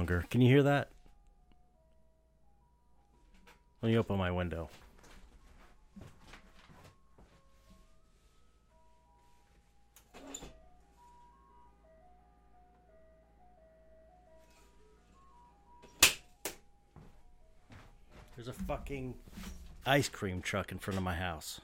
longer. Can you hear that? Let me open my window. There's a fucking ice cream truck in front of my house.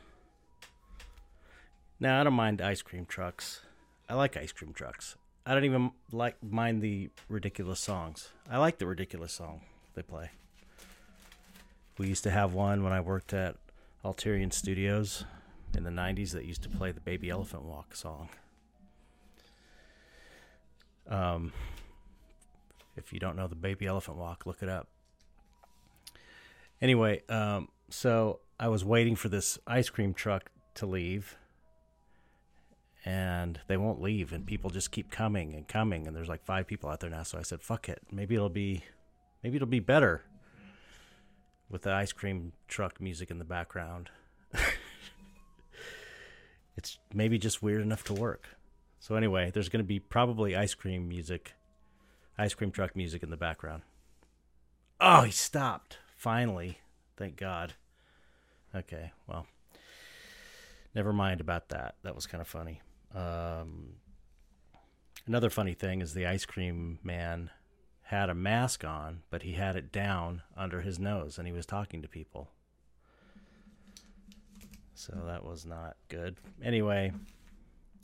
Now, I don't mind ice cream trucks. I like ice cream trucks. I don't even like mind the ridiculous songs. I like the ridiculous song they play. We used to have one when I worked at Alterian Studios in the 90s that used to play the Baby Elephant Walk song. Um, if you don't know the Baby Elephant Walk, look it up. Anyway, um, so I was waiting for this ice cream truck to leave, and they won't leave, and people just keep coming and coming, and there's like five people out there now. So I said, "Fuck it, maybe it'll be, maybe it'll be better with the ice cream truck music in the background." it's maybe just weird enough to work. So anyway, there's going to be probably ice cream music, ice cream truck music in the background. Oh, he stopped. Finally. Thank God. Okay, well, never mind about that. That was kind of funny. Um, another funny thing is the ice cream man had a mask on, but he had it down under his nose and he was talking to people. So that was not good. Anyway,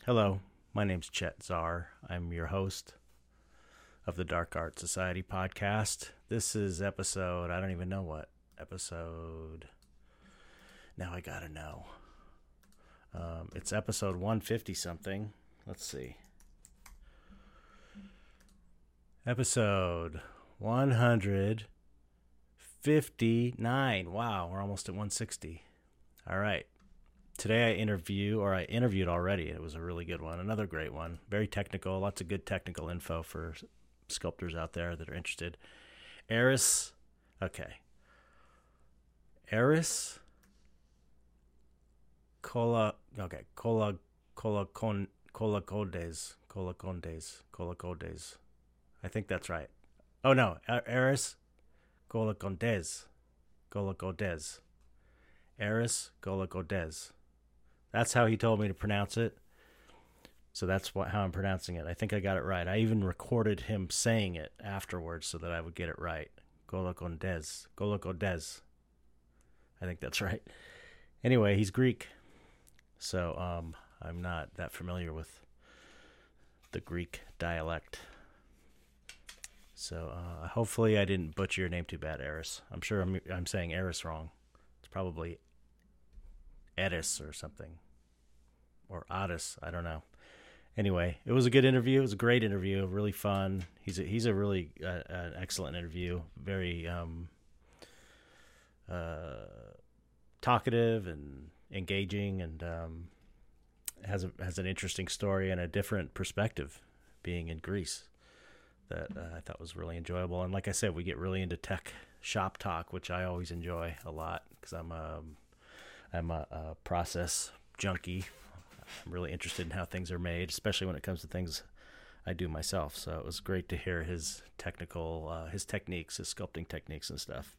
hello. My name's Chet Zar. I'm your host of the Dark Art Society podcast. This is episode, I don't even know what episode. Now I gotta know. Um, it's episode 150 something. Let's see. Episode 159. Wow, we're almost at 160. All right. Today I interview, or I interviewed already. It was a really good one. Another great one. Very technical. Lots of good technical info for sculptors out there that are interested. Eris. Okay. Eris. Cola. Okay. Cola. Cola. Con. Cola Condes. Cola Condes. Cola Condes. I think that's right. Oh no. Eris. Cola Condes. Cola Condes. Eris Gola Godez. That's how he told me to pronounce it. So that's what, how I'm pronouncing it. I think I got it right. I even recorded him saying it afterwards so that I would get it right. Golokondez. Golokondez. I think that's right. Anyway, he's Greek. So um, I'm not that familiar with the Greek dialect. So uh, hopefully I didn't butcher your name too bad, Eris. I'm sure I'm, I'm saying Eris wrong. It's probably Edis or something. Or Otis. I don't know anyway, it was a good interview. It was a great interview, really fun. He's a, he's a really uh, an excellent interview. Very um, uh, talkative and engaging, and um, has a, has an interesting story and a different perspective. Being in Greece, that uh, I thought was really enjoyable. And like I said, we get really into tech shop talk, which I always enjoy a lot because I'm a I'm a, a process junkie I'm really interested in how things are made, especially when it comes to things I do myself. So it was great to hear his technical, uh, his techniques, his sculpting techniques and stuff.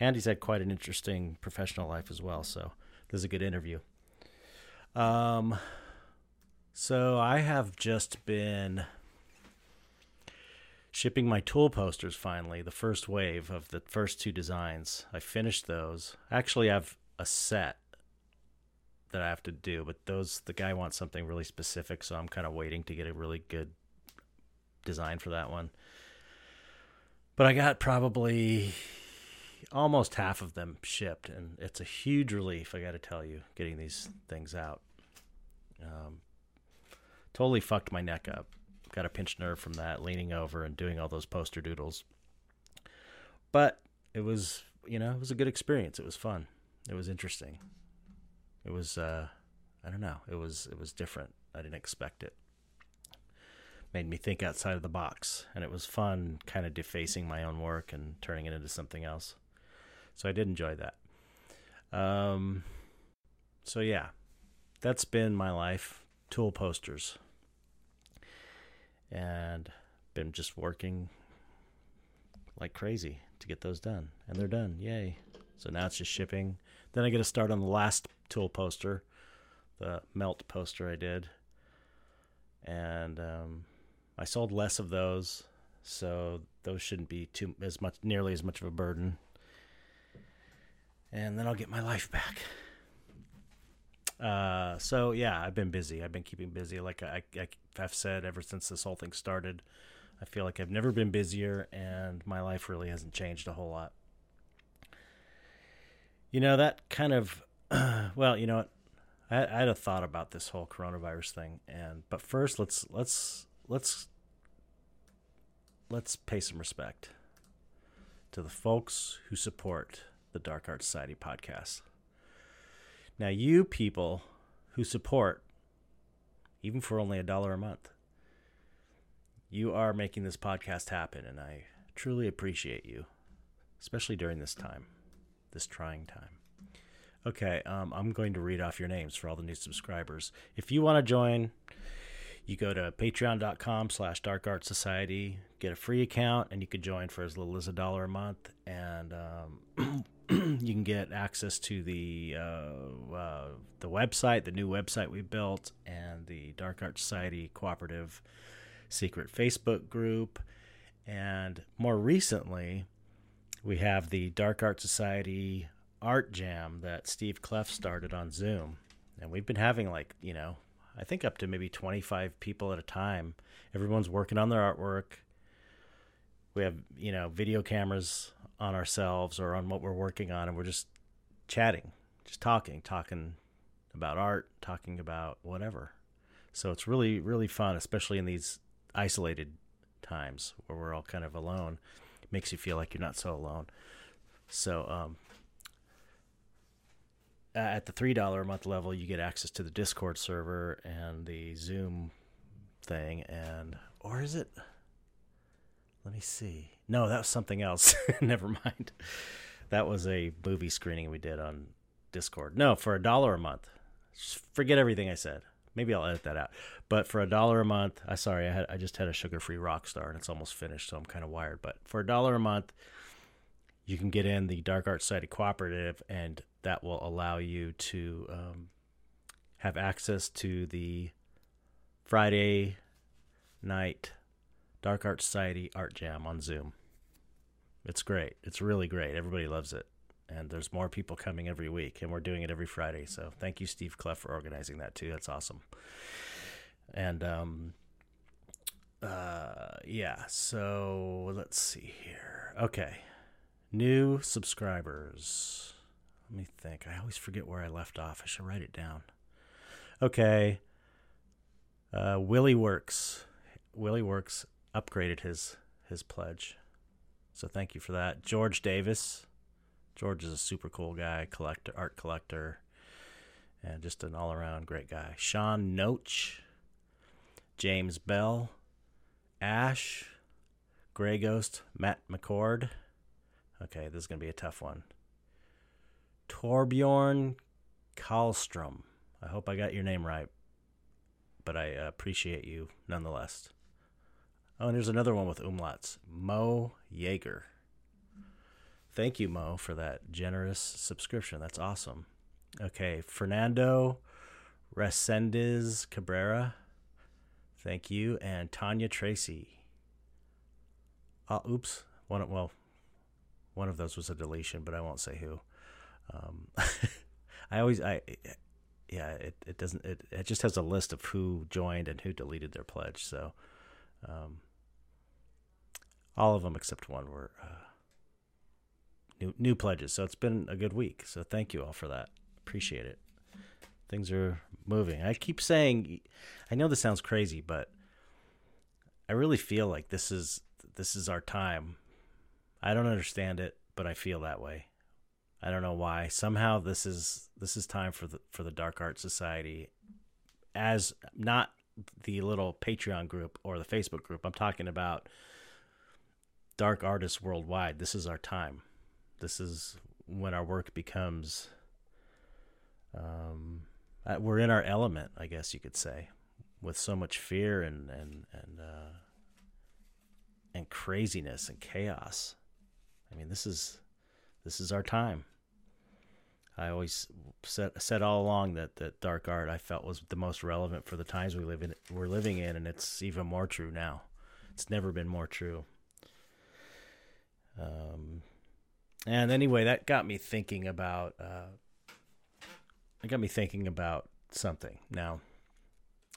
And he's had quite an interesting professional life as well. So this is a good interview. Um, so I have just been shipping my tool posters finally, the first wave of the first two designs. I finished those. Actually, I have a set that I have to do, but those the guy wants something really specific, so I'm kind of waiting to get a really good design for that one. But I got probably almost half of them shipped, and it's a huge relief. I got to tell you, getting these things out. Um, totally fucked my neck up. Got a pinched nerve from that, leaning over and doing all those poster doodles. But it was, you know, it was a good experience. It was fun. It was interesting. It was uh, I don't know. It was it was different. I didn't expect it. Made me think outside of the box, and it was fun, kind of defacing my own work and turning it into something else. So I did enjoy that. Um, so yeah, that's been my life. Tool posters, and been just working like crazy to get those done, and they're done. Yay! So now it's just shipping. Then I get to start on the last tool poster, the melt poster I did, and um, I sold less of those, so those shouldn't be too as much nearly as much of a burden. And then I'll get my life back. Uh, so yeah, I've been busy. I've been keeping busy. Like I, I, I've said ever since this whole thing started, I feel like I've never been busier, and my life really hasn't changed a whole lot. You know that kind of, well, you know what, I, I had a thought about this whole coronavirus thing, and but first let's let's let's let's pay some respect to the folks who support the Dark Art Society podcast. Now, you people who support, even for only a dollar a month, you are making this podcast happen, and I truly appreciate you, especially during this time, this trying time. Okay, um, I'm going to read off your names for all the new subscribers. If you want to join, you go to patreon.com slash dark art society get a free account and you can join for as little as a dollar a month and um, you can get access to the uh, uh, the website the new website we built and the dark art society cooperative secret facebook group and more recently we have the dark art society art jam that steve clef started on zoom and we've been having like you know I think up to maybe 25 people at a time. Everyone's working on their artwork. We have, you know, video cameras on ourselves or on what we're working on, and we're just chatting, just talking, talking about art, talking about whatever. So it's really, really fun, especially in these isolated times where we're all kind of alone. It makes you feel like you're not so alone. So, um, at the three dollar a month level, you get access to the Discord server and the Zoom thing, and or is it? Let me see. No, that was something else. Never mind. That was a movie screening we did on Discord. No, for a dollar a month. Just forget everything I said. Maybe I'll edit that out. But for a dollar a month, I sorry, I had I just had a sugar free rock star and it's almost finished, so I'm kind of wired. But for a dollar a month, you can get in the Dark Art Society Cooperative, and that will allow you to um, have access to the Friday night Dark Art Society Art Jam on Zoom. It's great. It's really great. Everybody loves it. And there's more people coming every week, and we're doing it every Friday. So thank you, Steve Clef, for organizing that too. That's awesome. And um, uh, yeah. So let's see here. Okay New subscribers. Let me think. I always forget where I left off. I should write it down. Okay. Uh, Willie Works. Willie Works upgraded his his pledge. So thank you for that. George Davis. George is a super cool guy, collector, art collector, and just an all around great guy. Sean Noach, James Bell, Ash, Grey Ghost, Matt McCord, Okay, this is to be a tough one. Torbjorn Karlstrom. I hope I got your name right, but I appreciate you nonetheless. Oh, and there's another one with umlauts. Mo Yeager. Thank you, Mo, for that generous subscription. That's awesome. Okay, Fernando Resendez Cabrera. Thank you. And Tanya Tracy. Oh, oops. One, of, well, one of those was a deletion, but I won't say who. Um, I always I yeah it, it doesn't it, it just has a list of who joined and who deleted their pledge. So um, all of them except one were uh, new new pledges. So it's been a good week. So thank you all for that. Appreciate it. Things are moving. I keep saying I know this sounds crazy, but I really feel like this is this is our time I don't understand it, but I feel that way. I don't know why. Somehow this is this is time for the for the Dark Art Society as not the little Patreon group or the Facebook group. I'm talking about dark artists worldwide. This is our time. This is when our work becomes um uh, we're in our element, I guess you could say, with so much fear and and and uh and craziness and chaos. I mean, this is this is our time. I always said said all along that that dark art I felt was the most relevant for the times we live in we're living in, and it's even more true now. It's never been more true. Um, and anyway, that got me thinking about. Uh, it got me thinking about something. Now,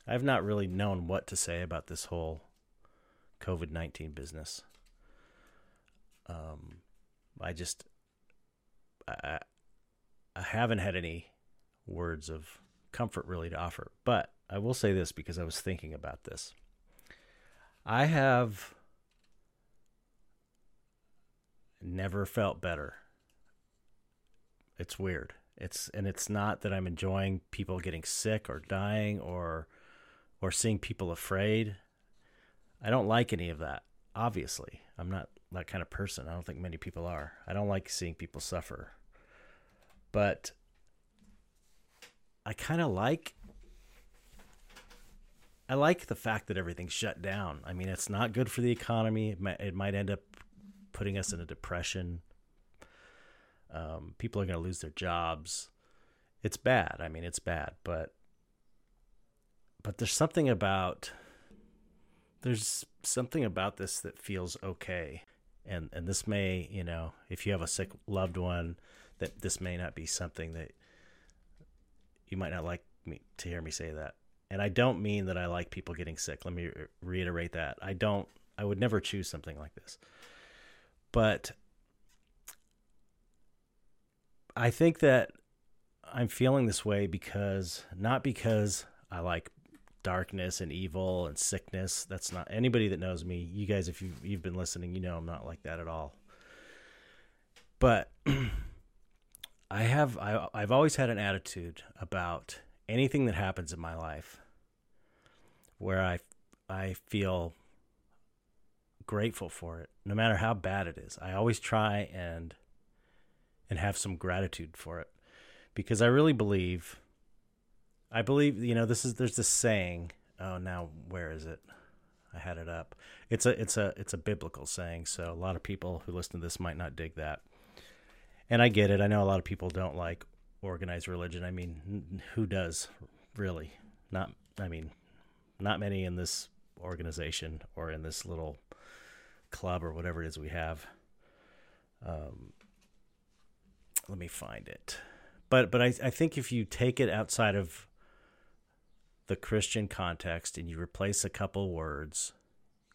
I've not really known what to say about this whole COVID nineteen business. Um, I just, I, I haven't had any words of comfort really to offer. But I will say this because I was thinking about this. I have never felt better. It's weird. It's and it's not that I'm enjoying people getting sick or dying or or seeing people afraid. I don't like any of that. Obviously, I'm not that kind of person. I don't think many people are. I don't like seeing people suffer. But I kind of like I like the fact that everything's shut down. I mean, it's not good for the economy. It might, it might end up putting us in a depression. Um, people are going to lose their jobs. It's bad. I mean, it's bad, but but there's something about there's something about this that feels okay. And and this may, you know, if you have a sick loved one, that this may not be something that you might not like me to hear me say that. And I don't mean that I like people getting sick. Let me reiterate that. I don't I would never choose something like this. But I think that I'm feeling this way because not because I like darkness and evil and sickness. That's not anybody that knows me. You guys, if you've, you've been listening, you know I'm not like that at all. But I have I, I've always had an attitude about anything that happens in my life where I I feel grateful for it, no matter how bad it is. I always try and and have some gratitude for it because I really believe I believe you know this is there's this saying oh now where is it I had it up it's a it's a it's a biblical saying so a lot of people who listen to this might not dig that and I get it. I know a lot of people don't like organized religion. I mean, who does really? Not, I mean, not many in this organization or in this little club or whatever it is we have. Um, let me find it. But but I I think if you take it outside of the Christian context and you replace a couple words,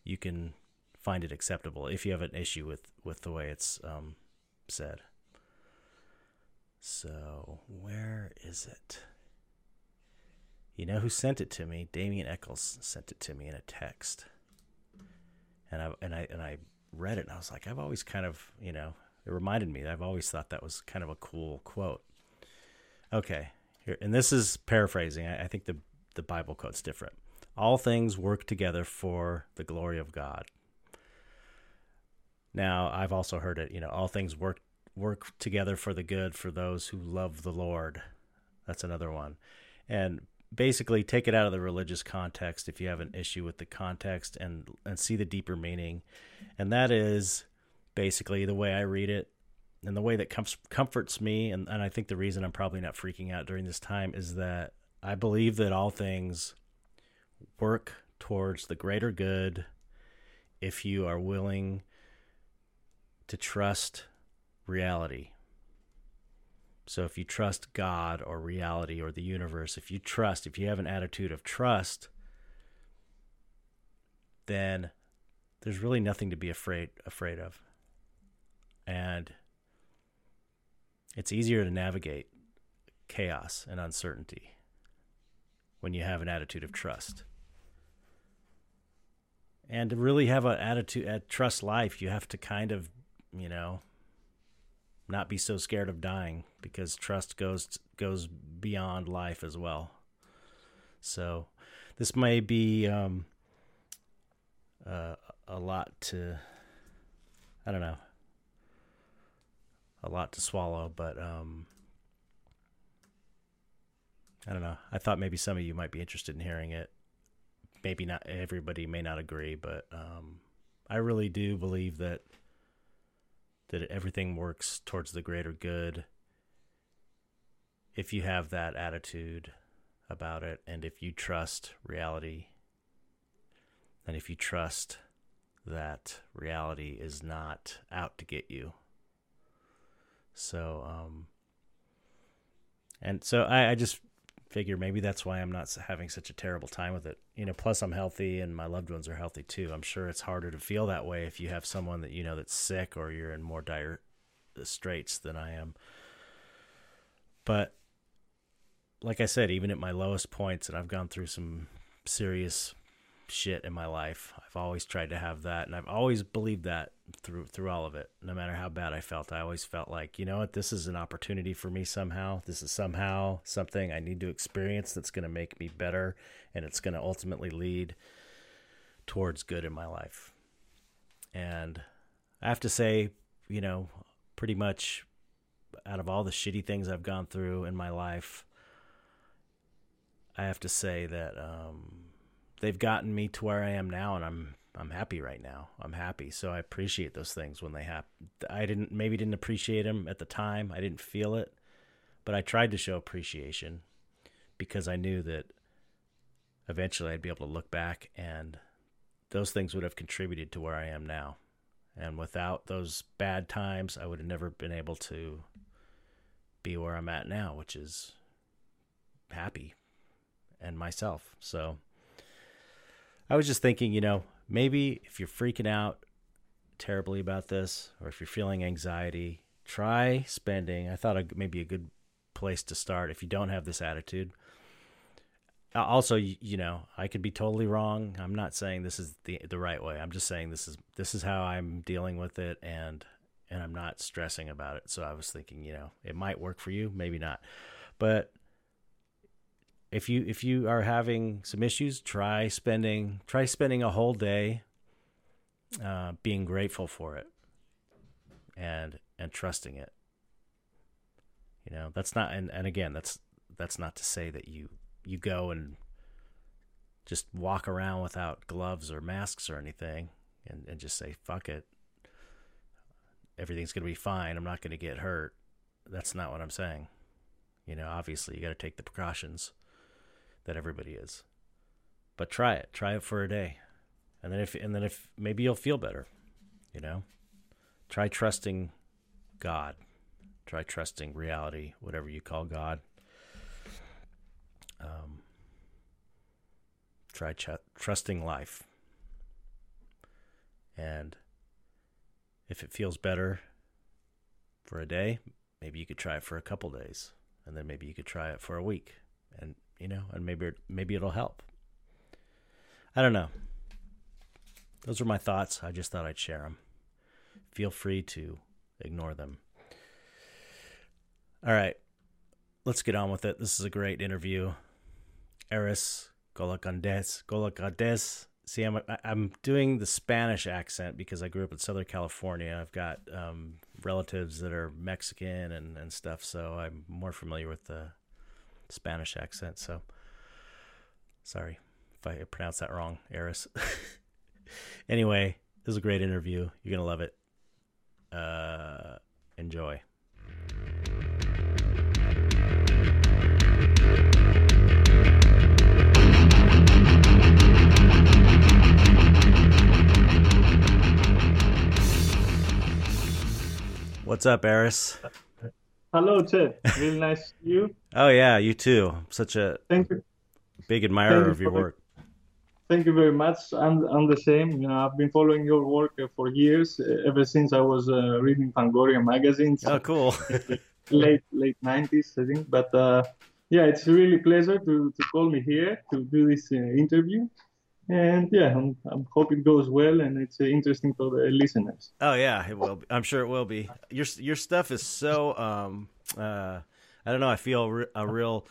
you can find it acceptable if you have an issue with with the way it's um, said. So, where is it? You know who sent it to me? Damien Eccles sent it to me in a text. And I and I and I read it and I was like, I've always kind of, you know, it reminded me. I've always thought that was kind of a cool quote. Okay. Here and this is paraphrasing. I, I think the the Bible quote's different. All things work together for the glory of God. Now, I've also heard it, you know, all things work work together for the good for those who love the Lord. That's another one. And basically take it out of the religious context if you have an issue with the context and and see the deeper meaning. And that is basically the way I read it and the way that com- comforts me and, and I think the reason I'm probably not freaking out during this time is that I believe that all things work towards the greater good if you are willing to trust reality. So if you trust God or reality or the universe, if you trust, if you have an attitude of trust, then there's really nothing to be afraid afraid of. And it's easier to navigate chaos and uncertainty when you have an attitude of trust. And to really have an attitude at trust life, you have to kind of, you know, not be so scared of dying because trust goes goes beyond life as well. So this may be um, uh, a lot to I don't know a lot to swallow, but um, I don't know. I thought maybe some of you might be interested in hearing it. Maybe not everybody may not agree, but um, I really do believe that that everything works towards the greater good if you have that attitude about it and if you trust reality and if you trust that reality is not out to get you. So um and so I, I just figure maybe that's why I'm not having such a terrible time with it. You know, plus I'm healthy and my loved ones are healthy too. I'm sure it's harder to feel that way if you have someone that you know that's sick or you're in more dire uh, straits than I am. But like I said, even at my lowest points, and I've gone through some serious shit in my life. I've always tried to have that, and I've always believed that through through all of it. No matter how bad I felt, I always felt like, you know what, this is an opportunity for me somehow. This is somehow something I need to experience that's going to make me better, and it's going to ultimately lead towards good in my life. And I have to say, you know, pretty much out of all the shitty things I've gone through in my life, I have to say that um, they've gotten me to where I am now, and I'm I'm happy right now. I'm happy, so I appreciate those things when they happen. I didn't maybe didn't appreciate them at the time. I didn't feel it, but I tried to show appreciation because I knew that eventually I'd be able to look back and those things would have contributed to where I am now. And without those bad times, I would have never been able to be where I'm at now, which is happy and myself. So I was just thinking, you know, maybe if you're freaking out terribly about this or if you're feeling anxiety, try spending. I thought maybe a good place to start if you don't have this attitude. Also, you know, I could be totally wrong. I'm not saying this is the the right way. I'm just saying this is this is how I'm dealing with it and and I'm not stressing about it. So I was thinking, you know, it might work for you, maybe not. But if you if you are having some issues, try spending try spending a whole day uh, being grateful for it and and trusting it. You know, that's not and, and again, that's that's not to say that you you go and just walk around without gloves or masks or anything and, and just say, fuck it. Everything's going to be fine. I'm not going to get hurt. That's not what I'm saying. You know, obviously, you got to take the precautions that everybody is. But try it. Try it for a day. And then if and then if maybe you'll feel better, you know? Try trusting God. Try trusting reality, whatever you call God. Um, try ch- trusting life. And if it feels better for a day, maybe you could try it for a couple days. And then maybe you could try it for a week. And you know, and maybe maybe it'll help. I don't know. Those are my thoughts. I just thought I'd share them. Feel free to ignore them. All right, let's get on with it. This is a great interview. Eris Golacandes, Golacandes. See, I'm I'm doing the Spanish accent because I grew up in Southern California. I've got um, relatives that are Mexican and, and stuff, so I'm more familiar with the Spanish accent. So sorry if I pronounce that wrong, Eris. anyway, this is a great interview. You're gonna love it. Uh, enjoy. What's up, Eris? Hello, Ted. Really nice to you. Oh yeah, you too. Such a thank you. Big admirer of your work. Thank you very much. I'm I'm the same. You know, I've been following your work uh, for years, uh, ever since I was uh, reading Fangoria magazines. Oh, cool. late late nineties, I think. But uh, yeah, it's really pleasure to to call me here to do this uh, interview and yeah, I'm, I'm hope it goes well and it's uh, interesting for the listeners. Oh yeah, it will. Be. I'm sure it will be. Your your stuff is so um uh I don't know. I feel a real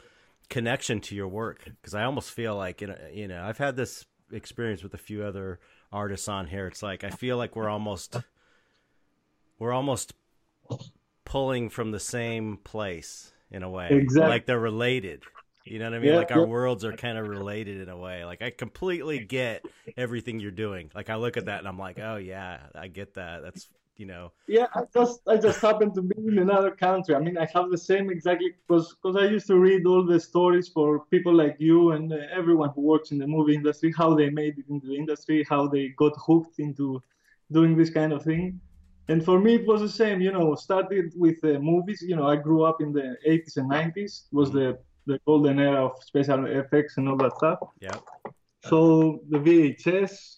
connection to your work because I almost feel like you know, you know I've had this experience with a few other artists on here. It's like I feel like we're almost we're almost pulling from the same place in a way. Exactly. Like they're related. You know what I mean? Yeah, like our yeah. worlds are kind of related in a way. Like I completely get everything you're doing. Like I look at that and I'm like, oh yeah, I get that. That's you know, Yeah, I just I just happened to be in another country. I mean, I have the same exactly because because I used to read all the stories for people like you and uh, everyone who works in the movie industry, how they made it into the industry, how they got hooked into doing this kind of thing. And for me, it was the same. You know, started with uh, movies. You know, I grew up in the 80s and 90s. It was the the golden era of special effects and all that stuff. yeah, So the VHS,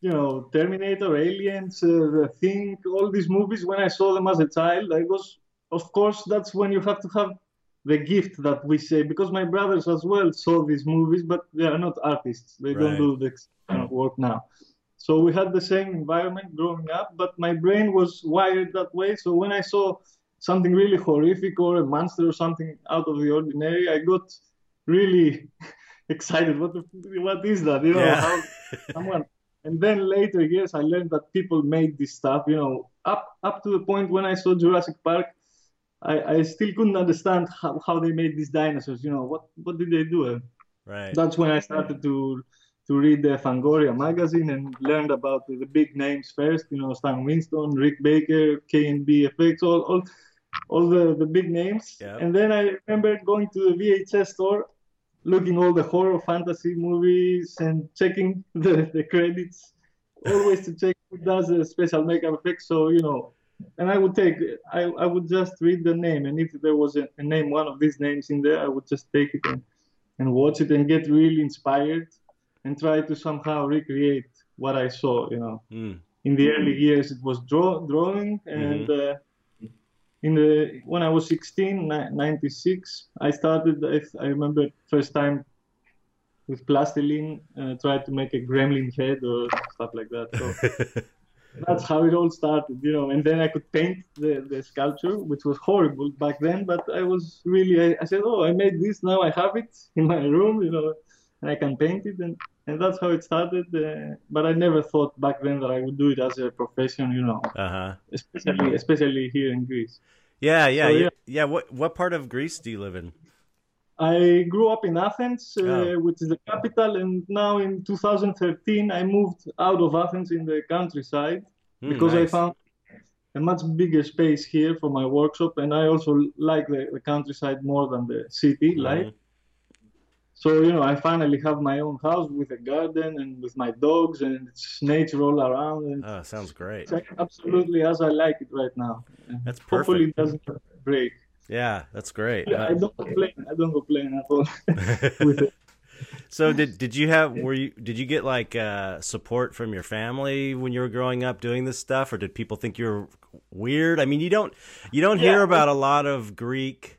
you know, Terminator, Aliens, uh, The Thing, all these movies. When I saw them as a child, I was, of course, that's when you have to have the gift that we say because my brothers as well saw these movies, but they are not artists. They Right. don't do this kind of work now. So we had the same environment growing up, but my brain was wired that way. So when I saw something really horrific or a monster or something out of the ordinary, I got really excited. What the, what is that? You know, Yeah. how someone. And then later years, I learned that people made this stuff. You know, up up to the point when I saw Jurassic Park, I, I still couldn't understand how, how they made these dinosaurs. You know, what what did they do? right. That's when I started to to read the Fangoria magazine and learned about the, the big names first. You know, Stan Winston, Rick Baker, K and B FX, all all all the, the big names. Yeah. And then I remember going to the VHS store, looking all the horror fantasy movies and checking the, the credits, always to check who does the special makeup effects. So you know. And I would take, I, I would just read the name, and if there was a, a name, one of these names in there, I would just take it and, and watch it and get really inspired and try to somehow recreate what I saw. You know, Mm. in the early years it was draw, drawing, and uh, in the when I was 16, 96, I started. I, I remember first time with plastiline, uh, tried to make a gremlin head or stuff like that. So that's how it all started, you know. And then I could paint the, the sculpture, which was horrible back then, but I was really, I, I said, oh, I made this, now I have it in my room, you know, and I can paint it. And, and that's how it started. Uh, but I never thought back then that I would do it as a profession, you know, Uh huh. especially, especially here in Greece. Yeah, yeah, So, yeah, yeah. What what part of Greece do you live in? I grew up in Athens, uh, Oh. which is the capital, and now in 2013 I moved out of Athens in the countryside. Mm, because I found a much bigger space here for my workshop, and I also like the, the countryside more than the city life. So you know, I finally have my own house with a garden and with my dogs, and it's nature all around, and Oh, sounds great. like absolutely as I like it right now. That's Hopefully, it doesn't break. Yeah, that's great. Yeah, I don't complain. I don't complain at all with it. so did did you have were you did you get like uh, support from your family when you were growing up doing this stuff, or did people think you were weird? I mean, you don't you don't hear about a lot of Greek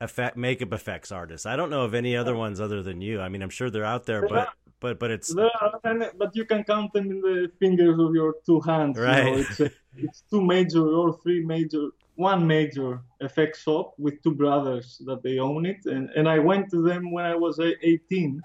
effect makeup effects artists. I don't know of any other ones other than you. I mean, I'm sure they're out there, but but but it's but you can count them in the fingers of your two hands. you know. Right. It's, a, it's two major or three major, one major effects shop with two brothers that they own it. And, and I went to them when I was uh, 18,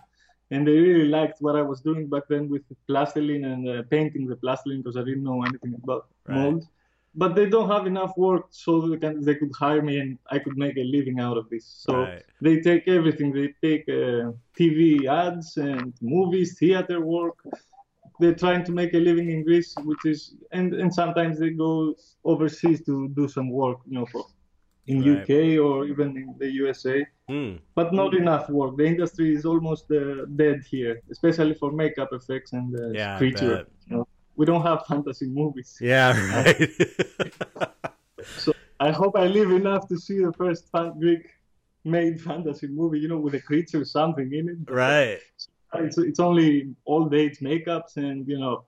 and they really liked what I was doing back then with plastiline and uh, painting the plastiline because I didn't know anything about Right. mold. But they don't have enough work so they can they could hire me and I could make a living out of this. So Right. they take everything. They take uh, TV ads and movies, theater work. They're trying to make a living in Greece, which is, and, and sometimes they go overseas to do some work, you know, for in Right. UK or even in the USA, Hmm. but not enough work. The industry is almost uh, dead here, especially for makeup effects and uh, Yeah, creature. You know, we don't have fantasy movies. Yeah, right. So I hope I live enough to see the first Greek-made fantasy movie, you know, with a creature or something in it. But, right. It's it's only old age makeups and you know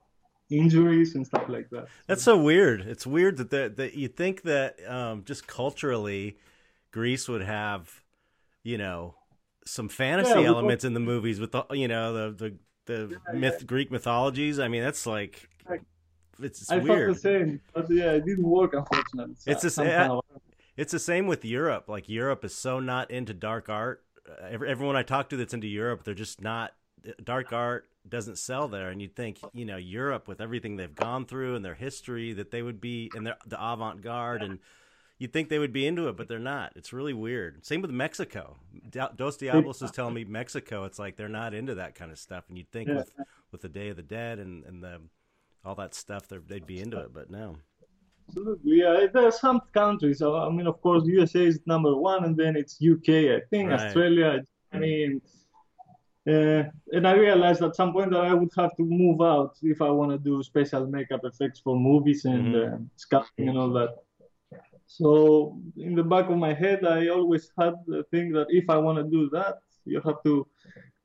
injuries and stuff like that. That's so weird. It's weird that that, that you think that um, just culturally, Greece would have, you know, some fantasy Yeah, elements in the movies with the you know the the the Yeah, myth Greek mythologies. I mean, that's Like, it's, it's I weird. the same, but yeah, it didn't work unfortunately. It's the sa- somehow. It's the same with Europe. Like Europe is so not into dark art. Uh, every, everyone I talk to that's into Europe, they're just not. Dark art doesn't sell there, and you'd think you know Europe with everything they've gone through and their history that they would be and their the avant garde and you'd think they would be into it, but they're not. It's really weird. Same with Mexico. Dos Diablos is telling me Mexico. It's like they're not into that kind of stuff, and you'd think yeah. with with the Day of the Dead and and the all that stuff, they'd be into it, but no. Absolutely, yeah. There are some countries. I mean, of course, USA is number one, and then it's UK, I think, right. Australia, Germany, and uh, and I realized at some point that I would have to move out if I want to do special makeup effects for movies and mm-hmm. uh, sculpting and all that. So in the back of my head, I always had the thing that if I want to do that, you have to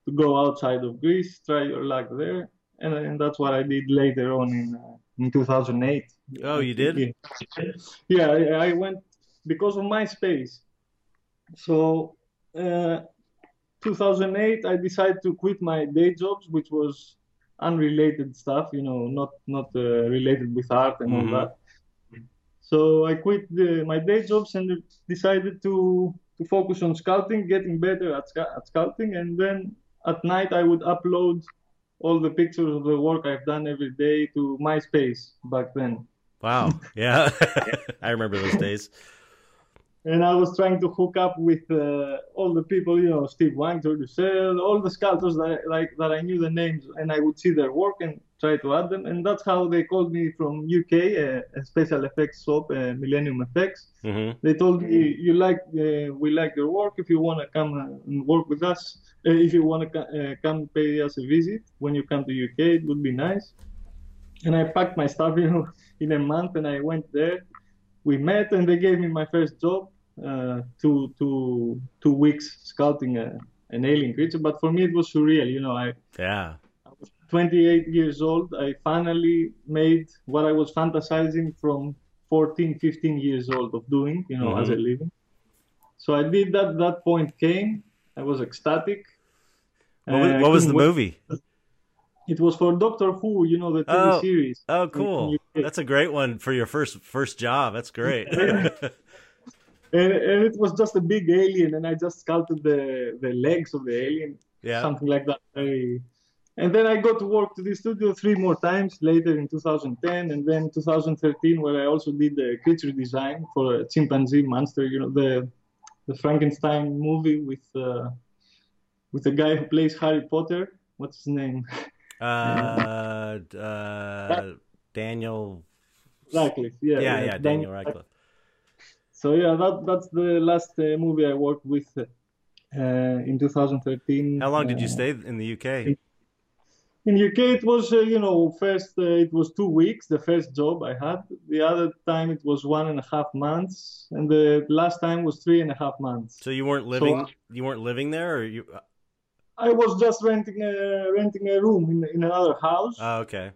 to go outside of Greece, try your luck there, and, and that's what I did later on in uh, in 2008. Oh, you did? Yeah, I, I went because of MySpace. So. Uh, 2008, I decided to quit my day jobs, which was unrelated stuff, you know, not not uh, related with art and mm-hmm. all that. So I quit the, my day jobs and decided to to focus on sculpting, getting better at, at sculpting, and then at night I would upload all the pictures of the work I've done every day to MySpace back then. Wow. Yeah. I remember those days and I was trying to hook up with uh, all the people, you know, Steve Wang, George all the sculptors that I, like that I knew the names, and I would see their work and try to add them, and that's how they called me from UK, uh, a special effects shop, uh, Millennium Effects. Mm-hmm. They told me, "You like, uh, we like your work. If you want to come and work with us, uh, if you want to uh, come pay us a visit when you come to UK, it would be nice." And I packed my stuff, you know, in a month, and I went there. We met, and they gave me my first job uh, two two two weeks sculpting a, an alien creature. But for me, it was surreal. You know, I yeah. I was 28 years old. I finally made what I was fantasizing from 14, 15 years old of doing. You know, mm-hmm. as a living. So I did that. That point came. I was ecstatic. What was, what was the movie? It was for Doctor Who, you know, the TV oh, series. Oh, cool! That's a great one for your first first job. That's great. and, and it was just a big alien, and I just sculpted the the legs of the alien, yeah. something like that. I, and then I got to work to the studio three more times later in 2010, and then 2013, where I also did the creature design for a chimpanzee monster. You know, the the Frankenstein movie with uh, with the guy who plays Harry Potter. What's his name? Uh, uh, Daniel. Radcliffe. Yeah, yeah, yeah, Daniel Radcliffe so yeah, that that's the last uh, movie I worked with uh, in 2013. How long did you uh, stay in the UK? In, UK, it was uh, you know first uh, it was two weeks. The first job I had. The other time it was one and a half months, and the last time was three and a half months. So you weren't living so, you weren't living there, or you? I was just renting a renting a room in in another house. Oh, okay.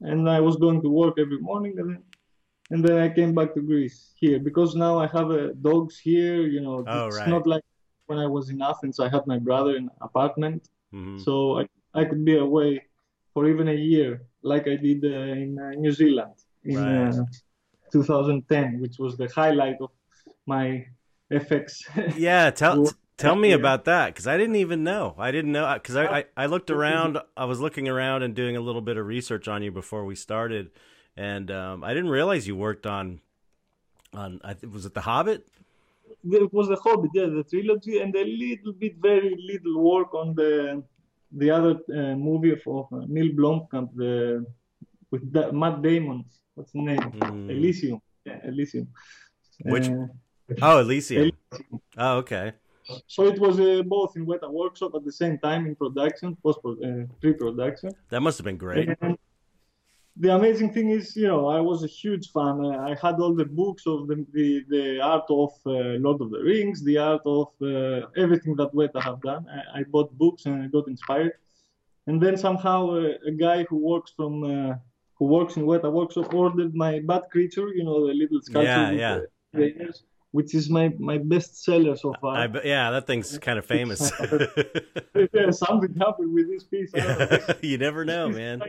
And I was going to work every morning, and then and then I came back to Greece here because now I have uh, dogs here. You know, oh, it's right. not like when I was in Athens. I had my brother in an apartment, mm-hmm. so I I could be away for even a year, like I did uh, in uh, New Zealand in right. Uh, 2010, which was the highlight of my FX. Yeah, tell tell me about that because I didn't even know. I didn't know because I, I I looked around. I was looking around and doing a little bit of research on you before we started and um, I didn't realize you worked on on I was it The Hobbit? It was The Hobbit, yeah, the trilogy, and a little bit, very little work on the the other uh, movie of, of uh, Neil Blomkamp, the with the, Matt Damon. What's the name? Mm. Elysium. Yeah, Elysium. Which? Uh, oh, Elysium. Elysium. Oh, okay. So it was uh, both in wet Weta Workshop at the same time in production, post uh, pre-production. That must have been great. And, the amazing thing is, you know, I was a huge fan. I had all the books of the the, the art of uh, Lord of the Rings, the art of uh, everything that Weta have done. I, I, bought books and I got inspired. And then somehow uh, a guy who works from uh, who works in Weta Workshop ordered my Bat Creature, you know, the little sculpture yeah, yeah. Ears, which is my my best seller so far. I, yeah, that thing's kind of famous. yeah, something happened with this piece. you never know, man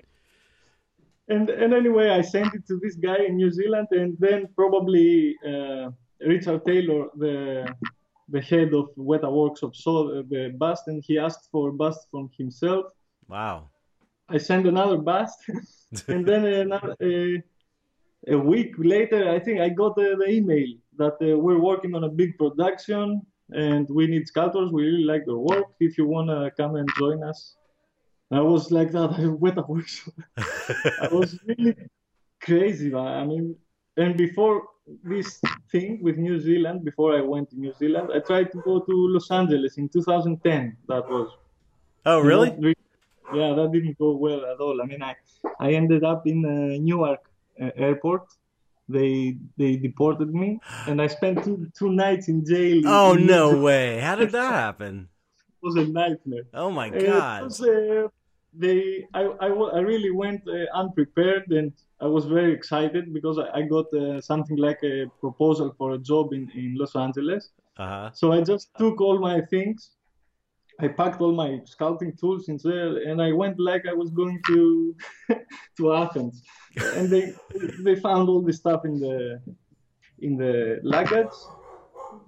and and anyway, I sent it to this guy in New Zealand, and then probably uh, Richard Taylor, the the head of Weta Workshop, saw the bust, and he asked for a bust from himself. Wow! I sent another bust, and then another, uh, a week later, I think I got uh, the email that uh, we're working on a big production and we need sculptors. We really like their work. If you want to come and join us. I was like that. I went a workshop. I was really crazy, man. I mean, and before this thing with New Zealand, before I went to New Zealand, I tried to go to Los Angeles in 2010. That was. Oh, really? yeah, that didn't go well at all. I mean, I, I ended up in uh, Newark uh, airport. They they deported me, and I spent two two nights in jail. Oh in, no way! How did that happen? It was a nightmare. Oh my god! Was, uh, they I, I, I really went uh, unprepared and I was very excited because I, I got uh, something like a proposal for a job in, in Los Angeles. Uh-huh. So I just took all my things I packed all my sculpting tools in there, and I went like I was going to to Athens. And they they found all the stuff in the in the luggage,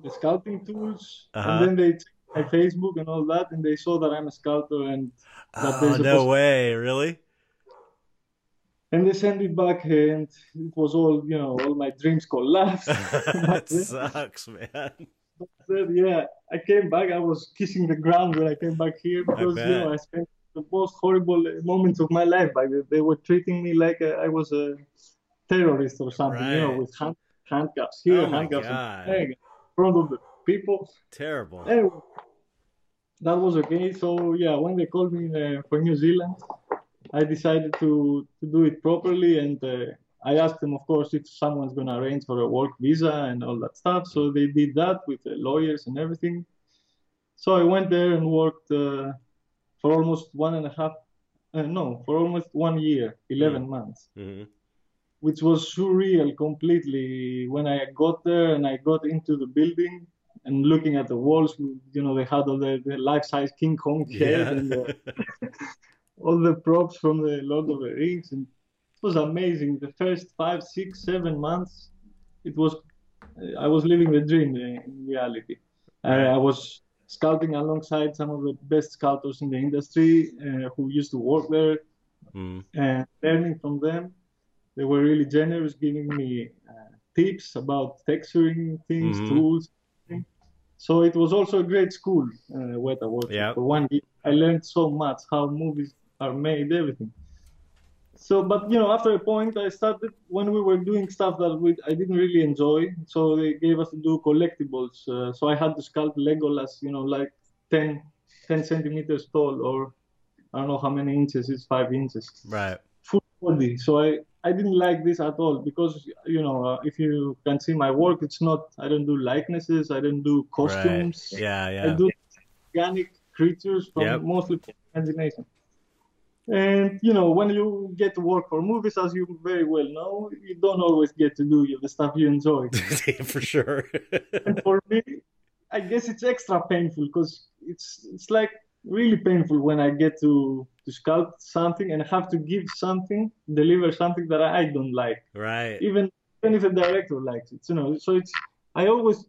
the sculpting tools, uh-huh. and then they my Facebook and all that, and they saw that I'm a scouter and that oh, no way, really? And they sent it back, and it was all you know, all my dreams collapsed. that sucks, man yeah, I came back. I was kissing the ground when I came back here because you know I spent the most horrible moments of my life. Like they were treating me like a, I was a terrorist or something, right. you know, with hand, handcuffs here, oh handcuffs in front of the people. Terrible. Anyway, that was okay. So yeah, when they called me uh, for New Zealand, I decided to to do it properly and. Uh, I asked them, of course, if someone's going to arrange for a work visa and all that stuff. So they did that with the lawyers and everything. So I went there and worked uh, for almost one and a half, uh, no, for almost one year, 11 mm-hmm. months, mm-hmm. which was surreal completely. When I got there and I got into the building and looking at the walls, you know, they had all the, the life-size King Kong head yeah. and the, all the props from the Lord of the Rings. And it was amazing. The first five, six, seven months, it was I was living the dream in reality. Uh, I was scouting alongside some of the best scouters in the industry uh, who used to work there mm. and learning from them. They were really generous, giving me uh, tips about texturing things, mm-hmm. tools. So it was also a great school, uh, Weta Workshop. Yep. For one year, I learned so much how movies are made, everything so but you know after a point i started when we were doing stuff that we i didn't really enjoy so they gave us to do collectibles uh, so i had to sculpt legolas you know like 10 10 centimeters tall or i don't know how many inches it's five inches right body so i i didn't like this at all because you know uh, if you can see my work it's not i don't do likenesses i don't do costumes right. yeah yeah i do organic creatures from yep. mostly imagination and you know, when you get to work for movies, as you very well know, you don't always get to do the stuff you enjoy. for sure. and for me, I guess it's extra painful because it's it's like really painful when I get to to sculpt something and have to give something, deliver something that I don't like. Right. Even even if the director likes it, you know. So it's I always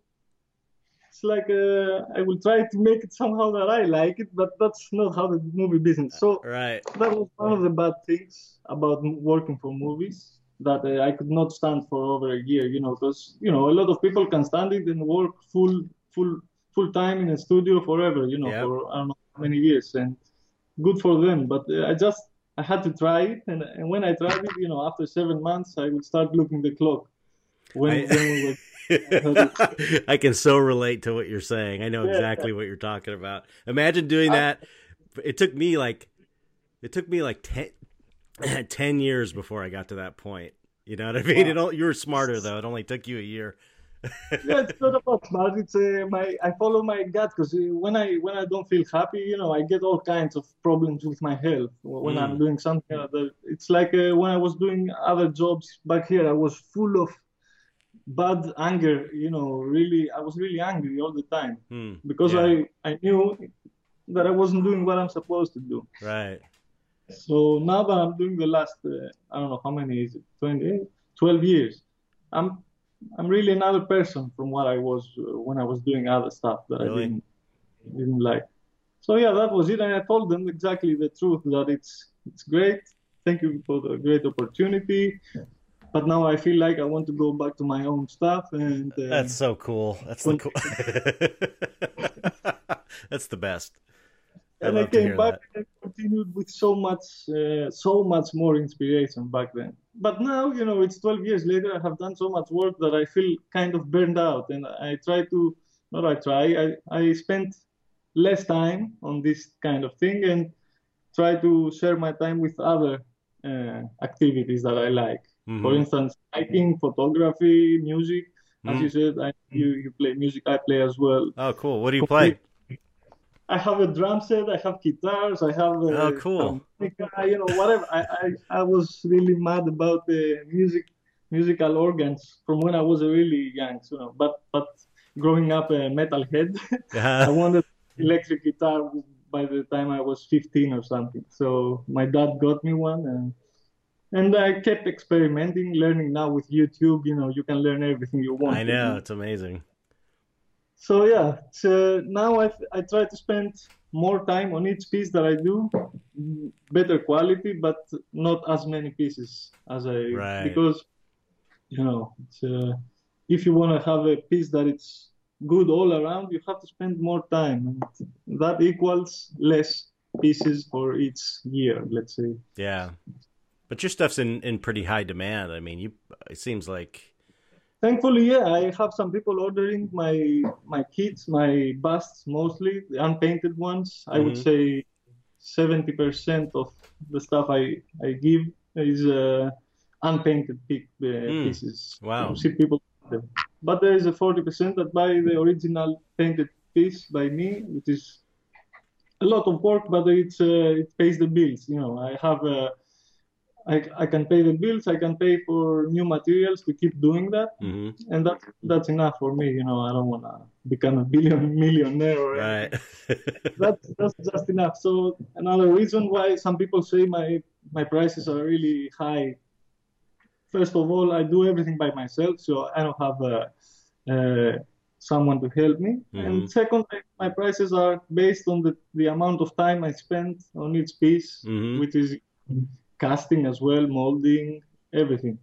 it's like uh, I will try to make it somehow that I like it, but that's not how the movie business. So right. that was one of the bad things about working for movies that uh, I could not stand for over a year. You know, because you know a lot of people can stand it and work full full full time in a studio forever. You know, yep. for I don't know many years, and good for them. But uh, I just I had to try it, and, and when I tried it, you know, after seven months, I would start looking the clock when, I... when I can so relate to what you're saying. I know exactly what you're talking about. Imagine doing that. It took me like it took me like 10, 10 years before I got to that point. You know what I mean? Wow. It, you were smarter though. It only took you a year. Yeah, it's not about smart. It's uh, my I follow my gut because uh, when I when I don't feel happy, you know, I get all kinds of problems with my health when mm. I'm doing something. Other. It's like uh, when I was doing other jobs back here, I was full of bad anger you know really i was really angry all the time hmm. because yeah. i i knew that i wasn't doing what i'm supposed to do right so now that i'm doing the last uh, i don't know how many is it 20 12 years i'm i'm really another person from what i was uh, when i was doing other stuff that really? i didn't didn't like so yeah that was it and i told them exactly the truth that it's it's great thank you for the great opportunity but now I feel like I want to go back to my own stuff. And uh, that's so cool. That's the cool. that's the best. I and I came back that. and continued with so much, uh, so much more inspiration back then. But now, you know, it's 12 years later. I have done so much work that I feel kind of burned out, and I try to, not I try, I I spent less time on this kind of thing and try to share my time with other uh, activities that I like. Mm-hmm. For instance, hiking, photography, music. Mm-hmm. As you said, I, you you play music. I play as well. Oh, cool! What do you play? I have a drum set. I have guitars. I have. A, oh, cool! you know, whatever. I, I I was really mad about the music, musical organs from when I was really young. You know, but but growing up a metalhead, uh-huh. I wanted electric guitar by the time I was 15 or something. So my dad got me one and and I kept experimenting, learning now with YouTube. You know, you can learn everything you want. I know it's amazing. So yeah, so now I I try to spend more time on each piece that I do, better quality, but not as many pieces as I right. because you know uh, if you want to have a piece that it's good all around, you have to spend more time, and that equals less pieces for each year, let's say. Yeah. But your stuff's in, in pretty high demand. I mean, you it seems like. Thankfully, yeah, I have some people ordering my my kits, my busts mostly, the unpainted ones. Mm-hmm. I would mm-hmm. say seventy percent of the stuff I I give is uh, unpainted uh, mm. pieces. Wow! See people, but there is a forty percent that buy the original painted piece by me, which is a lot of work, but it's uh, it pays the bills. You know, I have a I, I can pay the bills. I can pay for new materials to keep doing that, mm-hmm. and that that's enough for me. You know, I don't want to become a billion millionaire. right. that's that's just enough. So another reason why some people say my my prices are really high. First of all, I do everything by myself, so I don't have a, uh, someone to help me. Mm-hmm. And second, my prices are based on the, the amount of time I spend on each piece, mm-hmm. which is casting as well, molding, everything,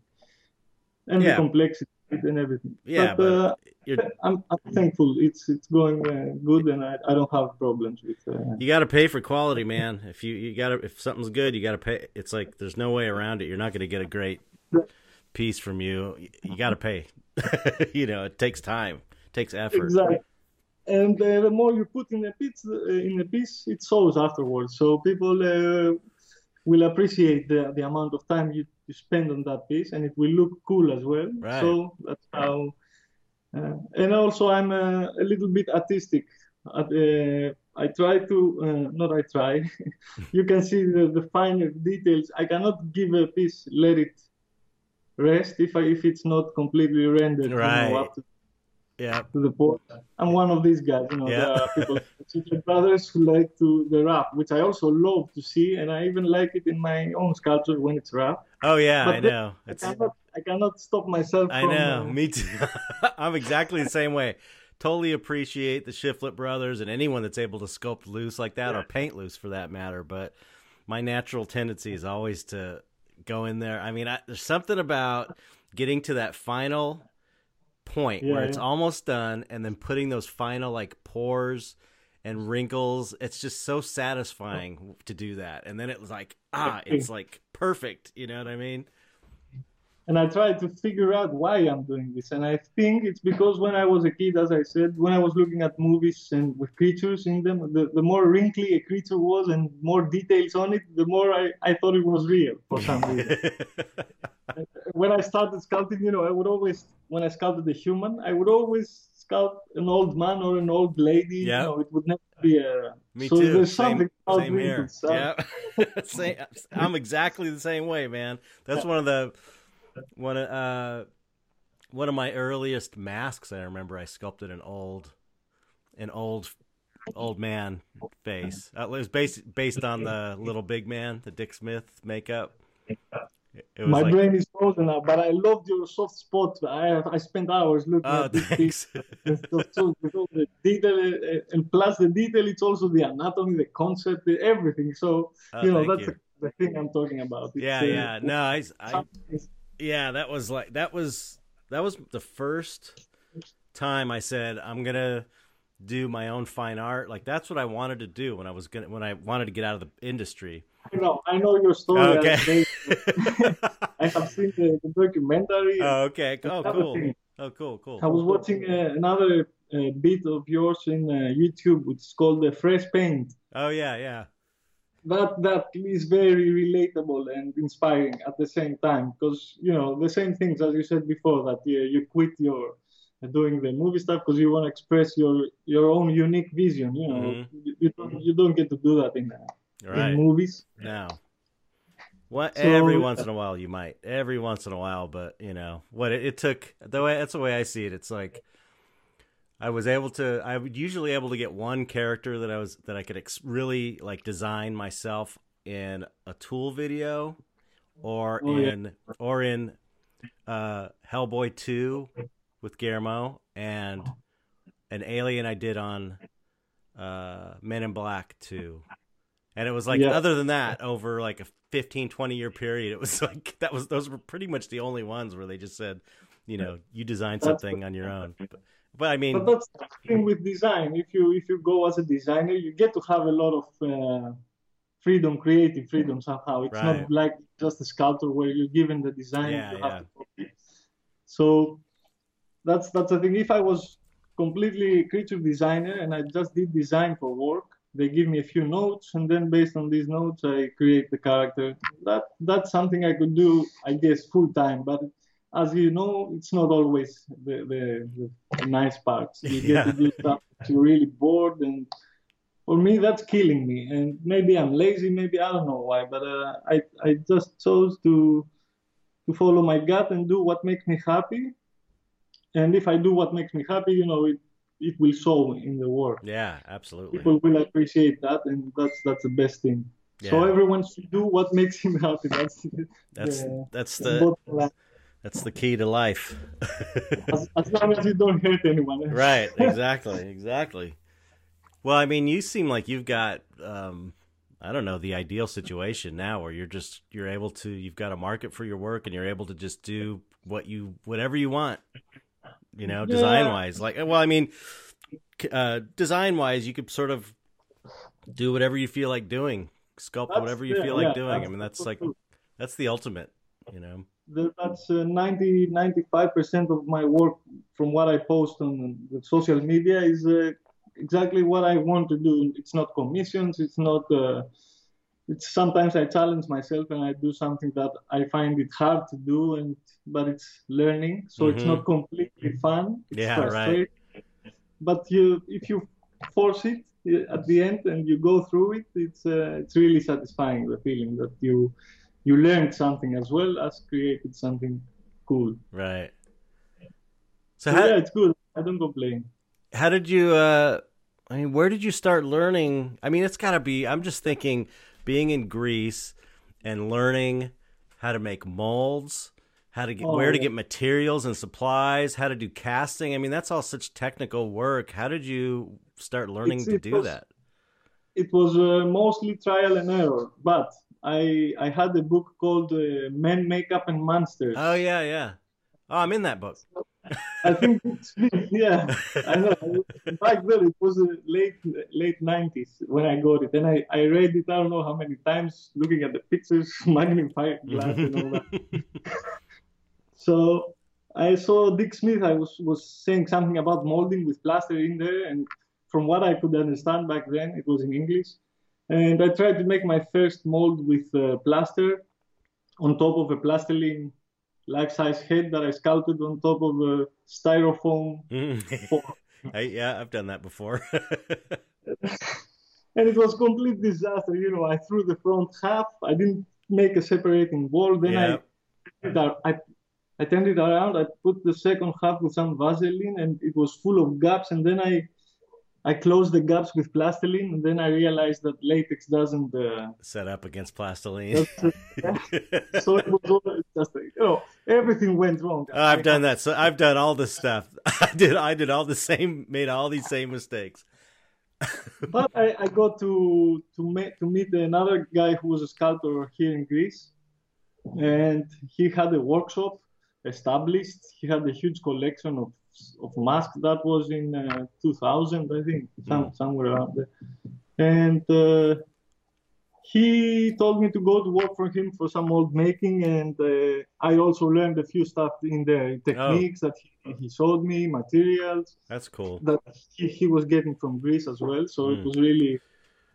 and yeah. the complexity and everything. Yeah, but, but uh, I'm, I'm thankful. It's it's going uh, good, and I, I don't have problems with. Uh, you got to pay for quality, man. If you you got to if something's good, you got to pay. It's like there's no way around it. You're not going to get a great piece from you. You got to pay. you know, it takes time, it takes effort. Exactly. And uh, the more you put in a piece, uh, in a piece, it shows afterwards. So people uh, will appreciate the, the amount of time you, you spend on that piece and it will look cool as well. Right. So that's how. Uh, and also, I'm uh, a little bit artistic. Uh, I try to, uh, not I try, you can see the, the finer details. I cannot give a piece, let it rest if I, if it's not completely rendered right. you know, yeah. to the port. I'm one of these guys. You know, yeah. people, brothers who like to the rough, which I also love to see, and I even like it in my own sculpture when it's rough. Oh yeah, but I know. I cannot, I cannot stop myself. I from, know. Uh... Me too. I'm exactly the same way. Totally appreciate the Shiflett brothers and anyone that's able to sculpt loose like that yeah. or paint loose for that matter. But my natural tendency is always to go in there. I mean, I, there's something about getting to that final point yeah, where it's almost done and then putting those final like pores and wrinkles it's just so satisfying to do that. And then it was like ah it's like perfect. You know what i mean and i tried to figure out why i'm doing this and i think it's because when i was a kid as i said when i was looking at movies and with creatures in them the, the more wrinkly a creature was and more details on it the more i, I thought it was real for some reason when I started sculpting, you know, I would always, when I sculpted a human, I would always sculpt an old man or an old lady. Yeah. You know, it would never be a. Me so too. There's same, something same here. Yeah. same, I'm exactly the same way, man. That's one of the one of uh one of my earliest masks. I remember I sculpted an old an old old man face. Uh, it was based based on the little big man, the Dick Smith makeup. My like... brain is frozen now, but I loved your soft spot. I I spent hours looking oh, at this piece. so, the detail, uh, and plus the detail, it's also the anatomy, the concept, the, everything. So oh, you know that's you. the thing I'm talking about. It's, yeah, uh, yeah. No, I, I Yeah, that was like that was that was the first time I said I'm gonna do my own fine art. Like that's what I wanted to do when I was gonna when I wanted to get out of the industry. I know, I know your story. Okay. I have seen the, the documentary. Oh, okay. Oh, cool. thing, Oh, cool, cool. I was watching uh, another uh, bit of yours in uh, YouTube, which is called the Fresh Paint. Oh, yeah, yeah. That that is very relatable and inspiring at the same time, because you know the same things as you said before that you, you quit your doing the movie stuff because you want to express your your own unique vision. You know, Mhm. you, you don't you don't get to do that in, uh, Right. in movies. No. What So- every once in a while you might. Every once in a while, but you know, what it, it took the way that's the way I see it. It's like I was able to I would usually able to get one character that I was that I could ex- really like design myself in a tool video or Oh, yeah. in or in uh Hellboy 2 with Guillermo and an alien I did on uh Men in Black 2. And it was like Yeah. other than that over like a 15 20 year period it was like that was those were pretty much the only ones where they just said, you know, you design something on your own. But, but I mean But that's the thing with design. If you if you go as a designer, you get to have a lot of uh, freedom, creative freedom somehow. It's Right. not like just a sculptor where you're given the design. Yeah, you yeah. have to copy. So that's that's the thing. If I was completely creature designer and I just did design for work, they give me a few notes, and then based on these notes, I create the character. That that's something I could do, I guess, full time. But as you know, it's not always the the, the nice parts. You Yeah. get to do stuff you're really bored, and for me, that's killing me. And maybe I'm lazy, maybe I don't know why, but uh, I I just chose to to follow my gut and do what makes me happy. And if I do what makes me happy, you know, it it will show in the work. yeah, absolutely. People will appreciate that, and that's that's the best thing. Yeah. So everyone should do what makes him happy. That's That's the, that's the the. That's the key to life. As, as long as you don't hurt anyone. right, exactly, exactly. Well, I mean, you seem like you've got um I don't know, the ideal situation now where you're just you're able to you've got a market for your work and you're able to just do what you whatever you want. You know, Yeah. design wise. Like well, I mean, uh design wise, you could sort of do whatever you feel like doing. Sculpt That's- whatever you yeah, feel like yeah, doing. I mean, that's like that's the ultimate, you know. That's uh, 90 95% of my work from what I post on the social media is uh, exactly what I want to do. It's not commissions, it's not uh, it's sometimes I challenge myself and I do something that I find it hard to do and but it's learning. So it's Mhm. not completely fun. It's Yeah, right. But you if you force it at the end and you go through it, it's uh, it's really satisfying the feeling that you you learned something as well as created something cool. Right. So So how yeah, it's good. I don't complain. how did you uh i mean where did you start learning i mean it's got to be i'm just thinking being in greece and learning how to make molds how to get Oh, where to get materials and supplies how to do casting i mean that's all such technical work how did you start learning It's- to do was- that It was uh, mostly trial and error, but I I had a book called uh, Men, Makeup, and Monsters. oh yeah yeah oh i'm in that book I think it's, yeah, I know. Back then it was uh, late late nineties when I got it, and I, I read it. I don't know how many times, looking at the pictures, magnifying glass, and all that. So I saw Dick Smith. I was was saying something about molding with plaster in there, and from what I could understand back then, it was in English. And I tried to make my first mold with uh, plaster on top of a plastiline life-size head that I sculpted on top of a styrofoam fork. I, yeah i've done that before and it was complete disaster. You know, I threw the front half. I didn't make a separating wall. Then Yeah. I, I, I turned it around. I put the second half with some Vaseline, and it was full of gaps. And then I, I closed the gaps with plastiline. And then I realized that latex doesn't. Uh, set up against plastiline so it was all just you know everything went wrong. Oh, I've done that. So I've done all this stuff. I did. I did all the same. Made all these same mistakes. But I, I got to to meet to meet another guy who was a sculptor here in Greece, and he had a workshop established. He had a huge collection of of masks. That was in uh, 2000, I think, some, mm. somewhere around there. And uh, he told me to go to work for him for some mold making, and uh, I also learned a few stuff in the techniques oh. that he, he, showed me, materials. That's cool. That he, he was getting from Greece as well, so mm. it was really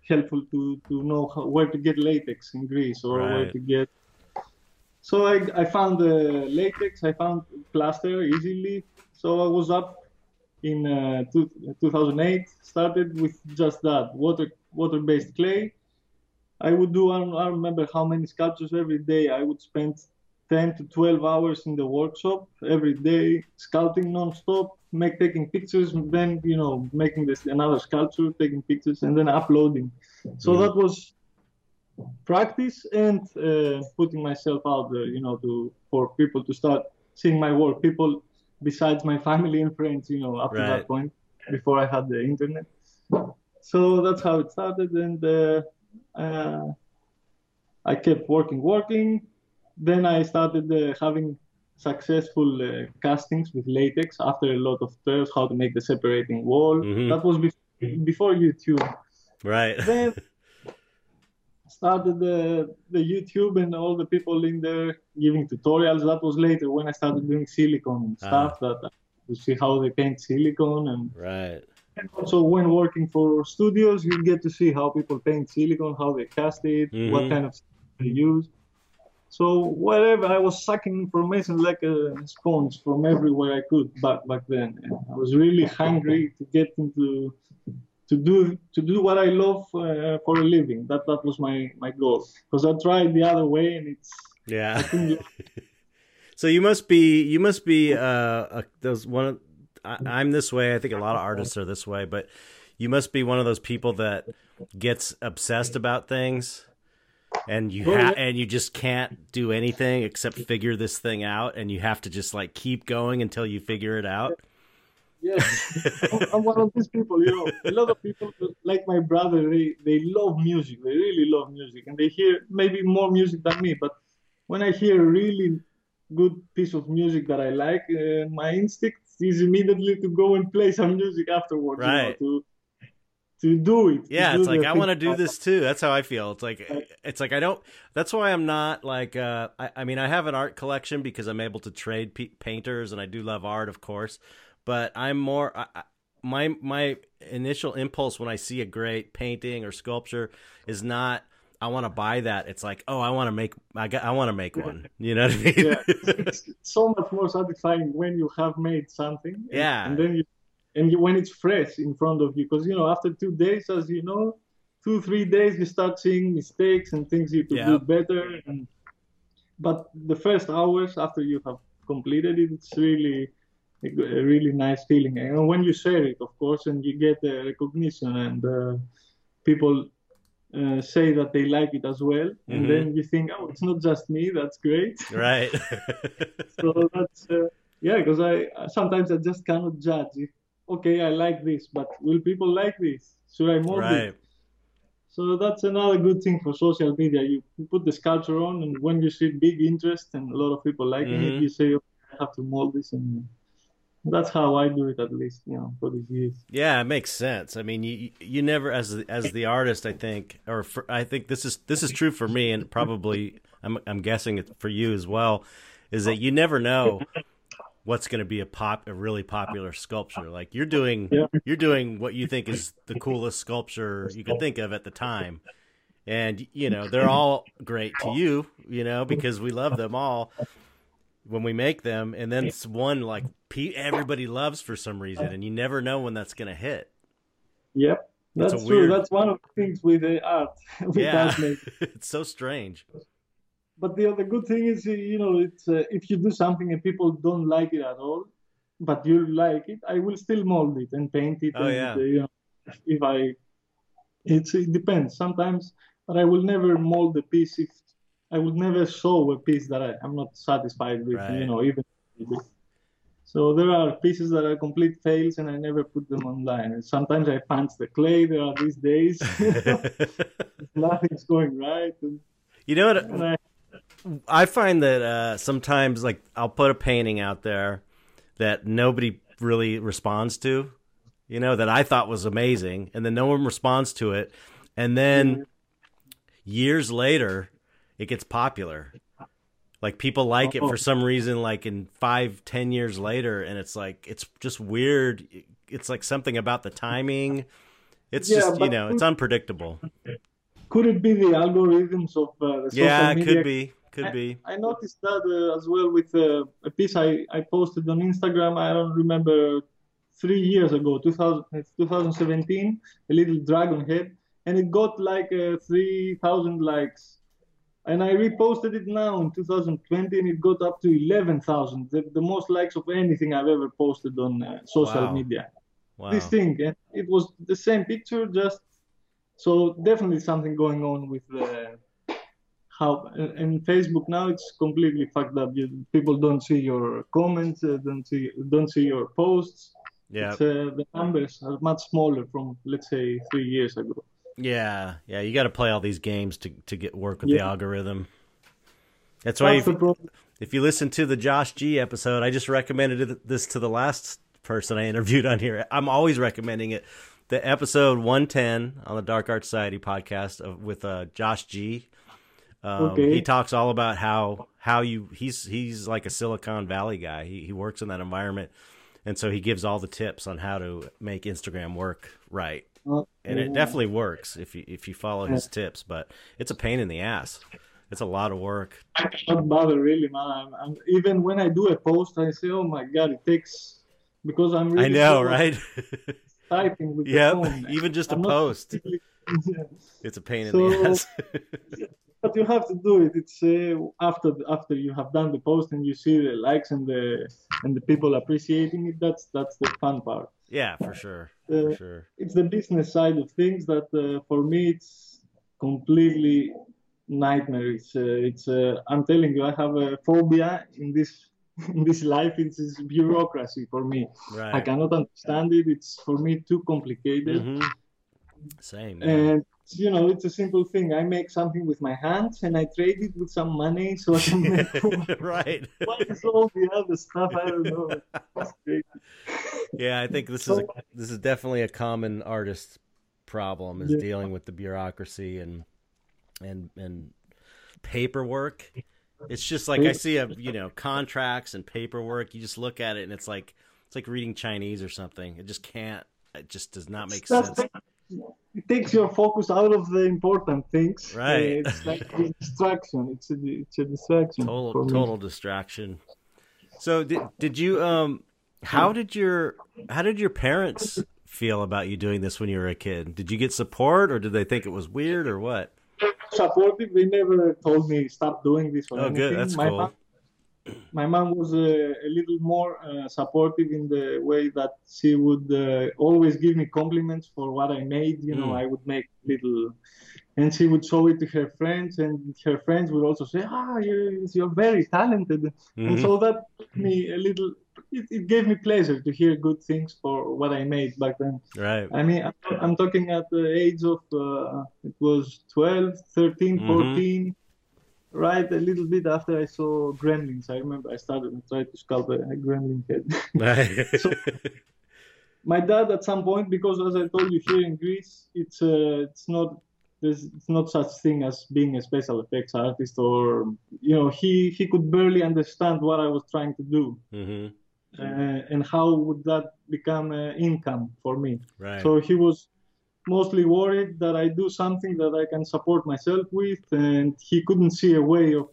helpful to to know how, where to get latex in Greece or right. where to get. So I I found the latex, I found plaster easily. So I was up in uh, two, 2008. Started with just that water water-based clay I would do, I don't, I don't remember how many sculptures every day. I would spend 10 to 12 hours in the workshop every day, sculpting non-stop, make taking pictures, then you know making this another sculpture, taking pictures, and then uploading. So mm. that was practice and uh, putting myself out there, you know, to for people to start seeing my work. People besides my family and friends, you know, up right. to that point before I had the internet. So that's how it started, and. Uh, uh, I kept working, working. Then I started uh, having successful uh, castings with latex after a lot of trials, how to make the separating wall. Mm-hmm. That was before, before YouTube. Right. Then started the the YouTube and all the people in there giving tutorials. That was later when I started doing silicone ah. stuff that to see how they paint silicone and right. And also, when working for studios, you get to see how people paint silicone, how they cast it, mm-hmm. what kind of they use. So whatever, I was sucking information like a sponge from everywhere I could back back then. And I was really hungry to get into to do to do what I love uh, for a living. That that was my my goal. Because I tried the other way, and it's yeah. so you must be you must be uh, a, those one I, am this way. I think a lot of artists are this way, but you must be one of those people that gets obsessed about things and you ha- and you just can't do anything except figure this thing out and you have to just like keep going until you figure it out yeah i'm one of these people you know a lot of people like my brother they they love music they really love music and they hear maybe more music than me but when i hear a really good piece of music that i like uh, my instinct is immediately to go and play some music afterwards. Right. You know, to, to do it. Yeah, it's like I want to do this too. That's how I feel. It's like it's like I don't. That's why I'm not like. Uh, I, I mean, I have an art collection because I'm able to trade painters, and I do love art, of course. But I'm more. I, my my initial impulse when I see a great painting or sculpture is not I want to buy that. It's like, oh, I want to make, I got, I want to make one. You know what I mean? yeah, it's, so much more satisfying when you have made something. And, yeah, and then you, and you, when it's fresh in front of you, because you know, after two days, as you know, two three days, you start seeing mistakes and things you could yeah. do better. And but the first hours after you have completed it, it's really a, a really nice feeling. And when you share it, of course, and you get the recognition and uh, people uh, say that they like it as well, mm-hmm. and then you think, oh, it's not just me. That's great. Right. so that's uh, yeah, because I sometimes I just cannot judge if okay, I like this, but will people like this? Should I mold right. it? So that's another good thing for social media. You, you put the sculpture on, and when you see big interest and a lot of people liking mm-hmm. it, you say, okay, I have to mold this and that's how I do it at least, you know, for these years. Yeah, it makes sense. I mean, you you never as as the artist, I think, or for, I think this is this is true for me, and probably I'm I'm guessing it for you as well, is that you never know what's going to be a pop a really popular sculpture. Like you're doing yeah. you're doing what you think is the coolest sculpture you could think of at the time. And you know, they're all great to you, you know, because we love them all when we make them, and then it's one like everybody loves for some reason, and you never know when that's going to hit. Yep, that's, that's true. Weird... That's one of the things with the art. with yeah, it's so strange. But the other good thing is, you know, it's uh, if you do something and people don't like it at all, but you like it, I will still mold it and paint it. Oh and, yeah. Uh, you know, if I, it's it depends. Sometimes, but I will never mold the piece if I would never show a piece that I, am not satisfied with, right. you know, even. So there are pieces that are complete fails, and I never put them online. And sometimes I punch the clay. There are these days nothing's going right. And, you know what? I, I find that uh, sometimes, like, I'll put a painting out there that nobody really responds to, you know, that I thought was amazing, and then no one responds to it, and then years later, it gets popular. Like people like it for some reason, like in five, ten years later, and it's like it's just weird. It's like something about the timing. It's Yeah, just you know, it's unpredictable. Could it be the algorithms of uh, the social Yeah, it media? could be, could be. I noticed that uh, as well with uh, a piece I, I posted on Instagram. I don't remember three years ago, 2000, 2017, a little dragon head, and it got like uh, 3,000 likes. And I reposted it now in 2020, and it got up to 11,000, the, the most likes of anything I've ever posted on uh, social Wow. media. Wow. This thing, and it was the same picture, just so definitely something going on with the how in Facebook now it's completely fucked up. You, people don't see your comments, uh, don't see don't see your posts. Yeah, uh, the numbers are much smaller from let's say three years ago. Yeah, yeah. You got to play all these games to to get work with the algorithm. That's why That's if, if you listen to the Josh G episode, I just recommended this to the last person I interviewed on here. I'm always recommending it. The episode 110 on the Dark Art Society podcast of, with uh, Josh G. Um, Okay. He talks all about how how you he's he's like a Silicon Valley guy. He he works in that environment, and so he gives all the tips on how to make Instagram work right. Uh, And it definitely works if you if you follow his tips, but it's a pain in the ass. It's a lot of work. I cannot bother really, man. I'm, I'm, even when I do a post, I say, "Oh my god, it takes," because I'm really I know, right? Typing with yep. phone. Even just a I'm not post, really- it's a pain in the ass. but you have to do it. It's uh, after after you have done the post and you see the likes and the and the people appreciating it. That's that's the fun part. yeah, for sure. Uh, For sure. It's the business side of things that uh, for me it's completely nightmare. It's uh, it's uh, I'm telling you, I have a phobia in this in this life. It's, it's bureaucracy for me. right. I cannot understand it. It's for me too complicated. hmm Same. man. And you know, it's a simple thing. I make something with my hands and I trade it with some money so I can make right. What is all the other stuff? I don't know. Yeah, I think this is a, this is definitely a common artist problem is Yeah. dealing with the bureaucracy and and and paperwork. It's just like I see a you know contracts and paperwork. You just look at it and it's like it's like reading Chinese or something. It just can't. It just does not make sense. It takes your focus out of the important things. Right. Uh, It's like a distraction. It's a, it's a distraction. Total total distraction. So did did you um how did your how did your parents feel about you doing this when you were a kid? Did you get support or did they think it was weird or what? supportive. They never told me stop doing this or Oh, anything. good. That's my cool. Mom, my mom was uh, a little more uh, supportive in the way that she would uh, always give me compliments for what I made. You know, Mm. I would make little, and she would show it to her friends, and her friends would also say, "Ah, you're, you're very talented." And Mhm. so that gave me a little. It, it gave me pleasure to hear good things for what I made back then. Right. I mean, I'm- I'm talking at the age of, uh, it was 12, 13, Mhm. 14, right? A little bit after I saw Gremlins. I remember I started and tried to sculpt a, gremlin head. So- My dad, at some point, because as I told you here in Greece, it's uh, it's not there's it's not such thing as being a special effects artist, or you know, he he could barely understand what I was trying to do, hmm uh, and how would that become uh, income for me. Right. So he was mostly worried that I do something that I can support myself with, and he couldn't see a way of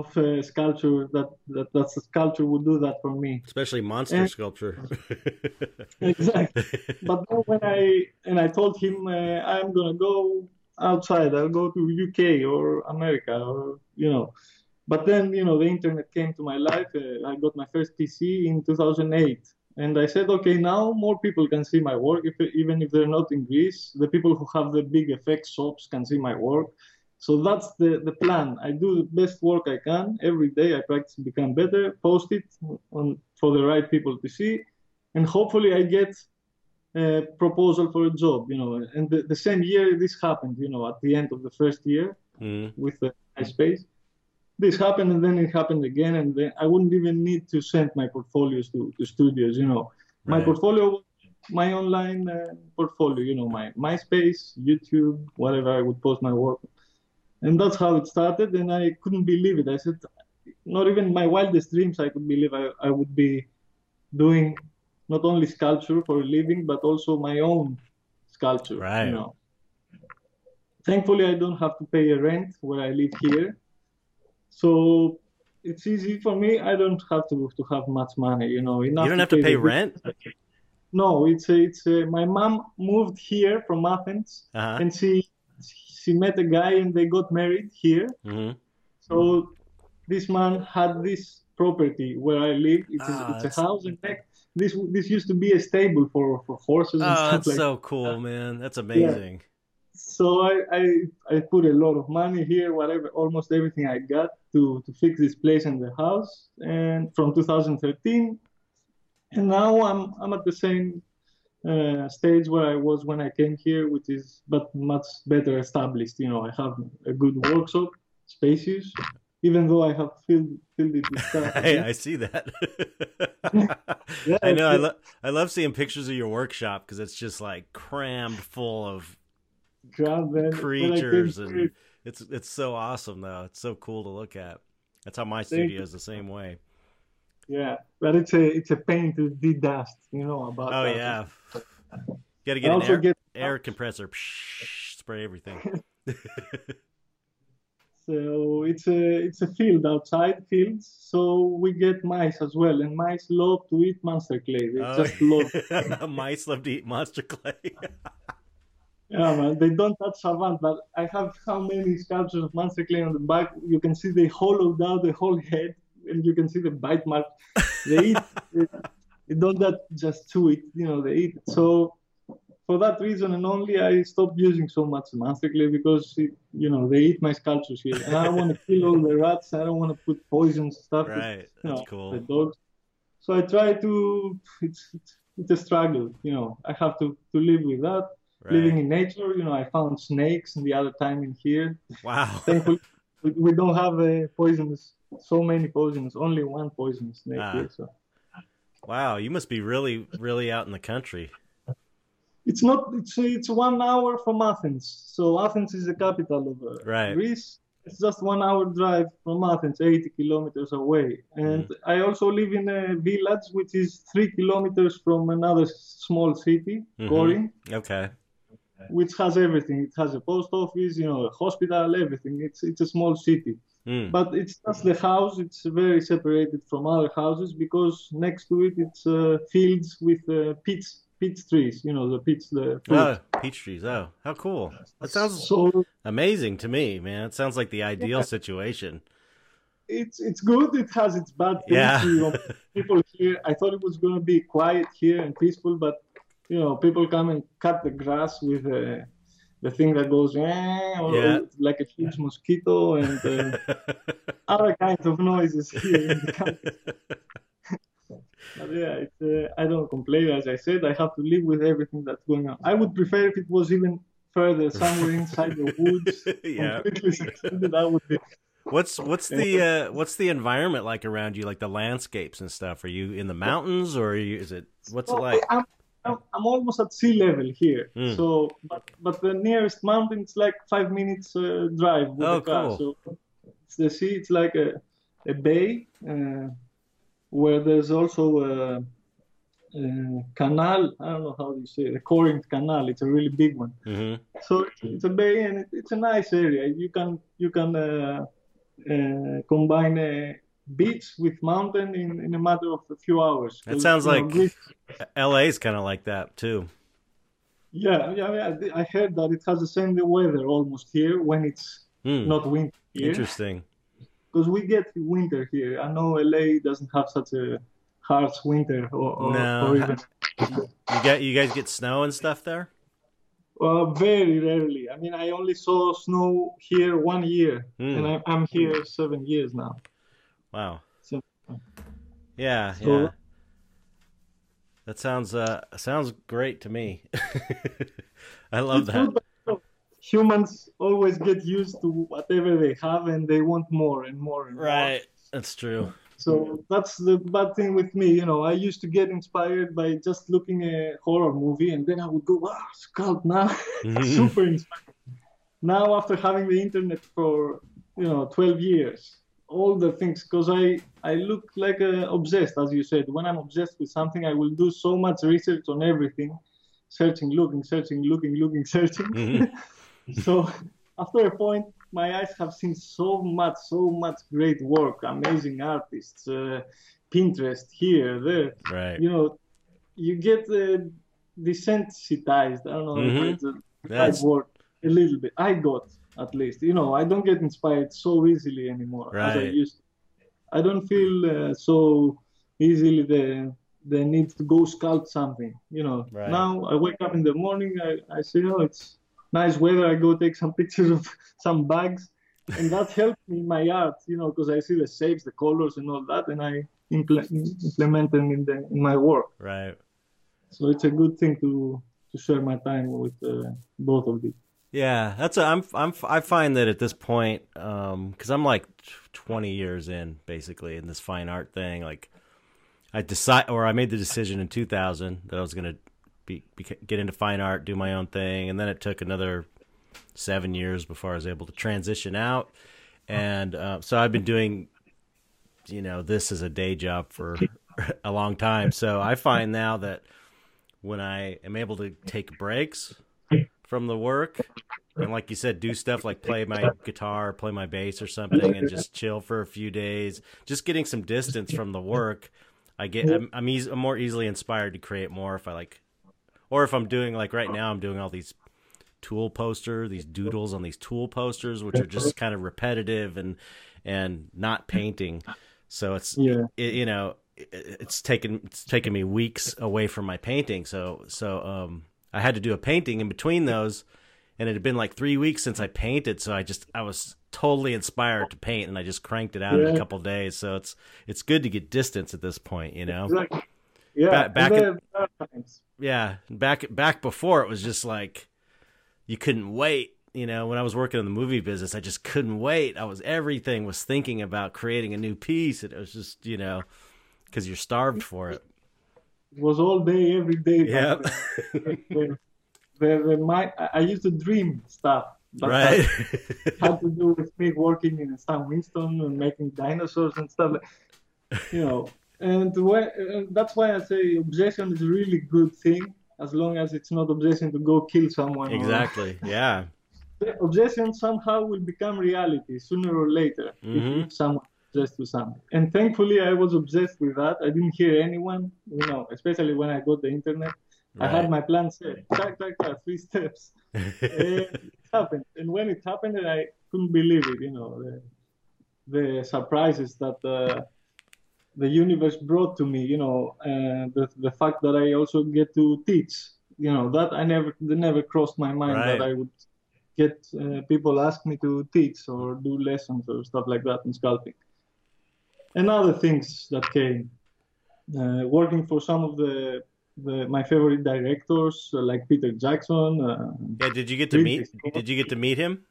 of uh, sculpture that, that that sculpture would do that for me. Especially monster And- sculpture. Exactly. But then when I and I told him uh, I'm gonna go outside, I'll go to UK or America or you know. But then you know the internet came to my life. Uh, I got my first PC in 2008, and I said, okay, now more people can see my work, if, even if they're not in Greece. The people who have the big effects shops can see my work. So that's the, the plan. I do the best work I can every day. I practice to become better, post it on, for the right people to see, and hopefully I get a proposal for a job. You know, and the, the same year this happened. You know, at the end of the first year Mhm. with the MySpace. This happened and then it happened again and then I wouldn't even need to send my portfolios to, to studios, you know. My portfolio, my online uh, portfolio, you know, my MySpace, YouTube, whatever I would post my work. And that's how it started and I couldn't believe it. I said, not even my wildest dreams I could believe I, I would be doing not only sculpture for a living, but also my own sculpture, Right. you know. Thankfully, I don't have to pay a rent where I live here. So it's easy for me. I don't have to to have much money, you know. Enough You don't have to pay rent? No, it's it's my mom moved here from Athens, Uh-huh. and she she met a guy and they got married here. hmm So this man had this property where I live. It's, Ah, a, it's a house, in fact. this this used to be a stable for, for horses and Oh, stuff that's like. so cool, man. That's amazing. So I, I I put a lot of money here, whatever, almost everything I got to to fix this place and the house, and from 2013, and now I'm I'm at the same uh, stage where I was when I came here, which is but much better established. You know, I have a good workshop, spacious, even though I have filled filled it with stuff. Hey, I see that. Yeah, I know. I, lo- I love seeing pictures of your workshop because it's just like crammed full of Grand then, when I came creatures, and it's it's so awesome though. It's so cool to look at. That's how my studio is the same way. Yeah, but it's a it's a pain to de-dust, you know about Oh that. yeah, got to I get an air, get air compressor, Psh, spray everything. so it's a it's a field outside fields, so we get mice as well, and mice love to eat monster clay. They Oh, just love. mice love to eat monster clay. Yeah, man, they don't touch savant, but I have how many sculptures of monster clay on the back? You can see they hollowed out the whole head, and you can see the bite mark. They eat. they, they don't that just chew it, you know. They eat. it. So for that reason and only, I stopped using so much monster clay because it, you know they eat my sculptures here, and I don't want to kill all the rats. I don't want to put poison stuff. right, know, that's cool. The dogs. So I try to. It's it's, it's a struggle, you know. I have to to live with that living in nature. You know, I found snakes and the other time in here. Wow. Thankfully, we, don't have a poisonous, so many poisonous, only one poisonous snake Ah. here. So Wow, you must be really, really out in the country. it's not, it's, it's one hour from Athens. So Athens is the capital of uh, Right. Greece. It's just one hour drive from Athens, 80 kilometers away. And Mm. I also live in a village which is three kilometers from another small city, Mhm. Corinth. Okay. Which has everything. It has a post office, you know, a hospital, everything. It's it's a small city, Mm. but it's just the house. It's very separated from other houses because next to it it's uh, fields with uh, peach peach trees. You know, the peach the fruit. Oh, peach trees. Oh, how cool. That sounds so amazing to me, man. It sounds like the ideal situation. it's it's good. It has its bad things. Yeah. You know, people here. I thought it was going to be quiet here and peaceful, but you know, people come and cut the grass with uh, the thing that goes eh, Yeah. like a huge mosquito and. Uh, other kinds of noises here in the country. But yeah, it's, uh, I don't complain. As I said, I have to live with everything that's going on. I would prefer if it was even further, somewhere inside the woods, yeah. completely secluded. That would be. What's what's the uh, what's the environment like around you? Like the landscapes and stuff. Are you in the mountains or are you, is it what's it like? I'm, I'm, almost at sea level here. Mm. So, but but the nearest mountain is like five minutes uh, drive with Oh, the car. cool. So it's the sea. It's like a a bay uh, where there's also a, a canal. I don't know how you say it, a Corinth Canal. It's a really big one. hmm So it's, it's a bay and it, it's a nice area. You can you can uh, uh, combine a beach with mountain in, in a matter of a few hours. It sounds like- LA is kind of like that too. Yeah, yeah, yeah. I heard that it has the same weather almost here when it's Hmm. not winter here. Interesting. Because we get winter here. I know LA doesn't have such a harsh winter or, or, No. or even You get you guys get snow and stuff there? well, very rarely. I mean, I only saw snow here one year, Hmm. and I, I'm here seven years now. Wow. So- Yeah, So- yeah. That sounds uh sounds great to me. I love that. good, but, you know, humans always get used to whatever they have and they want more and more and right. more. That's true. So that's the bad thing with me. You know, I used to get inspired by just looking a horror movie and then I would go, wow, Sculpt now. Super inspired. Now, after having the internet for, you know, 12 years, all the things, because I, I look like a obsessed, as you said. When I'm obsessed with something, I will do so much research on everything, searching, looking, searching, looking, looking, searching. Mm-hmm. so after a point, my eyes have seen so much, so much great work, amazing artists, uh, Pinterest here, there. Right. You know, you get uh, desensitized. I don't know Mhm. if it's a That's word. A little bit. I got at least. You know, I don't get inspired so easily anymore as I Right. used. To. I don't feel uh, so easily the the need to go sculpt something. You know, Right. now I wake up in the morning. I I say, oh, it's nice weather. I go take some pictures of some bags, and that helps me in my art. You know, because I see the shapes, the colors, and all that, and I impl- implement them in the in my work. right. So it's a good thing to to share my time with uh, both of these. Yeah, that's a, I'm I'm I find that at this point, um, because I'm like 20 years in basically in this fine art thing. Like, I decide or I made the decision in 2000 that I was gonna be, be get into fine art, do my own thing, and then it took another seven years before I was able to transition out. And uh, so I've been doing, you know, this as a day job for a long time. So I find now that when I am able to take breaks from the work and like you said do stuff like play my guitar play my bass or something and just chill for a few days. Just getting some distance from the work i get i'm, I'm, I'm more easily inspired to create more if i like or if i'm doing like right now i'm doing all these tool poster these doodles on these tool posters which are just kind of repetitive and and not painting. So it's Yeah. it, you know it, it's taken it's taken me weeks away from my painting. So so um i had to do a painting in between those and it had been like three weeks since i painted so i just i was totally inspired to paint and i just cranked it out in a Yeah. couple days so it's it's good to get distance at this point you know Exactly. Yeah. Ba- back and in- there- there are times. yeah back back before it was just like you couldn't wait you know when i was working in the movie business i just couldn't wait i was everything was thinking about creating a new piece it was just you know because you're starved for it It was all day, every day. Yeah. the, the, the, my, I used to dream stuff. But right had to do with me working in Stan Winston and making dinosaurs and stuff. Like, you know, and when, and that's why I say obsession is a really good thing as long as it's not obsession to go kill someone. or- exactly yeah the obsession somehow will become reality sooner or later Mhm. if someone obsessed with something. And thankfully, I was obsessed with that. I didn't hear anyone, you know, especially when I got the internet. I had my plan set, tack, tack, tack, three steps. and it happened. And when it happened, I couldn't believe it, you know, the, the surprises that uh, the universe brought to me, you know, uh, the, the fact that I also get to teach, you know, that I never, that never crossed my mind that I would get uh, people ask me to teach or do lessons or stuff like that in sculpting. And other things that came, uh, working for some of the, the my favorite directors uh, like Peter Jackson. Uh, yeah did you get to meet did you get to meet him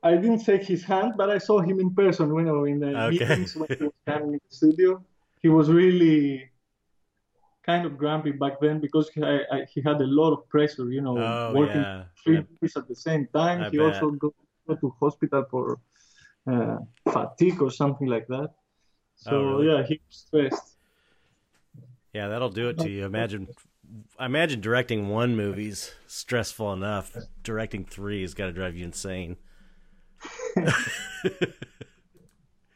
I didn't shake his hand, but I saw him in person, you know, in the Okay. meetings when he was coming in the studio. He was really kind of grumpy back then because he, I, I, he had a lot of pressure, you know, oh working yeah three movies at the same time. I he bet. also go, go to hospital for uh, fatigue or something like that. So Oh, really? yeah, was stressed. Yeah, that'll do it to you. Imagine, I imagine directing one movie's stressful enough. Directing three has got to drive you insane.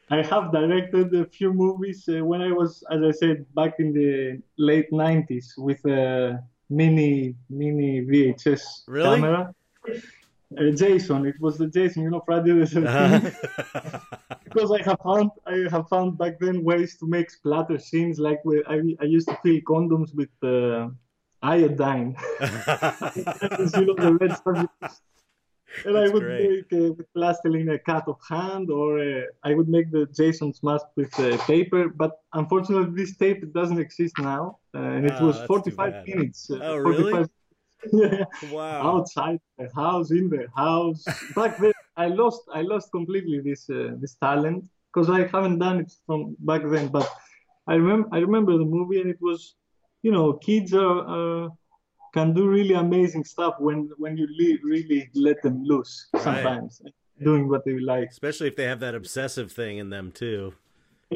I have directed a few movies uh, when I was, as I said, back in the late 90s with a mini mini VHS Really? camera. Uh, Jason, it was the Jason, you know, Friday the 13th. Uh-huh. because I have found I have found back then ways to make splatter scenes, like I, I used to fill condoms with uh, iodine. you know, the red stuff. And I would great. make uh, with plastilin a cut of hand, or uh, I would make the Jason's mask with uh, paper. But unfortunately, this tape doesn't exist now, uh, and it Oh, was 45 minutes. Uh, Oh, really? 45 yeah. Wow. outside the house, in the house. Back then, I lost I lost completely this uh, this talent because I haven't done it from back then. But I remember I remember the movie, and it was, you know, kids are uh, can do really amazing stuff when when you le- really let them loose. Right. Sometimes doing what they like. Especially if they have that obsessive thing in them too.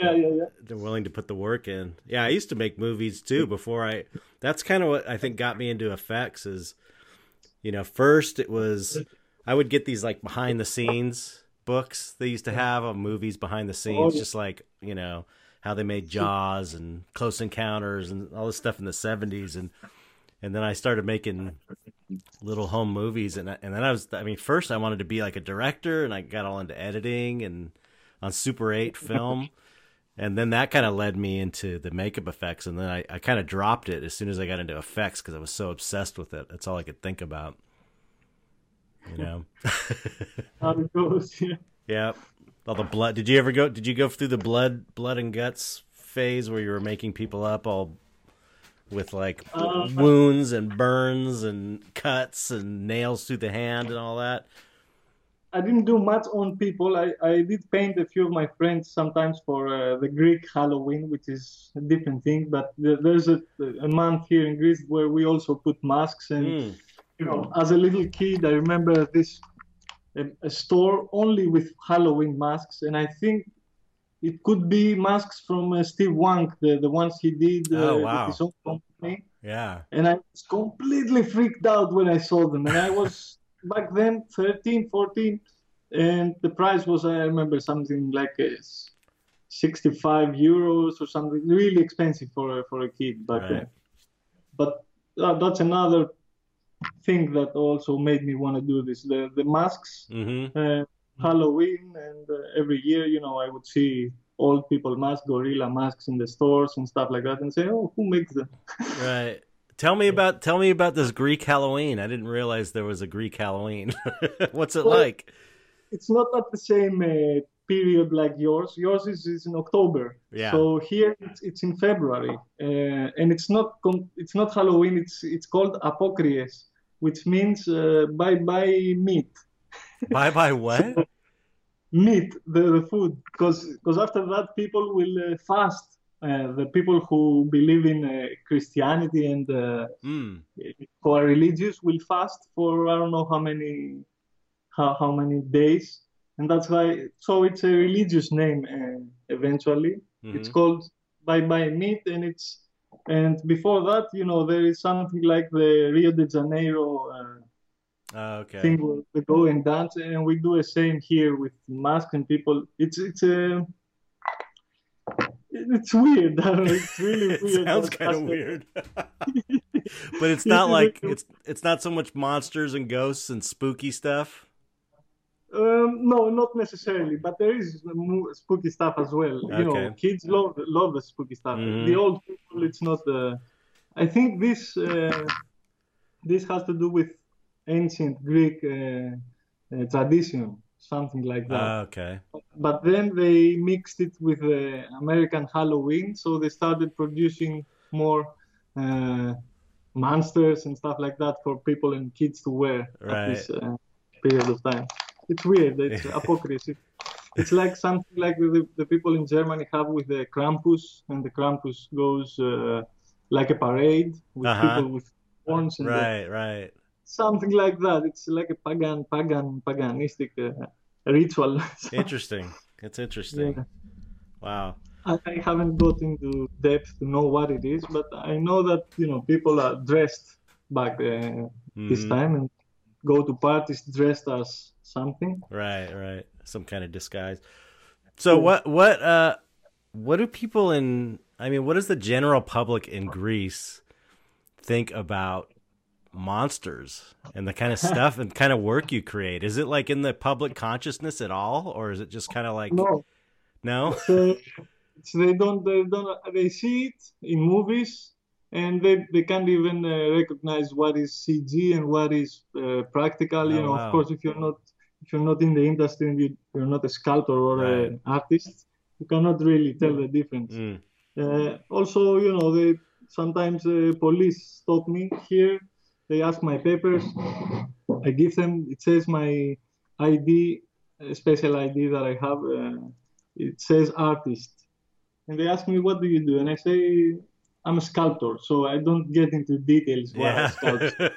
Yeah, yeah, yeah. They're willing to put the work in. Yeah, I used to make movies too before I that's kind of what I think got me into effects is you know, first it was I would get these like behind the scenes books they used to have on movies behind the scenes, Oh. just like, you know, how they made Jaws and Close Encounters and all this stuff in the seventies and and then I started making little home movies and and then I was I mean first I wanted to be like a director and I got all into editing and on Super 8 film and then that kind of led me into the makeup effects and then I, I kind of dropped it as soon as I got into effects because I was so obsessed with it that's all I could think about you know How it goes. Yeah. yeah all the blood did you ever go did you go through the blood blood and guts phase where you were making people up all with like Uh, wounds and burns and cuts and nails through the hand and all that I didn't do much on people. I, I did paint a few of my friends sometimes for uh, the Greek Halloween, which is a different thing. But there's a, a month here in Greece where we also put masks. And, Mm. you know, as a little kid, I remember this a, a store only with Halloween masks. And I think it could be masks from uh, Steve Wang, the, the ones he did uh, Oh, wow. with his own company yeah and I was completely freaked out when I saw them. And I was back then 13, 14, and the price was, I remember, something like uh, 65 euros or something, really expensive for a, for a kid back Right. then. But uh, that's another thing that also made me want to do this. The, the masks, mm-hmm uh, Halloween, and uh, every year, you know, I would see old people masks, gorilla masks in the stores and stuff like that, and say, oh, who makes them? Right. Tell me about tell me about this Greek Halloween. I didn't realize there was a Greek Halloween. What's it Well, like? it's not at the same uh, period like yours. Yours is, is in October. Yeah. So here it's, it's in February, uh, and it's not it's not Halloween. It's it's called Apokries, which means uh, bye bye meat. Bye bye what? Meat, the, the food, because because after that people will uh, fast. Uh, the people who believe in uh, Christianity and uh, Mm. who are religious will fast for I don't know how many how, how many days, and that's why. So it's a religious name. Uh, eventually, it's Mhm. called Bye Bye Meat, and it's and before that, you know, there is something like the Rio de Janeiro uh, Oh, okay. thing where we go and dance, and we do the same here with masks and people. It's it's a it's weird. It's really it sounds kind of weird. but it's not like it's it's not so much monsters and ghosts and spooky stuff. Um, no, not necessarily, but there is spooky stuff as well. You know, kids love love the spooky stuff. Mhm. The old people, it's not the. I think this uh, this has to do with ancient Greek uh, uh, tradition, something like that. Oh, okay. but then they mixed it with the American Halloween, so they started producing more uh, monsters and stuff like that for people and kids to wear right. at this uh, period of time. It's weird. It's hypocrisy. It's like something like the, the people in Germany have with the Krampus, and the Krampus goes uh, like a parade with Uh-huh. people with horns and the- Right, right. Something like that. It's like a pagan, pagan, paganistic uh, ritual. Interesting. It's interesting. Yeah. Wow. I, I haven't got into depth to know what it is, but I know that you know people are dressed back uh, this Mhm. time and go to parties dressed as something. Right, right. Some kind of disguise. So what what uh what do people in I mean, what does the general public in Greece think about monsters and the kind of stuff and kind of work you create? Is it like in the public consciousness at all or is it just kind of like No, no? so it's, they don't they don't they see it in movies and they they can't even uh, recognize what is CG and what is uh, practical. You Oh, know, wow. of course, if you're not if you're not in the industry and you, you're not a sculptor or Right. an artist, you cannot really tell the difference. Mm, Uh, also, you know, they sometimes uh, police stop me here they ask my papers. I give them. It says my ID, a special ID that I have. Uh, it says artist, and they ask me what do you do, and I say I'm a sculptor, so I don't get into details. Yeah.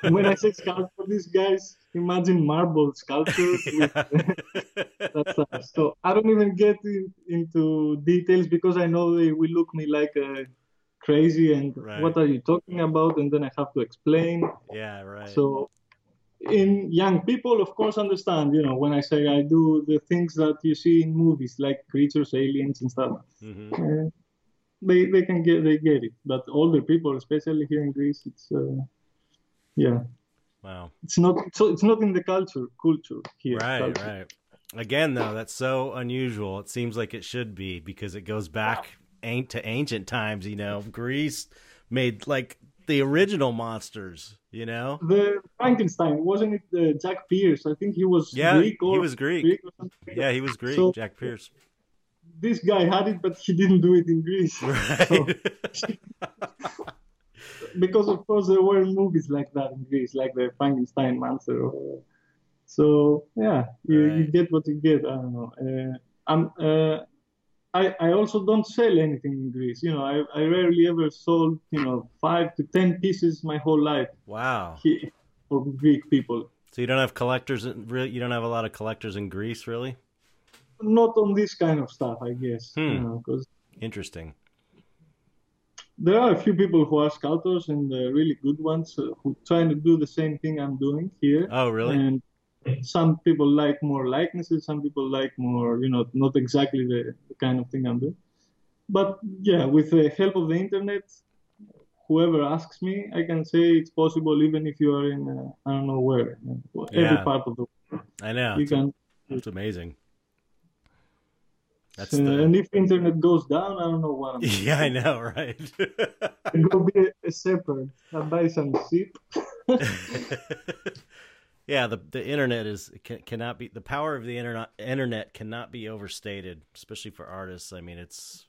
When I say sculptor, these guys imagine marble sculpture. With, that. So I don't even get in, into details because I know they will look me like uh, crazy and Right. what are you talking about, and then I have to explain. yeah, right. So in young people, of course, understand. You know, when I say I do the things that you see in movies, like creatures, aliens, and stuff. hmm Uh, they they can get they get it, but older people, especially here in Greece, it's uh, yeah, Wow. it's not so it's not in the culture culture here. Right, culture. right. Again, though, that's so unusual. It seems like it should be because it goes back an- to ancient times. You know, Greece made like the original monsters. You know, The Frankenstein wasn't it uh, Jack Pierce? I think he was yeah, Greek or he was Greek. Greek. Yeah, he was Greek. So- Jack Pierce. This guy had it, but he didn't do it in Greece. Right. because of course there were movies like that in Greece, like the Frankenstein monster. Or, so yeah, you, you get what you get. I don't know. Uh, I'm. Uh, I, I also don't sell anything in Greece. You know, I, I rarely ever sold, you know, five to ten pieces my whole life wow. for Greek people. So you don't have collectors. In, really, you don't have a lot of collectors in Greece, really. Not on this kind of stuff, I guess. Hmm. Because Interesting. there are a few people who are sculptors and uh, really good ones uh, who trying to do the same thing I'm doing here. Oh, really? And some people like more likenesses, some people like more, you know, not exactly the, the kind of thing I'm doing. But yeah, with the help of the internet, whoever asks me, I can say it's possible even if you are in, uh, I don't know where, every Yeah. part of the world. I know. You It's, can, it's amazing. That's uh, the. and if internet goes down, I don't know what I'm Yeah, I know, right? go be a, shepherd. I buy some sheep. Yeah, the the internet is can, cannot be the power of the internet internet cannot be overstated, especially for artists. I mean, it's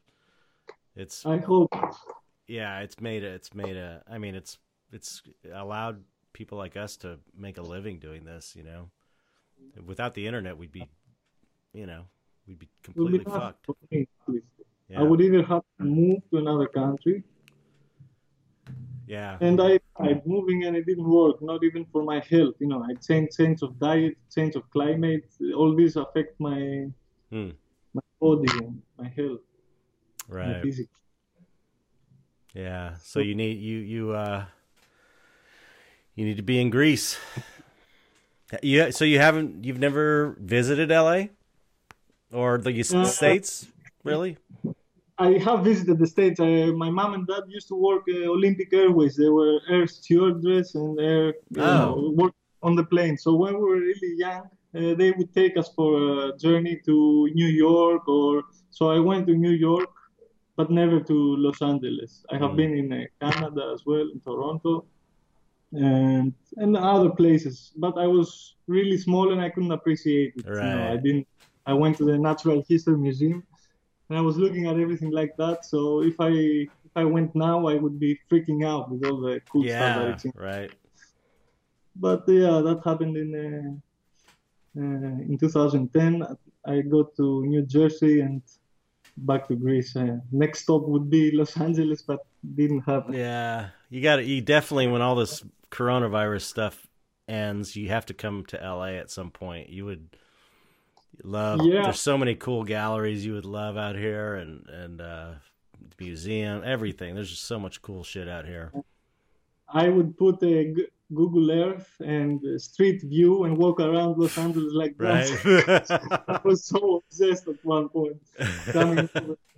it's I hope. yeah, it's made a, it's made a I mean, it's it's allowed people like us to make a living doing this, you know. Without the internet, we'd be you know, we'd be it would be completely fucked. for me, at least. Yeah. I would either have to move to another country, yeah. and I tried moving and it didn't work. Not even for my health. You know, I changed change of diet, change of climate. All these affect my Hmm. my body and my health, my Right. physics. Yeah. So you need you you uh you need to be in Greece. Yeah. So you haven't you've never visited LA or the Uh, states really? I have visited the States. I, my mom and dad used to work uh, Olympic Airways. They were air stewardess and air Oh. know, work on the plane. So when we were really young, uh, they would take us for a journey to New York or so I went to New York, but never to Los Angeles. I have Mm. been in uh, Canada as well, in Toronto, and and other places. But I was really small and I couldn't appreciate it. You know, Right. I didn't. I went to the Natural History Museum and I was looking at everything like that. So if I if I went now, I would be freaking out with all the cool stuff Yeah. Right. But yeah, that happened in uh, uh, in 2010. I go to New Jersey and back to Greece. Uh, next stop would be Los Angeles, but didn't happen. Yeah. You got to you definitely when all this coronavirus stuff ends, you have to come to LA at some point. You would love Yeah. there's so many cool galleries you would love out here and and uh museum, everything. There's just so much cool shit out here. I would put a G- Google Earth and Street View and walk around Los Angeles like Right. that. I was so obsessed at one point. coming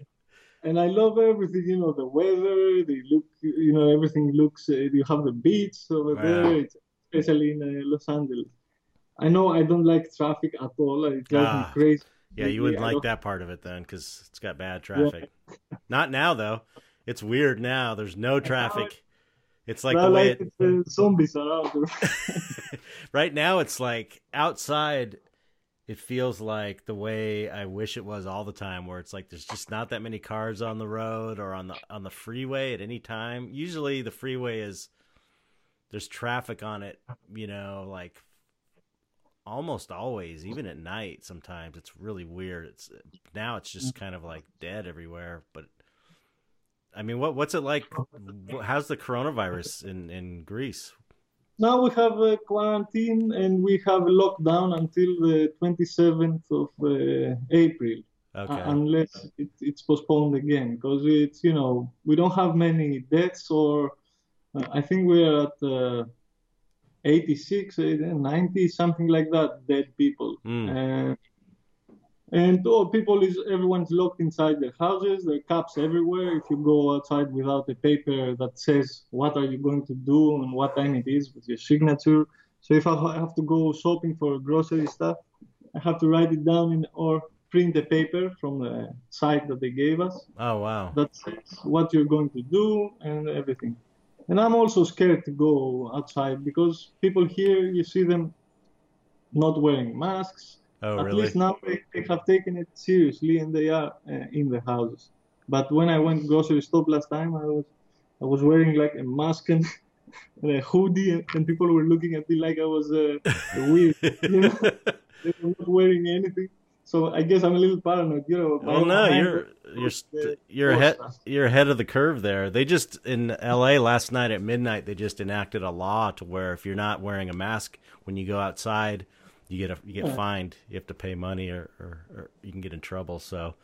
and I love everything, you know, the weather, they look, you know, everything looks, uh, you have the beach over Wow. there, it's, especially in uh, Los Angeles. I know I don't like traffic at all. It drives Ah. me crazy. Yeah, you wouldn't I like that part of it then, because it's got bad traffic. Not now though. It's weird now. There's no traffic. It's like the way like it, it's, uh, zombies around. right now. It's like outside. It feels like the way I wish it was all the time, where it's like there's just not that many cars on the road or on the on the freeway at any time. Usually, the freeway is there's traffic on it, you know, like almost always, even at night. Sometimes it's really weird. It's now it's just kind of like dead everywhere. But I mean, what what's it like? How's the coronavirus in in Greece? Now we have a quarantine and we have a lockdown until the 27th of uh, April. Okay. Uh, unless it, it's postponed again, because it's you know we don't have many deaths, or uh, I think we're at uh, 86, 90, something like that, dead people. Mm. and oh, people is everyone's locked inside their houses. There are cops everywhere. If you go outside without a paper that says what are you going to do and what time it is with your signature, so if I have to go shopping for grocery stuff, I have to write it down in or print the paper from the site that they gave us. Oh wow! That says what you're going to do and everything. And I'm also scared to go outside because people here, you see them not wearing masks. Oh At really? least now they, they have taken it seriously and they are uh, in the houses. But when I went grocery store last time, I was I was wearing like a mask and, and a hoodie, and, and people were looking at me like I was uh, weird. You know, they were not wearing anything. So I guess I'm a little paranoid, you know. Well, no, you're you're st- uh, you're ahead you're ahead of the curve there. They just in L.A. last night at midnight they just enacted a law to where if you're not wearing a mask when you go outside, you get a you get Yeah. fined. You have to pay money or, or, or you can get in trouble. So,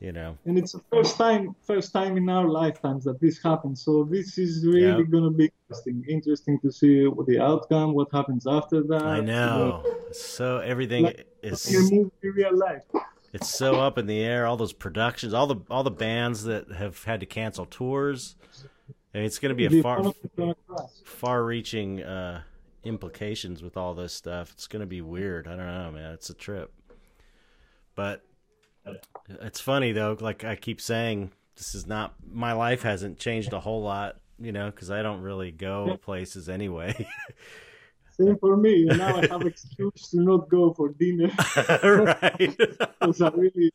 you know, and it's the first time first time in our lifetimes that this happens so this is really Yeah. going to be interesting interesting to see what the outcome what happens after that I know. So everything Like- is in movie real life it's so up in the air. All those productions, all the all the bands that have had to cancel tours. And it's going to be The a far economy is gonna crash. far-reaching uh, implications with all this stuff. It's going to be weird. I don't know, man. It's a trip. But it's funny though. Like I keep saying, this is not my life hasn't changed a whole lot, you know, because I don't really go places anyway. same for me and now i have excuse to not go for dinner right? because i really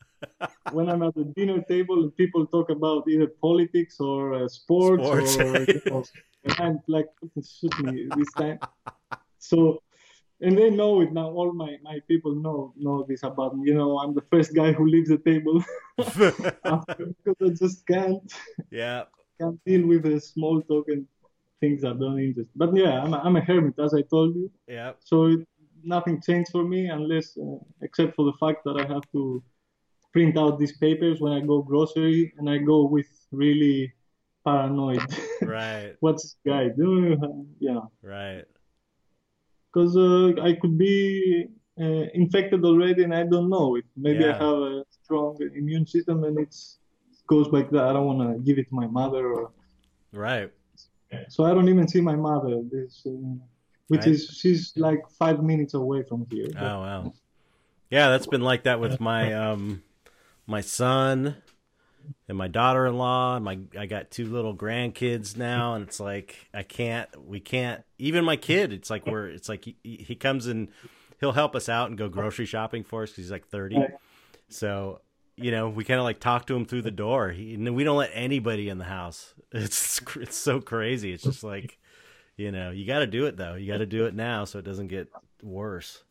when i'm at the dinner table and people talk about either politics or uh, sports, Sports. or you know, and i'm like shoot me this time so and they know it now all my, my people know know this about me you know i'm the first guy who leaves the table because i just can't yeah. can't deal with the small talk and things that don't interest but yeah i'm a, I'm a hermit as i told you Yeah. so it, nothing changed for me unless uh, except for the fact that i have to print out these papers when i go grocery and i go with really paranoid Right. what's this guy doing yeah Right. Because uh, I could be uh, infected already and I don't know it. Maybe Yeah. I have a strong immune system and it's it goes like that. I don't want to give it to my mother, or Right. so I don't even see my mother. This, uh, which Right. is she's like five minutes away from here. Oh wow. Yeah, that's been like that with my um my son and my daughter-in-law and my I got two little grandkids now and it's like I can't we can't even my kid it's like we're it's like he, he comes and he'll help us out and go grocery shopping for us cuz he's like 30. So, you know, we kind of like talk to him through the door. He, we don't let anybody in the house. It's it's so crazy. It's just like you know, you got to do it though. You got to do it now so it doesn't get worse.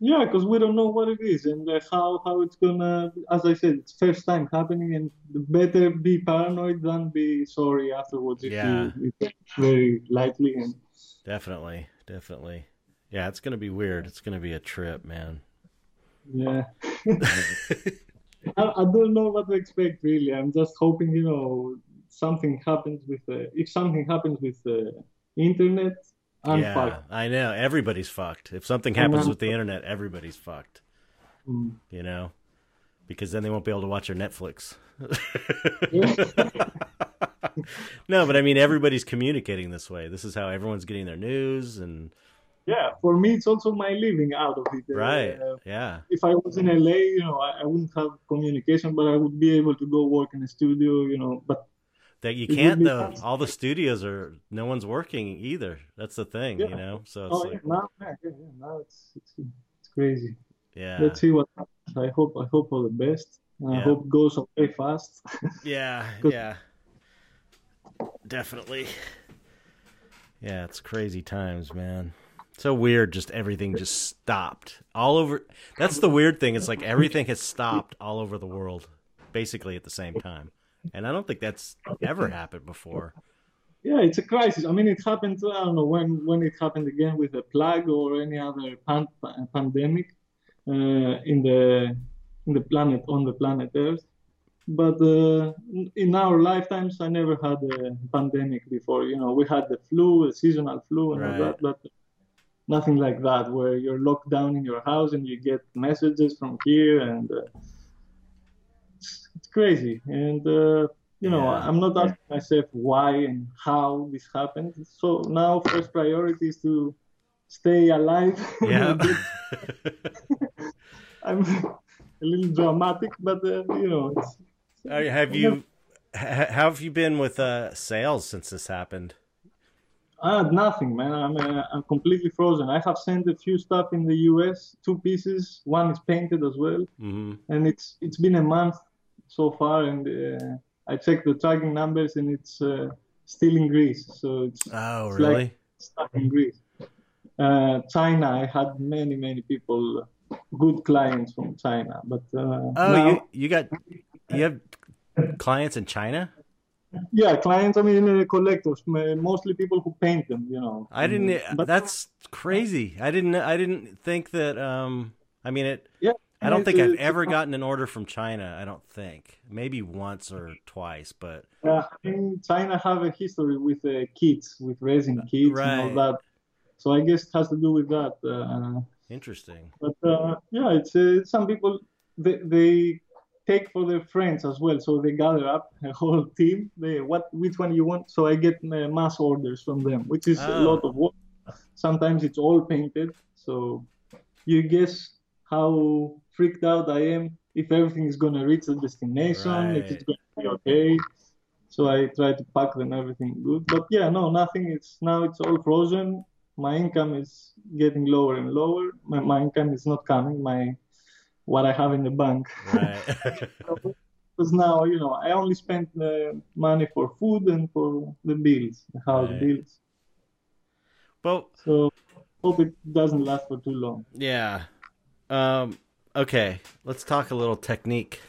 Yeah, because we don't know what it is and uh, how how it's gonna. As I said, it's first time happening, and better be paranoid than be sorry afterwards if Yeah. you, you very lightly and. Definitely, definitely. Yeah, it's gonna be weird. It's gonna be a trip, man. Yeah. I, I don't know what to expect really. I'm just hoping, you know, something happens with the, if something happens with the internet, I'm yeah, fucked. I know. Everybody's fucked. If something happens with the internet, everybody's fucked. Mm. You know, because then they won't be able to watch their Netflix. no, but I mean, everybody's communicating this way. This is how everyone's getting their news, and Yeah, for me, it's also my living out of it. Uh, right, uh, yeah, if I was in LA, you know, I, I wouldn't have communication, but I would be able to go work in a studio, you know. But that you can't though. All the studios are no one's working either. That's the thing, you know. So it's oh, like, yeah, now, yeah, yeah, yeah, now it's, it's it's crazy. yeah, Let's see what happens. I hope I hope for the best. I Yeah. hope it goes away fast. Yeah, yeah. Definitely. Yeah, it's crazy times, man. So weird, just everything just stopped all over. That's the weird thing. It's like everything has stopped all over the world, basically at the same time, and I don't think that's ever happened before. Yeah, it's a crisis. I mean, it happened. I don't know when when it happened again with a plague or any other pan- pandemic uh, in the in the planet on the planet Earth. But uh, in our lifetimes, I never had a pandemic before. You know, we had the flu, a seasonal flu, and Right. all that, but nothing like that, where you're locked down in your house and you get messages from here, and uh, crazy. And uh, you know, Yeah. I'm not asking myself why and how this happened. So now, first priority is to stay alive. Yeah. I'm a little dramatic, but uh, you know, it's, Uh, have you? How have you been with uh, sales since this happened? I had nothing, man. I'm uh, I'm completely frozen. I have sent a few stuff in the U.S. Two pieces. One is painted as well, hmm and it's it's been a month so far, and uh, I checked the tracking numbers, and it's uh, still in Greece. So it's Oh, It's like- stuck in Greece. Uh, China, I had many many people, good clients from China, but uh, Oh, now, you you got you have clients in China? yeah, clients. I mean, uh, collectors, mostly people who paint them. You know. I didn't. But that's crazy. I didn't. I didn't think that. Um. I mean, it. yeah, I don't think uh, I've ever gotten an order from China. I don't think. Maybe once or twice, but Uh, in China have a history with uh, kits, with resin kits and all that. So I guess it has to do with that. Uh, interesting. but uh, yeah, it's uh, some people they, they take for their friends as well. So they gather up a whole team. They what which one you want? So I get uh, mass orders from them, which is a Ah. lot of work. Sometimes it's all painted. So you guess how freaked out I am if everything is gonna reach the destination, if it's gonna be okay. So I try to pack them everything good. But yeah, no, nothing. It's now it's all frozen. My income is getting lower and lower. My, my income is not coming. My what I have in the bank. Right. Because now you know I only spend uh, money for food and for the bills, the house Right. bills. well, So hope it doesn't last for too long. yeah. Um. Okay. Let's talk a little technique.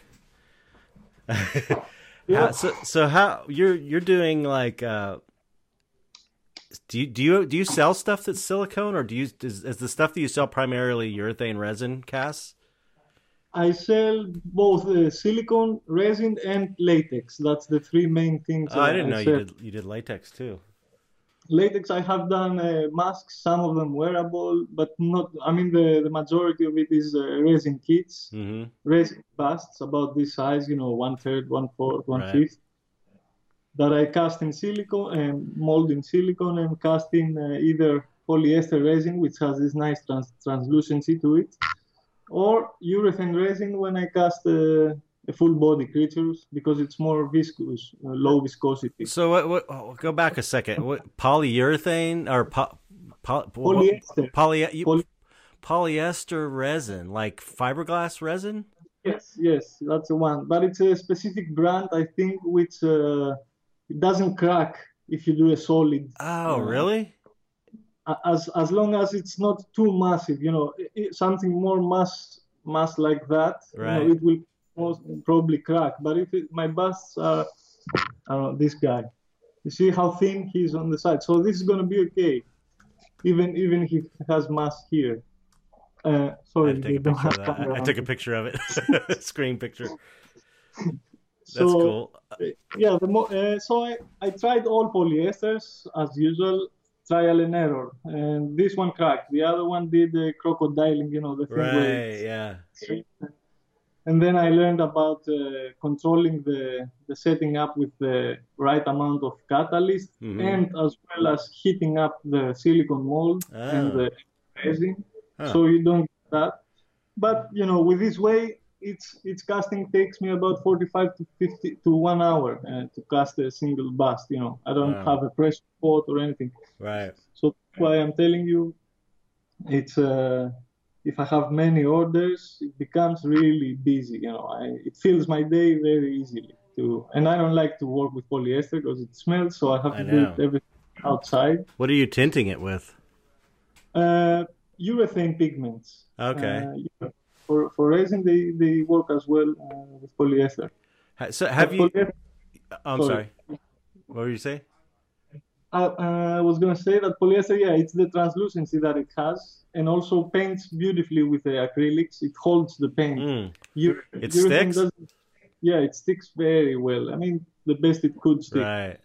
How, so, so how you're you're doing like uh do you do you do you sell stuff that's silicone or do you is, is the stuff that you sell primarily urethane resin casts? I sell both uh, silicone, resin, and latex. That's the three main things. Oh, I didn't know you did you did latex too. Latex, I have done uh, masks, some of them wearable, but not. I mean, the, the majority of it is uh, resin kits, hmm resin busts about this size, you know, one third, one fourth, one Right. fifth, that I cast in silicone and mold in silicone and cast in uh, either polyester resin, which has this nice trans- translucency to it, or urethane resin when I cast uh, full body creatures because it's more viscous, uh, low viscosity. So what? What? Oh, go back a second. What polyurethane or po, po, Polyester. Poly, you, Poly- polyester resin, like fiberglass resin? Yes, yes, that's the one. But it's a specific brand, I think, which uh, it doesn't crack if you do a solid. Oh, Uh, really? As as long as it's not too massive, you know, i- i- something more mass mass like that, you know, Right. it will most probably crack. But if it, my busts are, I don't know, this guy, you see how thin he is on the side. So this is gonna be okay, even even if he has mass here. Uh, sorry, to a don't have. I, I took a picture of it. Screen picture. That's So, cool. yeah the mo- uh, so I, I tried all polyesters as usual trial and error and this one cracked the other one did the crocodiling you know the thing where Right. Yeah. And then I learned about uh, controlling the the setting up with the right amount of catalyst Mhm. and as well as heating up the silicone mold and Oh. the resin Huh. so you don't get that but you know with this way it's it's casting takes me about 45 to 50 to one hour uh, to cast a single bust you know i don't Wow. have a pressure pot or anything Right. so that's why i'm telling you it's uh if i have many orders it becomes really busy you know I, it fills my day very easily to and i don't like to work with polyester because it smells so i have I to do know. it every outside. What are you tinting it with? Uh, urethane pigments. Okay. Uh, for for resin, they they work as well uh, with polyester. So have But you? polyester- oh, I'm sorry. sorry. What were you say? I, uh, I was gonna say that polyester, yeah, it's the translucency that it has, and also paints beautifully with the acrylics. It holds the paint. Mm. Ure- It sticks? Yeah, it sticks very well. I mean, the best it could stick. Right.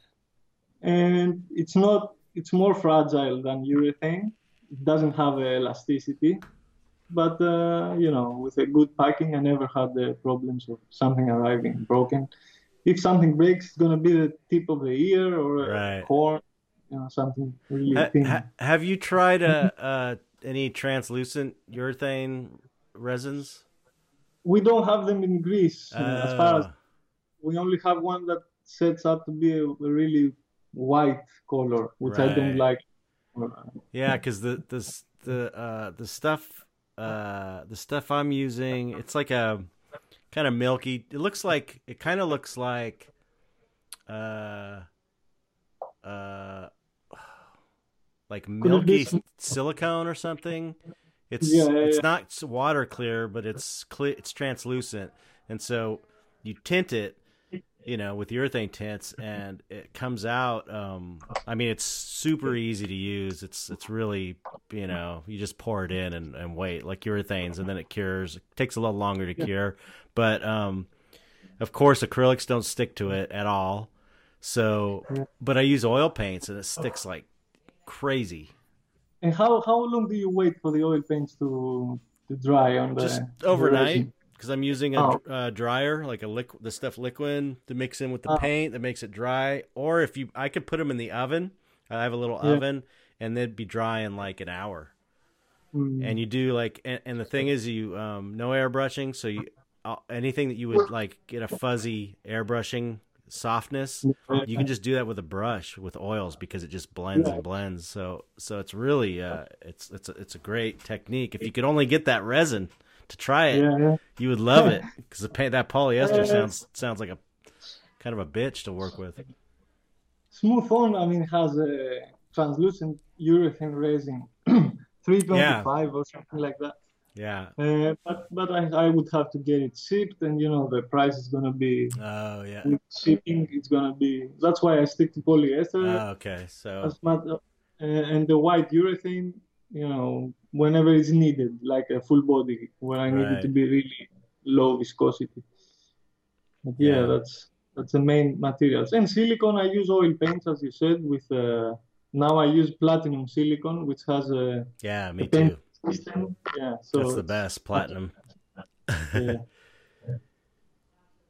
And it's not, it's more fragile than urethane. It doesn't have elasticity. But, uh, you know, with a good packing, I never had the problems of something arriving broken. If something breaks, it's going to be the tip of the ear or a horn, you know, something really Ha- thin. ha- have you tried a? uh, any translucent urethane resins? we don't have them in Greece. uh, as far as Uh, we only have one that sets up to be a, a really white color, which I don't like. Yeah, because the the the uh, the stuff uh, the stuff I'm using, it's like a kind of milky. It looks like it kind of looks like uh uh like milky some- silicone or something. It's Yeah, yeah, it's yeah. not water clear, but it's clear. It's translucent, and so you tint it you know, with urethane tints, and it comes out. Um, I mean, it's super easy to use. It's it's really you know, you just pour it in and, and wait like urethanes, and then it cures. It takes a little longer to cure, but um, of course, acrylics don't stick to it at all. So, but I use oil paints, and it sticks like crazy. And how how long do you wait for the oil paints to to dry on the Just overnight. Because I'm using a Oh. uh, dryer, like a liquid, the stuff liquid to mix in with the Oh. paint that makes it dry. Or if you, I could put them in the oven. I have a little Yeah. oven, and they'd be dry in like an hour. Mm. And you do like, and, and the thing is, you um, no airbrushing, so you uh, anything that you would like get a fuzzy airbrushing softness, you can just do that with a brush with oils because it just blends Yeah. and blends. So so it's really uh, it's it's a, it's a great technique. If you could only get that resin to try it, yeah, yeah. you would love it because the paint that polyester Yeah. sounds sounds like a kind of a bitch to work with. Smooth On, I mean, has a translucent urethane resin, 325 or something like that. Yeah. Uh, but but I, I would have to get it shipped, and you know the price is gonna be Oh yeah. with shipping. It's gonna be. That's why I stick to polyester. Oh, okay. So as much, uh, and the white urethane, you know, whenever it's needed, like a full body, where I need it to be really low viscosity. But yeah, Yeah. that's that's the main materials. And silicone, I use oil paints, as you said. With uh, now I use platinum silicone, which has a yeah, me paint too. System. Yeah, so That's the best platinum. Yeah.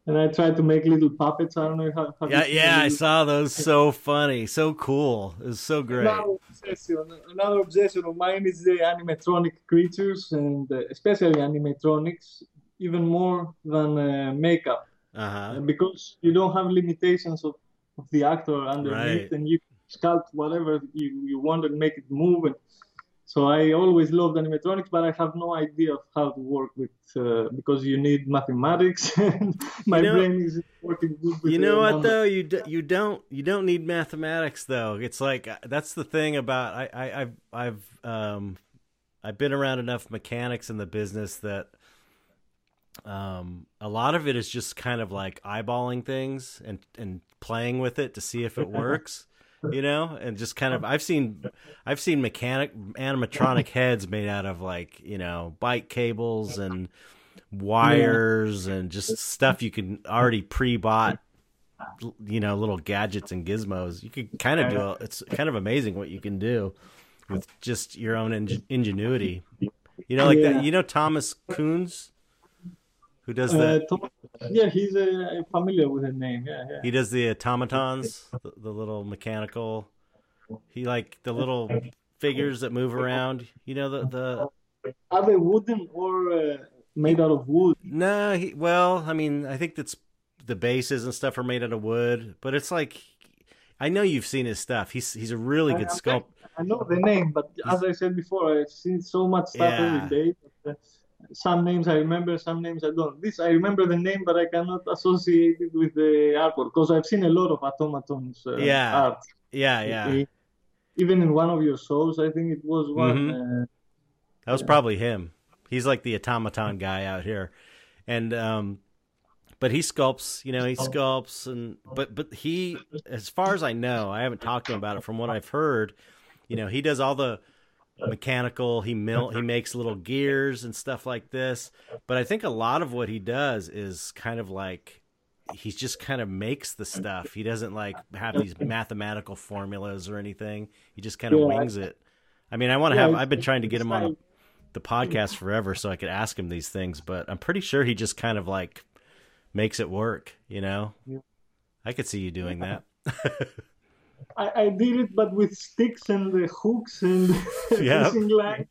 And I tried to make little puppets. I don't know how. you Yeah, yeah, I saw those. So funny, so cool. It was so great. Another obsession, another obsession of mine is the animatronic creatures, and uh, especially animatronics, even more than uh, makeup, Uh huh. because you don't have limitations of, of the actor underneath, Right. and you sculpt whatever you, you want and make it move. And so I always loved animatronics, but I have no idea of how to work with uh, because you need mathematics, and my You know- brain is working good with You know what numbers. though? You d- you don't you don't need mathematics though. It's like uh, that's the thing about I I I've I've um I've been around enough mechanics in the business that um a lot of it is just kind of like eyeballing things and and playing with it to see if it works. You know, and just kind of I've seen I've seen mechanic animatronic heads made out of like, you know, bike cables and wires and just stuff you can already pre-bought you know little gadgets and gizmos you could kind of do a, it's kind of amazing what you can do with just your own ingen- ingenuity you know like Yeah. that you know thomas Kuntz, who does Uh, that Tom- yeah, he's uh, familiar with the name. Yeah, yeah. he does the automatons the, the little mechanical he like the little figures that move around you know the the Are they wooden or uh, made out of wood? No, he, well, I mean, I think that's the bases and stuff are made out of wood, but it's like I know you've seen his stuff. He's he's a really good I- sculpt. I know the name, but as I said before, I've seen so much stuff Yeah. every day. Some names I remember, some names I don't. This I remember the name, but I cannot associate it with the artwork because I've seen a lot of automatons uh, Yeah. art. Yeah, yeah, even in one of your shows, I think it was one. Mhm. Uh, That was probably him. He's like the automaton guy out here, and um, but he sculpts. You know, he sculpts, and but but he, as far as I know, I haven't talked to him about it. From what I've heard, you know, he does all the mechanical. He mill. He makes little gears and stuff like this. But I think a lot of what he does is kind of like he just kind of makes the stuff. He doesn't like have these mathematical formulas or anything. He just kind of Yeah. wings it. I mean, I want to Yeah, have. I've been trying to get him on the podcast forever so I could ask him these things, but I'm pretty sure he just kind of like makes it work, you know? Yeah. I could see you doing that. I, I did it, but with sticks and the hooks and Yeah. fishing line,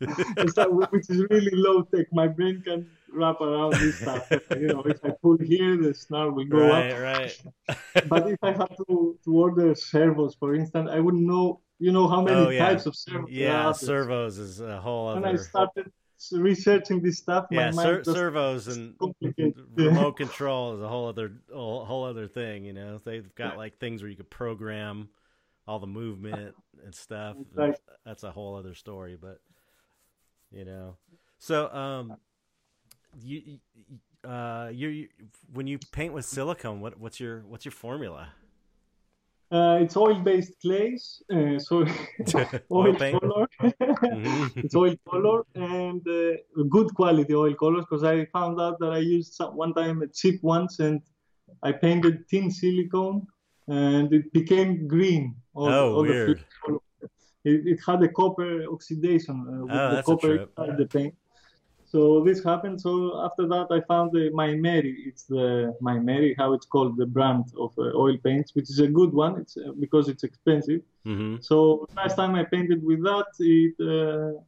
stuff, which is really low tech. My brain can wrap around this stuff. You know, if I pull here, the snare will go right, up. right. But if I have to, to order servos, for instance, I wouldn't know. You know how many Oh, yeah. types of servos Yeah, servos is a whole other. When I started researching this stuff, Yeah, my ser- servos and remote control is a whole other whole, whole other thing, you know. They've got like things where you could program all the movement and stuff. Right. That's a whole other story, but you know. So um you uh you you- when you paint with silicone, what what's your what's your formula? Uh, it's oil-based clays, uh, so Oil color. Mhm. it's oil color and uh, good quality oil colors because I found out that I used some, one time a cheap ones and I painted tin silicone and it became green. All, Oh, all weird. It, it had a copper oxidation uh, with Oh, the copper inside the paint. So this happened. So after that, I found the Maimeri. It's the Maimeri, how it's called, the brand of uh, oil paints, which is a good one. It's uh, because it's expensive. Mhm. So last time I painted with that, it uh,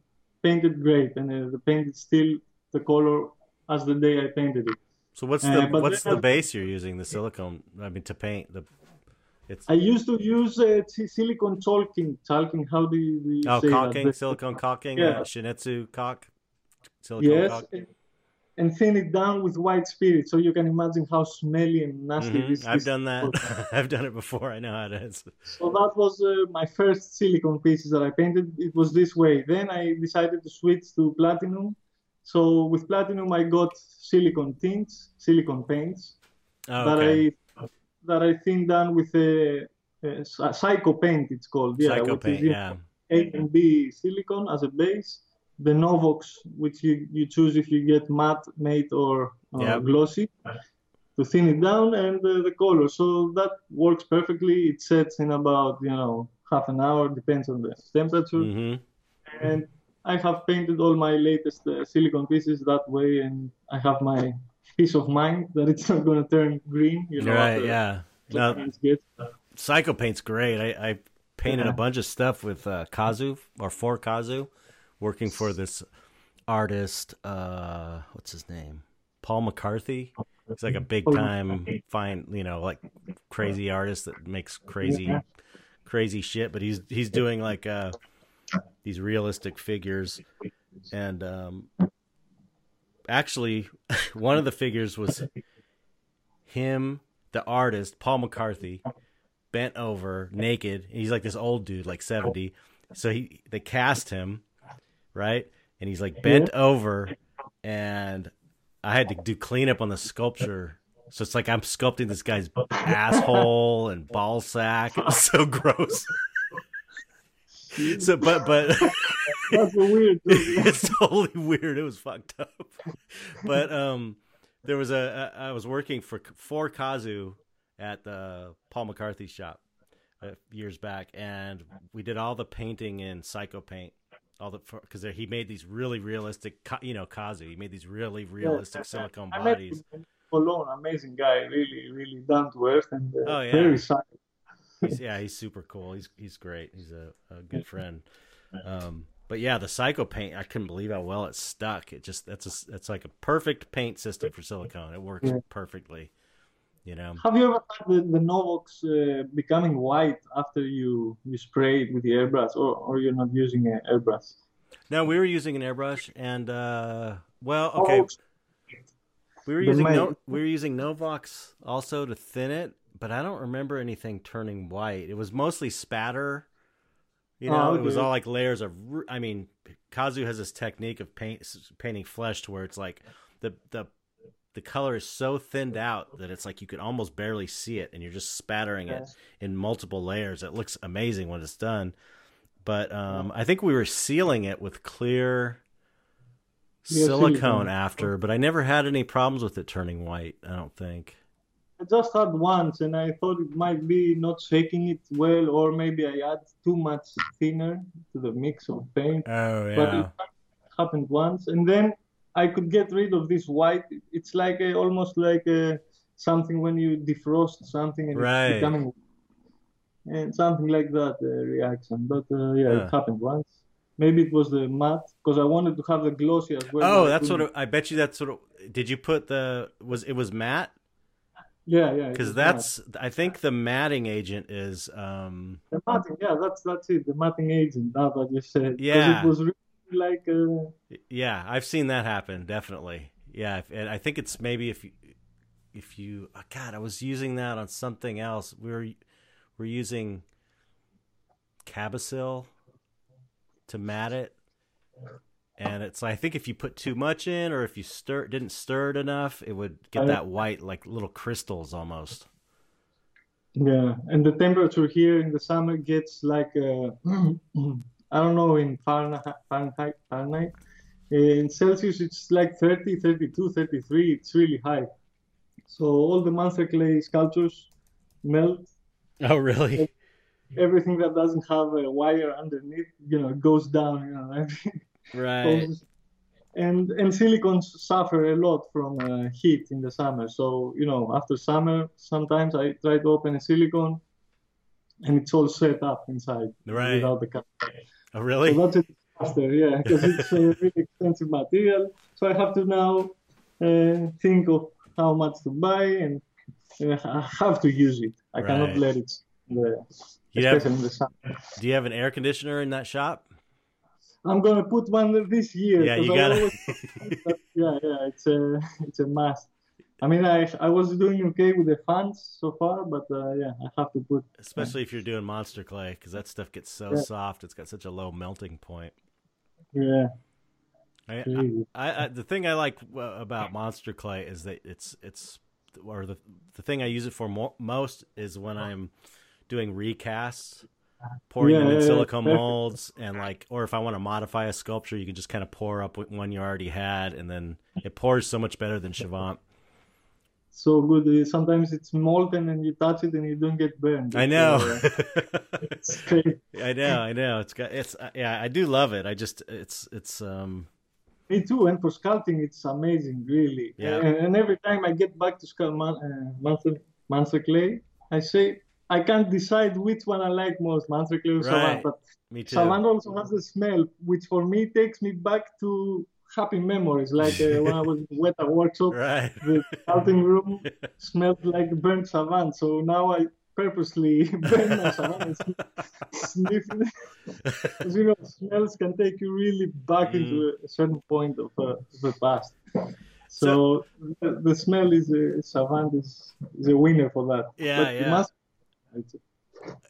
painted great, and uh, the paint is still the color as the day I painted it. So what's Uh, the what's the I- base you're using? The silicone, I mean, to paint the. It's I used to use uh, si- silicone chalking. Chalking, how do you, do you oh say caulking, that? Silicone caulking, Yeah. uh, Shinetsu caulk, silicone Yes, caulk. and- and thin it down with white spirit, so you can imagine how smelly and nasty Mhm. this I've this done that. I've done it before. I know how it is. So that was uh, my first silicone pieces that I painted. It was this way. Then I decided to switch to platinum. So with platinum, I got silicone tints, silicone paints Oh, that. I that I thinned down with a, a psy- psycho paint. It's called yeah, Psycho paint. is you know, Yeah. A and B silicone as a base. The Novocs, which you, you choose if you get matte, matte, or uh, Yep. glossy, to thin it down, and uh, the color. So that works perfectly. It sets in about you know half an hour, depends on the temperature. hmm And I have painted all my latest uh, silicone pieces that way, and I have my peace of mind that it's not going to turn green. You know, Right. after Yeah. the No, good. Psycho Paint's great. I, I painted a bunch of stuff with uh, Kazu or for Kazu, working for this artist. Uh, what's his name? Paul McCarthy. He's like a big time fine, you know, like crazy artist that makes crazy, Yeah. crazy shit. But he's he's doing like uh, these realistic figures, and um, actually, one of the figures was him, the artist, Paul McCarthy, bent over, naked. He's like this old dude, like seventy. So he they cast him, right? And he's like bent over, and I had to do cleanup on the sculpture. So it's like I'm sculpting this guy's asshole and ball sack. It was so gross. so, but but That's weird. it's totally weird. It was fucked up. But um, there was a I I was working for for Kazu at the Paul McCarthy shop uh, years back, and we did all the painting in Psycho Paint. All the because he made these really realistic, you know, Kazu. He made these really realistic silicone I bodies. Cologne, amazing guy, really, really down to earth and uh, Oh, yeah. very shy. He's, yeah, he's super cool. He's he's great. He's a, a good friend. Um, but yeah, the Psycho Paint, I couldn't believe how well it stuck. It just that's a that's like a perfect paint system for silicone. It works Yeah. perfectly. You know. Have you ever had the, the Novocs uh, becoming white after you, you spray it with the airbrush, or, or you're not using an airbrush? No, we were using an airbrush, and uh, well, okay, Oh, we were using no, we were using Novocs also to thin it, but I don't remember anything turning white. It was mostly spatter You know, oh, okay. it was all like layers of. I mean, Kazu has this technique of paint painting flesh to where it's like the the the color is so thinned out that it's like you can almost barely see it, and you're just spattering it in multiple layers. It looks amazing when it's done. But um, I think we were sealing it with clear silicone, silicone after, but I never had any problems with it turning white. I don't think. I just had once, and I thought it might be not shaking it well, or maybe I add too much thinner to the mix of paint. Oh yeah. But it happened once, and then I could get rid of this white. It's like a, almost like a, something when you defrost something and right. it's becoming and something like that uh, reaction. But uh, yeah, yeah, it happened once. Maybe it was the matte because I wanted to have the glossy as well. Oh, that's sort of. I bet you that's sort of. Did you put the was it was matte? Yeah, yeah. Because that's. I think the matting agent is. um The matting, yeah, that's that's it. The matting agent. That's what you said. Yeah. It was really like. Uh... Yeah, I've seen that happen. Definitely. Yeah, and I think it's maybe if you if you oh God, I was using that on something else. We were we're using Cab-O-Sil to mat it. And it's I think if you put too much in or if you stir didn't stir it enough, it would get that white like little crystals almost. Yeah, and the temperature here in the summer gets like uh, I don't know in Fahrenheit Fahrenheit Fahrenheit in Celsius it's like 30, 32, 33. It's really high. So all the monster clay sculptures melt. Oh really? everything that doesn't have a wire underneath, you know, goes down. You know, right. and and silicons suffer a lot from uh, heat in the summer. So you know, after summer, sometimes I try to open a silicon, and it's all set up inside right. without the cap. Oh, really? So that's a disaster, yeah, because it's a really expensive material. So I have to now uh, think of how much to buy, and uh, I have to use it. I right. cannot let it. The, you have, do you have an air conditioner in that shop? I'm gonna put one this year. Yeah, you got it. yeah, yeah, it's a it's a must. I mean, I I was doing okay with the fans so far, but uh, yeah, I have to put. Especially if you're doing monster clay, because that stuff gets so yeah. soft. It's got such a low melting point. Yeah. I, I, I, the thing I like about monster clay is that it's it's or the the thing I use it for mo- most is when I'm doing recasts, pouring yeah, them in yeah, silicone yeah. molds, and like, or if I want to modify a sculpture, you can just kind of pour up one you already had, and then it pours so much better than Chavant. So good. Sometimes it's molten and you touch it and you don't get burned. I know. Uh, I know. I know. It's got. It's uh, yeah. I do love it. I just. It's. It's. um me too, and for sculpting, it's amazing, really. Yeah. And, and every time I get back to sculpt man, uh, monster, monster clay, I say, I can't decide which one I like most, Monster or right. Chavant. But me too. Chavant also has a smell, which for me takes me back to happy memories. Like uh, when I was in Weta workshop, right. the outing room smelled like burnt Chavant. So now I purposely burn my Chavant and sniff it. because you know, smells can take you really back mm. into a certain point of uh, the past. So, so the, the, smell is a Chavant is, is a winner for that. Yeah, but yeah.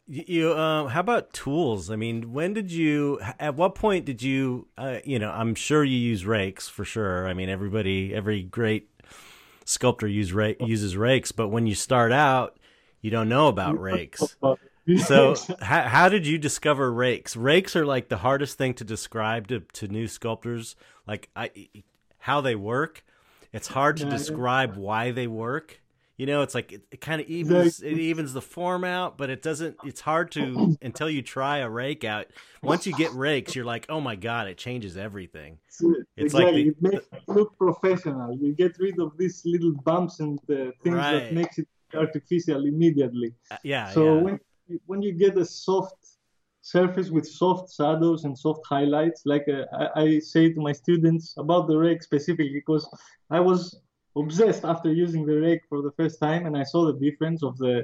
You, uh, how about tools? I mean, when did you? At what point did you? Uh, you know, I'm sure you use rakes for sure. I mean, everybody, every great sculptor use rake, uses rakes, but when you start out, you don't know about rakes. So, how, how did you discover rakes? Rakes are like the hardest thing to describe to, to new sculptors. Like, I, how they work. It's hard to describe why they work you know it's like it, it kind of evens it evens the form out but it doesn't it's hard to until you try a rake out once you get rakes you're like oh my god it changes everything it's exactly. like the, it makes it look professional you get rid of these little bumps and uh, things right. that makes it artificial immediately uh, yeah so yeah. when when you get a soft surface with soft shadows and soft highlights like uh, I, I say to my students about the rake specifically because i was obsessed after using the rake for the first time, and I saw the difference of the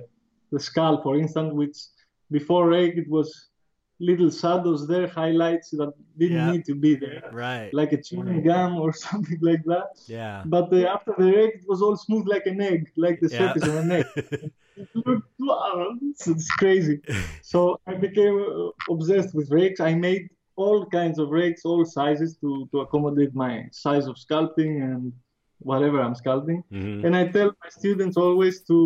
the skull, for instance, which before rake it was little shadows there, highlights that didn't Yeah. need to be there, Right. like a chewing gum or something like that. yeah. But uh, after the rake, it was all smooth like an egg, like the Yeah. surface of an egg. It looked, wow, it's, it's crazy. So I became uh, obsessed with rakes. I made all kinds of rakes, all sizes to, to accommodate my size of sculpting and whatever I'm sculpting. Mhm. And I tell my students always to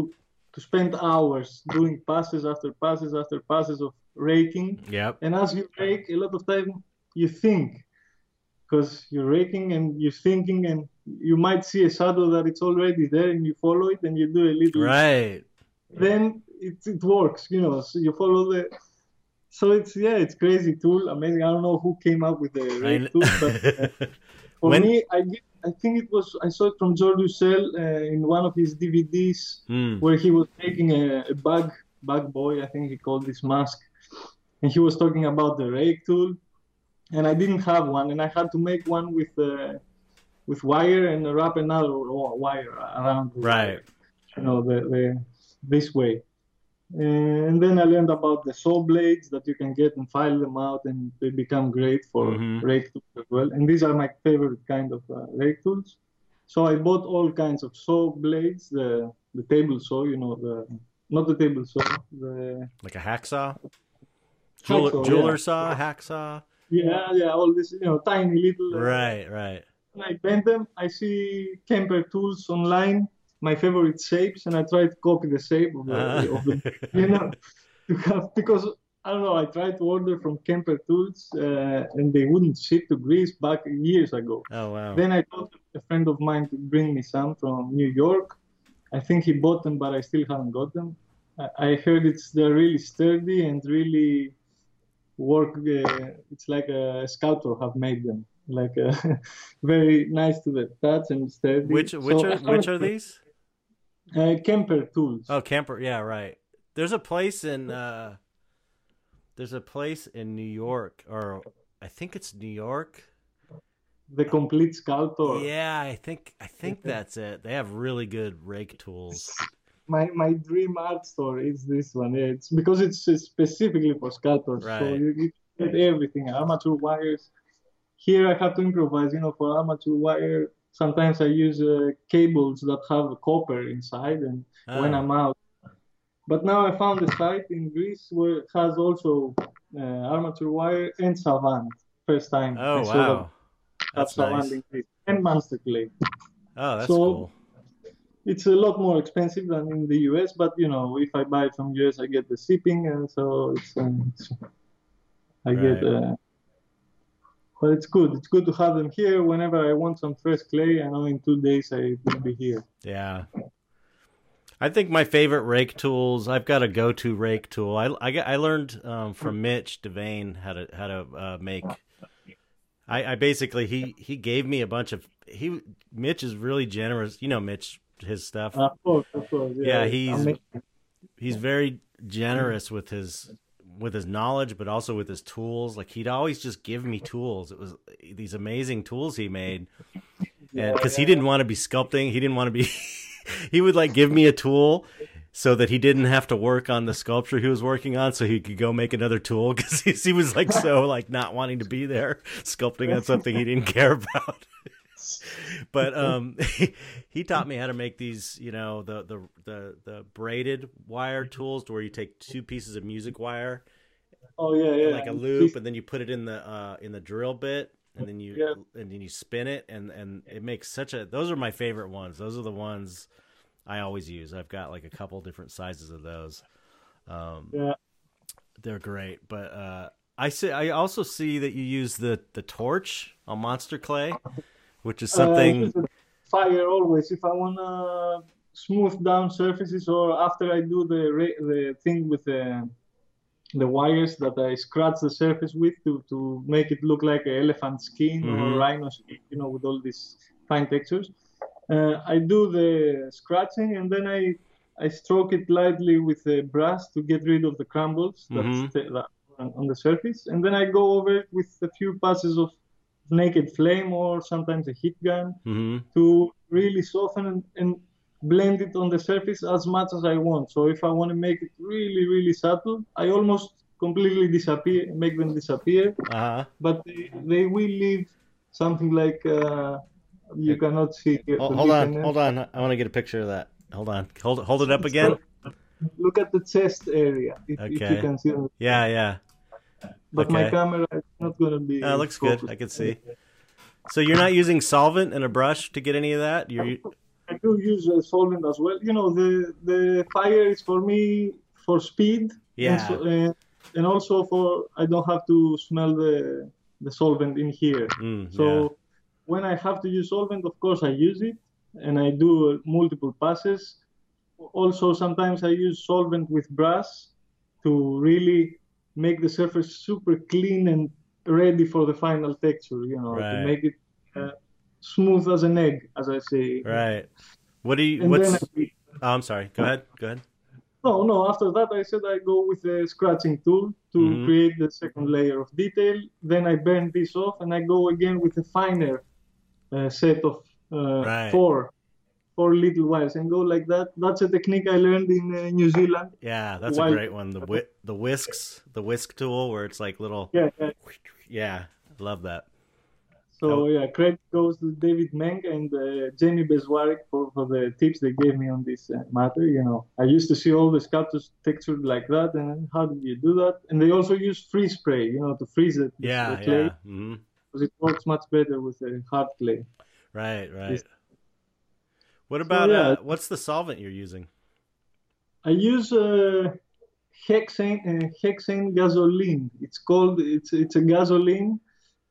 to spend hours doing passes after passes after passes of raking. Yep. And as you rake, a lot of time you think because you're raking and you're thinking and you might see a shadow that it's already there and you follow it and you do a little Right. then it, it works you know so you follow the so it's yeah it's crazy tool amazing i don't know who came up with the rake tool but uh, for When- me i i think it was i saw it from Jordu Schell, uh, in one of his dvds Hmm. where he was making a, a bug bug boy i think he called this mask and he was talking about the rake tool and i didn't have one and i had to make one with uh, with wire and wrap another wire around Right. you know the, the this way and then i learned about the saw blades that you can get and file them out and they become great for Mhm. rake tools as well and these are my favorite kind of uh, rake tools so i bought all kinds of saw blades the the table saw you know the not the table saw the like a hacksaw. Jeweler, Hacksaw, jeweler yeah. saw, hacksaw. yeah yeah all this you know tiny little uh, Right, right. I bend them, I see Kemper tools online, my favorite shapes, and I try to copy the shape of the, Uh-huh. of the you know, to have because I don't know. I tried to order from Kemper tools, uh, and they wouldn't ship to Greece back years ago. oh wow. Then I told a friend of mine to bring me some from New York. I think he bought them, but I still haven't got them. I, I heard it's they're really sturdy and really work. Uh, it's like a sculptor have made them, like uh, very nice to the touch and sturdy. which which So are which are these? Uh, Kemper tools. Oh, Kemper. Yeah, right. There's a place in uh there's a place in New York or I think it's New York. The Compleat sculptor. Yeah, I think I think that's it. They have really good rake tools. My my dream art store is this one. Yeah, it's because it's specifically for sculptors. So Right. you, you get everything. Armature wires. Here I have to improvise. You know, for armature wire, sometimes I use uh, cables that have copper inside, and when Oh. I'm out. But now I found a site in Greece where it has also uh, armature wire and Chavant. First time. Oh I wow. that- That's that Chavant nice. in Greece. And monster clay. Oh, that's So- cool. it's a lot more expensive than in the US, but you know, if I buy it from US, I get the shipping, and so it's, um, it's I get. Right. Uh, but it's good. It's good to have them here. Whenever I want some fresh clay, I know in two days I will be here. Yeah. I think my favorite rake tools. I've got a go-to rake tool. I I, I learned um, from Mitch Devane how to how to uh, make. I, I basically he he gave me a bunch of he Mitch is really generous. You know Mitch his stuff. Of course, of course. Yeah, it's he's- He's very generous with his with his knowledge, but also with his tools. Like he'd always just give me tools. It was these amazing tools he made, and because he didn't want to be sculpting, he didn't want to be. he would like give me a tool so that he didn't have to work on the sculpture he was working on, so he could go make another tool because he, he was like so like not wanting to be there sculpting on something he didn't care about. but um, he, taught me how to make these, you know, the the the the braided wire tools, to where you take two pieces of music wire, Oh yeah, yeah. like a loop, and then you put it in the uh in the drill bit, and then you Yeah. and then you spin it, and and it makes such a. Those are my favorite ones. Those are the ones I always use. I've got like a couple different sizes of those. Um, Yeah. they're great, but uh, I see. I also see that you use the the torch on Monster Clay, which is Uh, something. the fire always if I wanna smooth down surfaces or after I do the the thing with the the wires that I scratch the surface with to, to make it look like an elephant skin Mhm. or rhino skin, you know, with all these fine textures. Uh, I do the scratching and then I I stroke it lightly with a brush to get rid of the crumbles that's Mhm. the- that on the surface, and then I go over it with a few passes of naked flame or sometimes a heat gun hmm to really soften and, and blend it on the surface as much as I want. So if I want to make it really, really subtle, I almost completely disappear, make them disappear, Uh huh. but they, they will leave something like uh, you cannot see here. Hold, hold on, hold on. I want to get a picture of that. Hold on. Hold hold it up again. Look at the chest area if, if you can see. it. Yeah, yeah. But my camera is not gonna be. Uh, looks good. I can see. So you're not using solvent and a brush to get any of that? You're I do use uh, solvent as well. You know, the the fire is for me for speed. Yeah. And, so, uh, and also for I don't have to smell the the solvent in here. mm, So yeah. when I have to use solvent, of course I use it, and I do uh, multiple passes. Also, sometimes I use solvent with brush to really make the surface super clean and ready for the final texture. You know, Right. to make it uh, smooth as an egg, as I say. Right. What do you? And What's? I, Oh, I'm sorry. Go ahead. Go ahead. no, no. After that, I said I go with the scratching tool to Mhm. create the second layer of detail. Then I burn this off, and I go again with a finer uh, set of uh, Right. four, four little wires, and go like that. That's a technique I learned in uh, New Zealand. Yeah, that's a great one. The whi- the whisks, the whisk tool, where it's like little. Yeah, yeah. Yeah, love that. So Oh. yeah, credit goes to David Meng and uh, Jamie Beswarick for, for the tips they gave me on this uh, matter. You know, I used to see all the sculptures textured like that, and how did you do that? And they also use freeze spray, you know, to freeze it. the Yeah, clay, yeah. hmm because it works much better with a hard clay. Right, right. What about yeah. uh, what's the solvent you're using? I use uh, hexane uh, hexane gasoline. It's called it's it's a gasoline.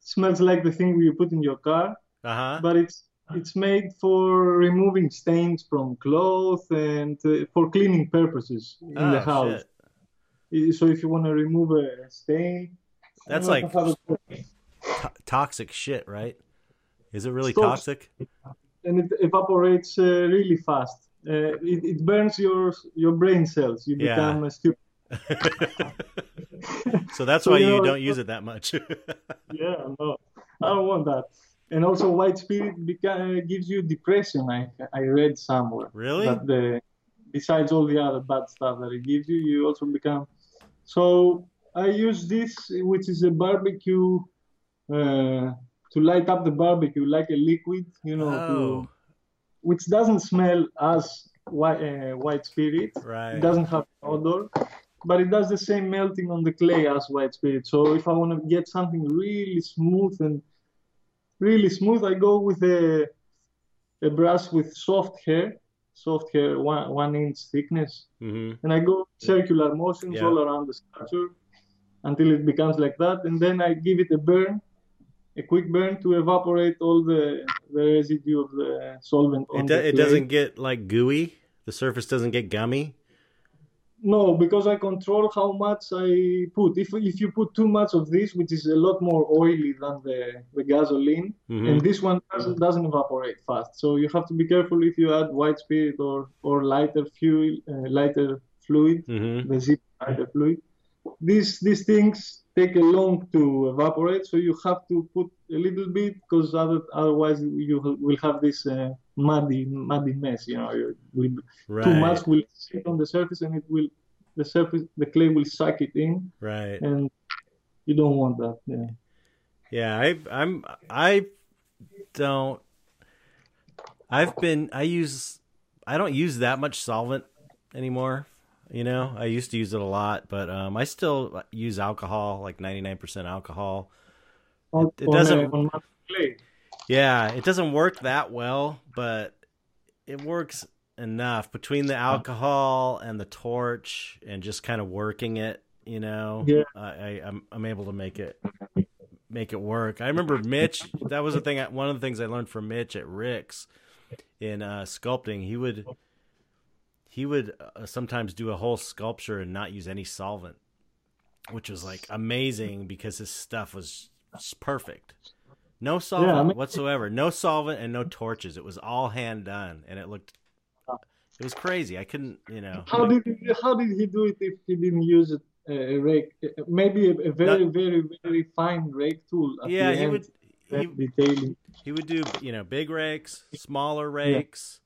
smells like the thing you put in your car, Uh huh. but it's it's made for removing stains from clothes and uh, for cleaning purposes in Oh, the house. shit. So if you want to remove a stain, That's like don't know how to- To- toxic shit, right? Is it really Stop. toxic? and it evaporates uh, really fast. Uh, it, it burns your your brain cells. You Yeah. become stupid. so that's So, why you know, don't use it that much. Yeah, no, I don't want that. And also, white spirit beca- gives you depression. I I read somewhere really? that the besides all the other bad stuff that it gives you, you also become. So I use this, which is a barbecue, uh, to light up the barbecue like a liquid, you know, oh, to, which doesn't smell as white, uh, white spirit. right. It doesn't have odor, but it does the same melting on the clay as white spirit. So if I want to get something really smooth and really smooth, I go with a a brush with soft hair, soft hair, one one inch thickness, hmm and I go circular motions Yeah. all around the sculpture until it becomes like that, and then I give it a burn. A quick burn to evaporate all the, the residue of the solvent on It, do- the it doesn't get like gooey. The surface doesn't get gummy. No, because I control how much I put. If if you put too much of this, which is a lot more oily than the, the gasoline, hmm and this one doesn't, doesn't evaporate fast. So you have to be careful if you add white spirit or or lighter fuel, uh, lighter fluid, hmm the zip lighter fluid. These these things take a long to evaporate, so you have to put a little bit because other, otherwise you will have this uh, muddy muddy mess. You know, you will Right. too much will sit on the surface and it will the surface the clay will suck it in Right. and you don't want that yeah Yeah, I I'm I don't I've been I use I don't use that much solvent anymore. You know, I used to use it a lot, but um I still use alcohol, like 99% alcohol. on, it doesn't- uh, on mud clay Yeah, it doesn't work that well, but it works enough between the alcohol and the torch and just kind of working it, you know. Yeah. I, I I'm I'm able to make it make it work. I remember Mitch, that was the thing one of the things I learned from Mitch at Rick's in uh sculpting. He would he would uh, sometimes do a whole sculpture and not use any solvent, which was like amazing because his stuff was perfect. No solvent I mean- whatsoever. No solvent and no torches. It was all hand done, and it looked. It was crazy. I couldn't, you know. how did he, how did he do it if he didn't use it, uh, a rake Uh, maybe a, a very very very fine rake tool Yeah, he end, would. He, detailing he would do, you know, big rakes, smaller rakes,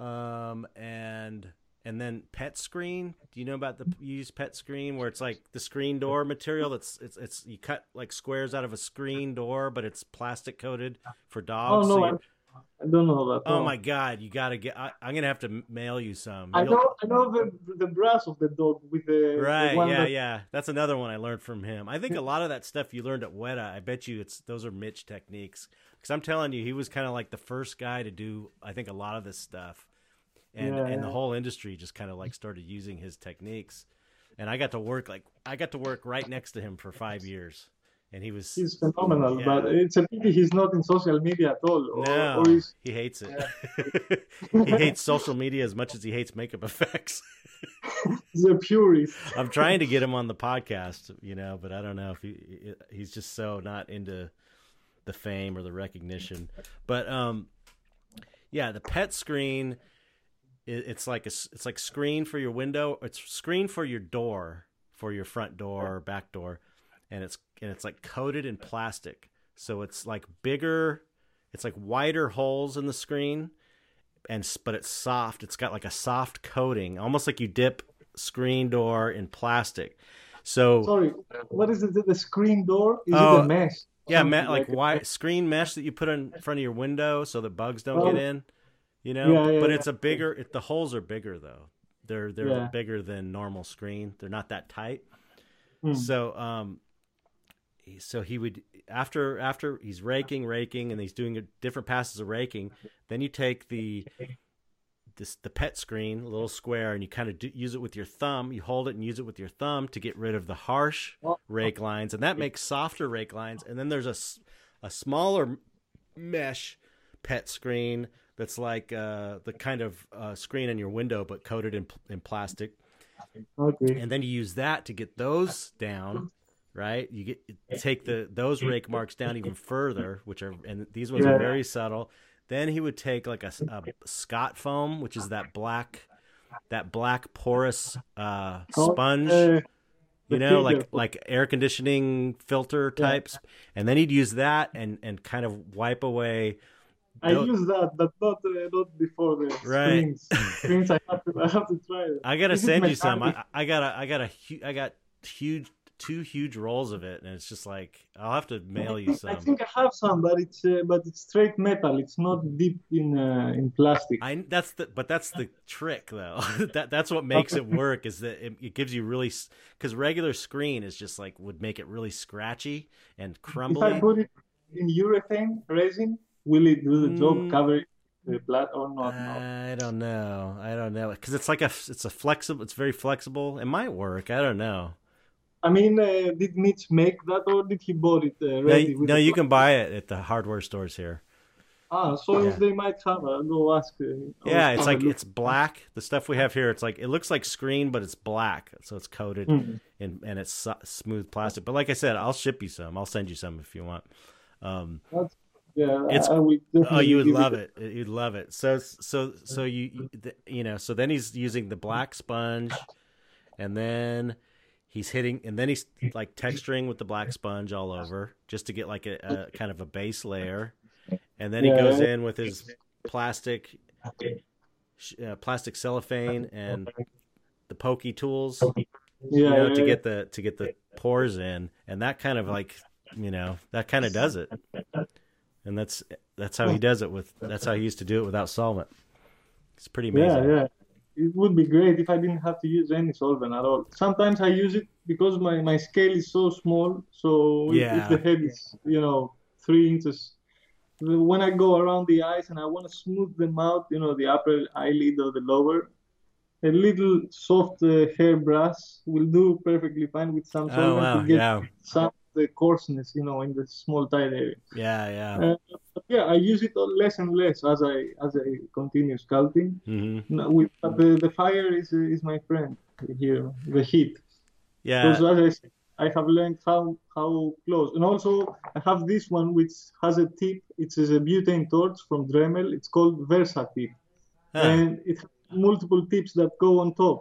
um, and and then pet screen. Do you know about the you use pet screen where it's like the screen door material? That's it's it's you cut like squares out of a screen door, but it's plastic coated for dogs. Oh no, so I, I don't know that. oh no. my god, you gotta get. I, I'm gonna have to mail you some. I You'll- know, I know the the brass of the dog with the, the Right, one yeah, that- yeah. That's another one I learned from him. I think a lot of that stuff you learned at Weta, I bet you it's those are Mitch techniques. Because I'm telling you, he was kind of like the first guy to do. I think a lot of this stuff, and Yeah, and the whole industry just kind of like started using his techniques. And I got to work like I got to work right next to him for five years, and he was He's phenomenal, Yeah. but it's a pity he's not in social media at all. Or, no, or he's, he hates it. he hates social media as much as he hates makeup effects. he's a purist. I'm trying to get him on the podcast, you know, but I don't know if he he's just so not into the fame or the recognition. But um yeah, the pet screen it's like a it's like screen for your window, it's screen for your door, for your front door or back door, and it's and it's like coated in plastic. So it's like bigger, it's like wider holes in the screen and but it's soft. It's got like a soft coating, almost like you dip screen door in plastic. So Sorry, what is it? The screen door? Is Oh, it a oh, mesh? yeah, me- like it. why screen mesh that you put in front of your window so that bugs don't Oh. get in. You know, Yeah, yeah, but yeah. it's a bigger. It, the holes are bigger though. They're they're bigger than normal screen. They're not that tight. Hmm. So um, so he would after after he's raking raking and he's doing different passes of raking. Then you take the this the pet screen, a little square, and you kind of do, use it with your thumb. You hold it and use it with your thumb to get rid of the harsh rake lines, and that makes softer rake lines. And then there's a a smaller mesh pet screen that's like uh, the kind of uh, screen in your window, but coated in in plastic Okay. and then you use that to get those down right you get take the those rake marks down even further which are and these ones Yeah. are very subtle then he would take like a, a scott foam which is that black that black porous uh sponge you know like like air conditioning filter Yeah. types and then he'd use that and and kind of wipe away I Don't- use that, but not uh, not before the Right. screens. screens, I have to, I have to try it. I gotta This send you some. I, I got a, I got a, hu- I got huge, two huge rolls of it, and it's just like I'll have to mail you some. I think I have some, but it's uh, but it's straight metal. It's not deep in uh, in plastic. I that's the, but that's the trick though. that that's what makes it work is that it, it gives you really because regular screen is just like would make it really scratchy and If I put it in urethane resin, will it do the job? Mm. Cover the blood or not? no. I don't know. I don't know because it's like a, it's a flexible. It's very flexible. It might work. I don't know. I mean, uh, did Mitch make that or did he bought it uh, No, ready? you- with no, you can buy it at the hardware stores here. Ah, so Yeah. they might have. I'll go ask. Uh, I'll Yeah, it's like it's black. The stuff we have here, it's like it looks like screen, but it's black, so it's coated Mm. in and it's smooth plastic. But like I said, I'll ship you some. I'll send you some if you want. Um, Yeah, It's- I will oh, you would love it. You'd love it. So so so you you- know. So then he's using the black sponge, and then he's hitting, and then he's like texturing with the black sponge all over, just to get like a, a kind of a base layer, and then he Yeah. goes in with his plastic uh, plastic cellophane and the pokey tools Yeah, you know, yeah, to get the to get the pores in, and that kind of like you know that kind of does it, and that's that's how he does it with that's how he used to do it without solvent. It's pretty amazing. yeah. yeah. It would be great if I didn't have to use any solvent at all. Sometimes I use it because my, my scale is so small. So if, Yeah. if the head is, you know, three inches, when I go around the eyes and I want to smooth them out, you know, the upper eyelid or the lower, a little soft uh, hair brush will do perfectly fine with some Oh solvent wow, to get yeah, some the coarseness, you know, in the small tight area. yeah, yeah. Uh, yeah, I use it less and less as I as I continue sculpting. hmm No, but the, the fire is is my friend here, the heat. Yeah, Because as I said, I have learned how how close. And also I have this one which has a tip. It is a butane torch from Dremel. It's called Versa tip, Huh. and it has multiple tips that go on top.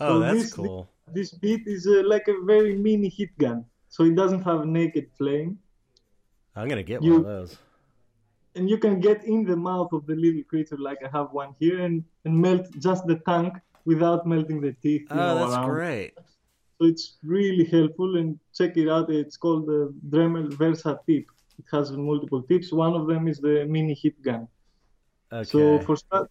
oh, so that's this- cool. This bit is uh, like a very mini heat gun, so it doesn't have naked flame, I'm gonna get you- one of those. and you can get in the mouth of the little creature like I have one here, and and melt just the tongue without melting the teeth. Oh, know, that's around. great. So it's really helpful and check it out. It's called the Dremel Versa Tip. It has multiple tips. One of them is the mini heat gun. Okay. So for start,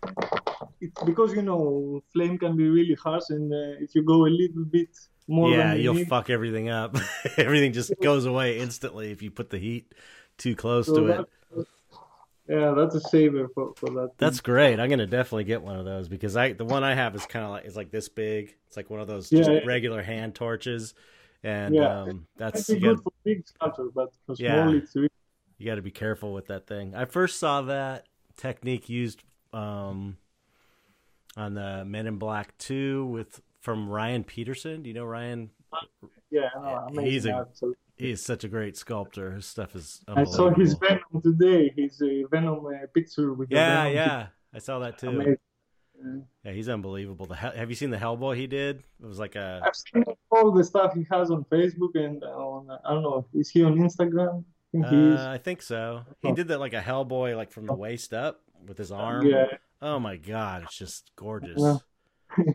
it's because you know flame can be really harsh, and uh, if you go a little bit more, yeah, you'll need, fuck everything up. everything just goes away instantly if you put the heat too close so to it. yeah, that's a saver for, for that. That's great. I'm gonna definitely get one of those because I the one I have is kind of like it's like this big. It's like one of those Yeah, just yeah. regular hand torches, and Yeah. um, that's good for big sculpture, but for small, Yeah. it's really you got to be careful with that thing. I first saw that technique used um, on the Men in Black Two with from Ryan Peterson. Do you know Ryan? yeah, no, amazing. He's a-. So such a great sculptor. His stuff is I saw his Venom today. His uh, Venom uh, picture with yeah, Venom yeah. I saw that too. Amazing. Yeah. He's unbelievable. The Hell- have you seen the Hellboy he did? It was like a I've seen all the stuff he has on Facebook and on I don't know. Is he on Instagram? I think. Uh, I think so. He did that like a Hellboy, like from the waist up with his arm. Yeah, Oh my god, it's just gorgeous. Yeah.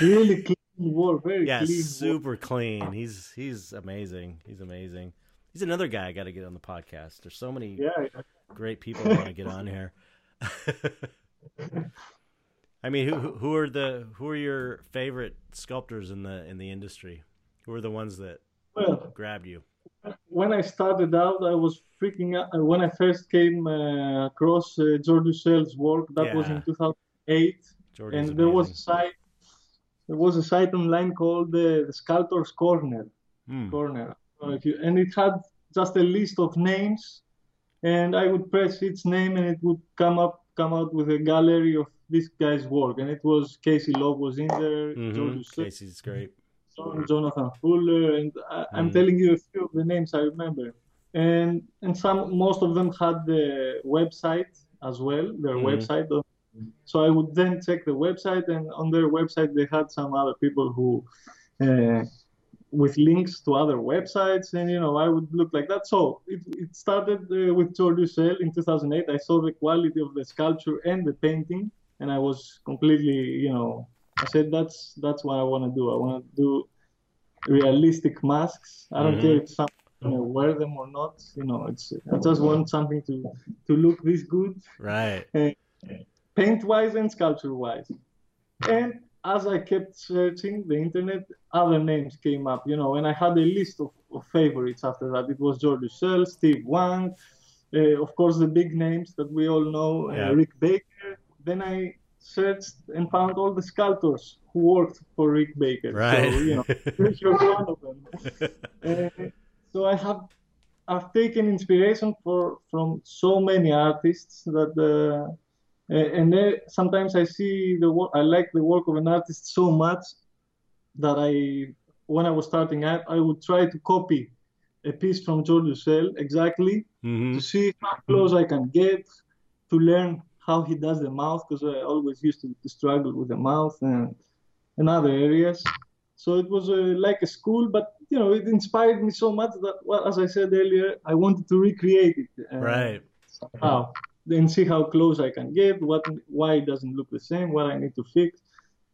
really clean work, very yeah, clean. super clean. He's he's amazing. He's amazing. He's another guy I got to get on the podcast. There's so many Yeah, yeah. great people I want to get on here. I mean, who who- are the who are your favorite sculptors in the in the industry? Who are the ones that Well, grabbed you? when I started out, I was freaking out. Uh, When I first came uh, across uh, Jordu Schell's work, that was in 2008, Jordu's and there was a amazing. site. There was a site online called uh, the Sculptor's Corner. Hmm. corner. If you, and it had just a list of names, and I would press each name, and it would come up, come out with a gallery of this guy's work. And it was Casey Love was in there, Mhm. Casey's great. Jonathan Fuller, and I, I'm Mm. telling you a few of the names I remember. And and some, most of them had the website as well, their Mhm. website. So I would then check the website, and on their website they had some other people who, uh, with links to other websites, and you know I would look like that. So it, it started uh, with Jordu Schell in 2008. I saw the quality of the sculpture and the painting, and I was completely, you know, I said that's that's what I want to do. I want to do realistic masks. I don't Mhm. care if some you know, wear them or not. You know, it's I just want something to to look this good Right. Paint wise and sculpture wise. And as I kept searching the internet, other names came up, you know, and I had a list of, of favorites after that. It was Jordu Schell, Steve Wang, uh, of course, the big names that we all know, uh, Rick Baker. Then I searched and found all the sculptors who worked for Rick Baker. Right. So, you know, you're one of them. Uh, so I have I've taken inspiration for from so many artists that uh, uh, and then sometimes I see the work I like the work of an artist so much that I when I was starting out I would try to copy a piece from Jordu Schell exactly hmm to see how close I can get to learn how he does the mouth because I always used to, to struggle with the mouth and and other areas. So it was uh, like a school, but you know, it inspired me so much that, well, as I said earlier, I wanted to recreate it. uh, Right. Somehow, then see how close I can get, what, why it doesn't look the same, what I need to fix.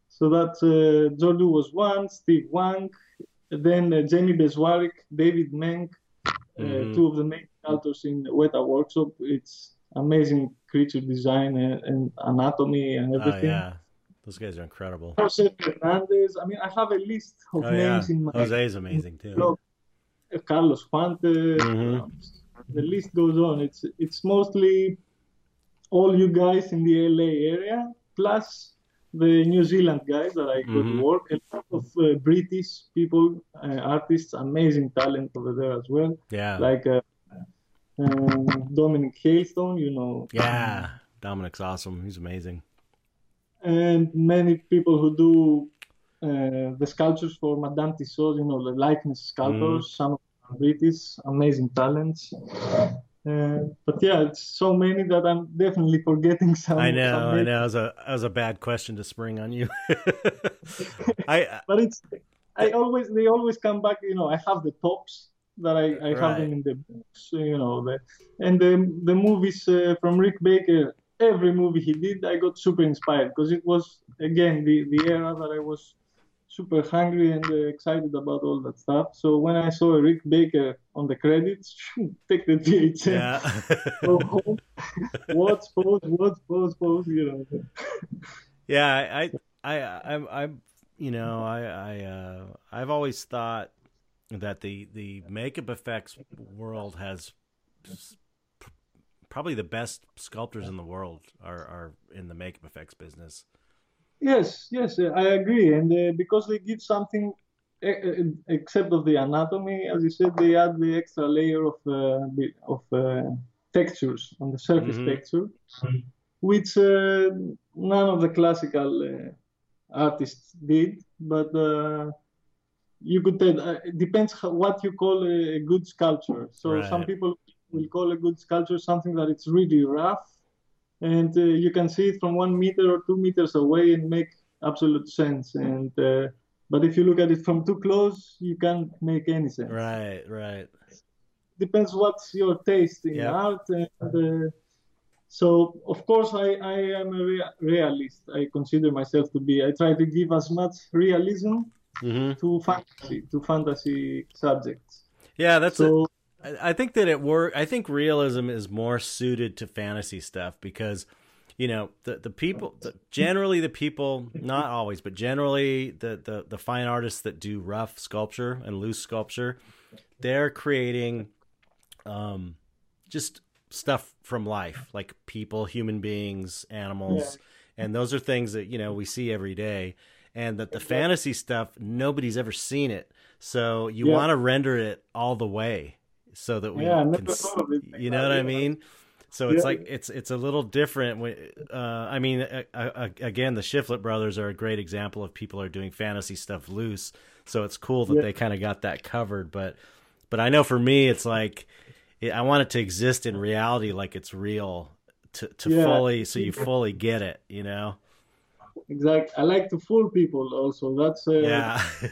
So that uh, Jordu was one, Steve Wang, then uh, Jamie Beswarick, David Meng, uh, Mhm. two of the main sculptors in Weta Workshop. It's amazing creature design and, and anatomy and everything. Oh everything. yeah. Those guys are incredible. Jose Fernandez. I mean, I have a list of Oh yeah. names in my Jose's amazing too. blog. Carlos Huante. Mhm. um, the list goes on. It's it's mostly all you guys in the LA area, plus the New Zealand guys that I Mhm. to work. A lot of uh, British people, uh, artists, amazing talent over there as well. Yeah. Like uh, um, Dominic Hailstone, you know. yeah. Dominic's awesome. He's amazing. and many people who do uh, the sculptures for Madame Tussauds, you know, the likeness sculptors, Mm. some of them are British, amazing talents. Uh, but yeah, it's so many that I'm definitely forgetting some. I know, some I know. That was a that was a bad question to spring on you. I But it's, I always, they always come back. You know, I have the tops that I, I have them in the books. You know, the, and the the movies uh, from Rick Baker. every movie he did, I got super inspired because it was again the the era that I was super hungry and uh, excited about all that stuff. So when I saw Rick Baker on the credits, take the VHS, yeah. go home, watch, pause, watch, pause, pause, you know. yeah, I, I, I, I'm, I'm, you know, I, I, uh, I've always thought that the the makeup effects world has probably the best sculptors in the world are are in the makeup effects business. Yes, yes, I agree, and uh, because they give something except of the anatomy, as you said, they add the extra layer of uh, of uh, textures on the surface mm-hmm. texture, which uh, none of the classical uh, artists did. But uh, you could tell it depends how, what you call a, a good sculpture. So right. some people will call a good sculpture something that it's really rough and uh, you can see it from one meter or two meters away and make absolute sense. And uh, but if you look at it from too close, you can't make any sense. Right, right. Depends what's your taste in yep. art. And, uh, so of course I, I am a rea- realist. I consider myself to be. I try to give as much realism mm-hmm. to fantasy to fantasy subjects. Yeah, that's so. I think that it work. I think realism is more suited to fantasy stuff because, you know, the the people, the, generally the people, not always, but generally the, the the fine artists that do rough sculpture and loose sculpture, they're creating, um, just stuff from life, like people, human beings, animals, yeah. and those are things that you know we see every day. And that the fantasy stuff, nobody's ever seen it, so you yeah. want to render it all the way so that we yeah, can, you know what I mean? So it's yeah. like it's it's a little different. Uh, I mean, uh, uh, again, the Shiflett brothers are a great example of people are doing fantasy stuff loose. So it's cool that yeah. they kind of got that covered. But but I know for me, it's like I want it to exist in reality, like it's real, to to yeah. fully so you fully get it. You know exactly. I like to fool people also. That's uh, yeah.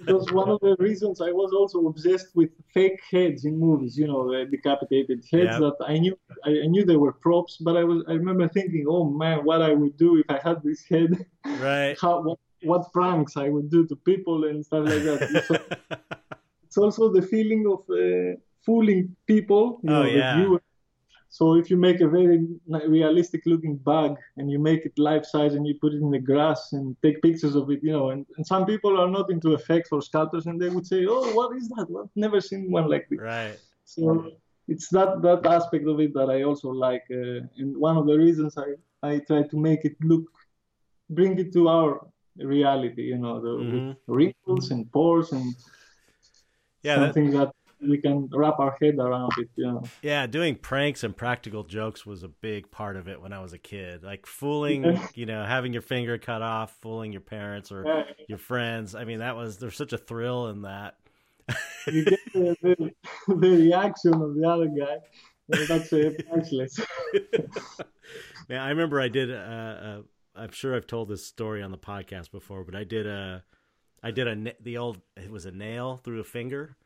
because one of the reasons I was also obsessed with fake heads in movies. You know, the decapitated heads yep. that I knew I, I, knew they were props, but I was I remember thinking, oh man, what I would do if I had this head. Right. How what, what pranks I would do to people and stuff like that. so, it's also the feeling of uh, fooling people. You oh know, yeah. So if you make a very realistic looking bug and you make it life size and you put it in the grass and take pictures of it, you know, and, and some people are not into effects or sculptures and they would say, oh, what is that? I've never seen one like this. Right. So it's that, that aspect of it that I also like. Uh, and one of the reasons I, I try to make it look, bring it to our reality, you know, the mm-hmm. wrinkles and pores and yeah, something that, that we can wrap our head around it. Yeah. Yeah, doing pranks and practical jokes was a big part of it when I was a kid. Like fooling, you know, having your finger cut off, fooling your parents or yeah. your friends. I mean, that was there's such a thrill in that. you get the, the, the, reaction of the other guy. That's uh, priceless. Man, I remember I did. Uh, uh, I'm sure I've told this story on the podcast before, but I did a, I did a the old. It was a nail through a finger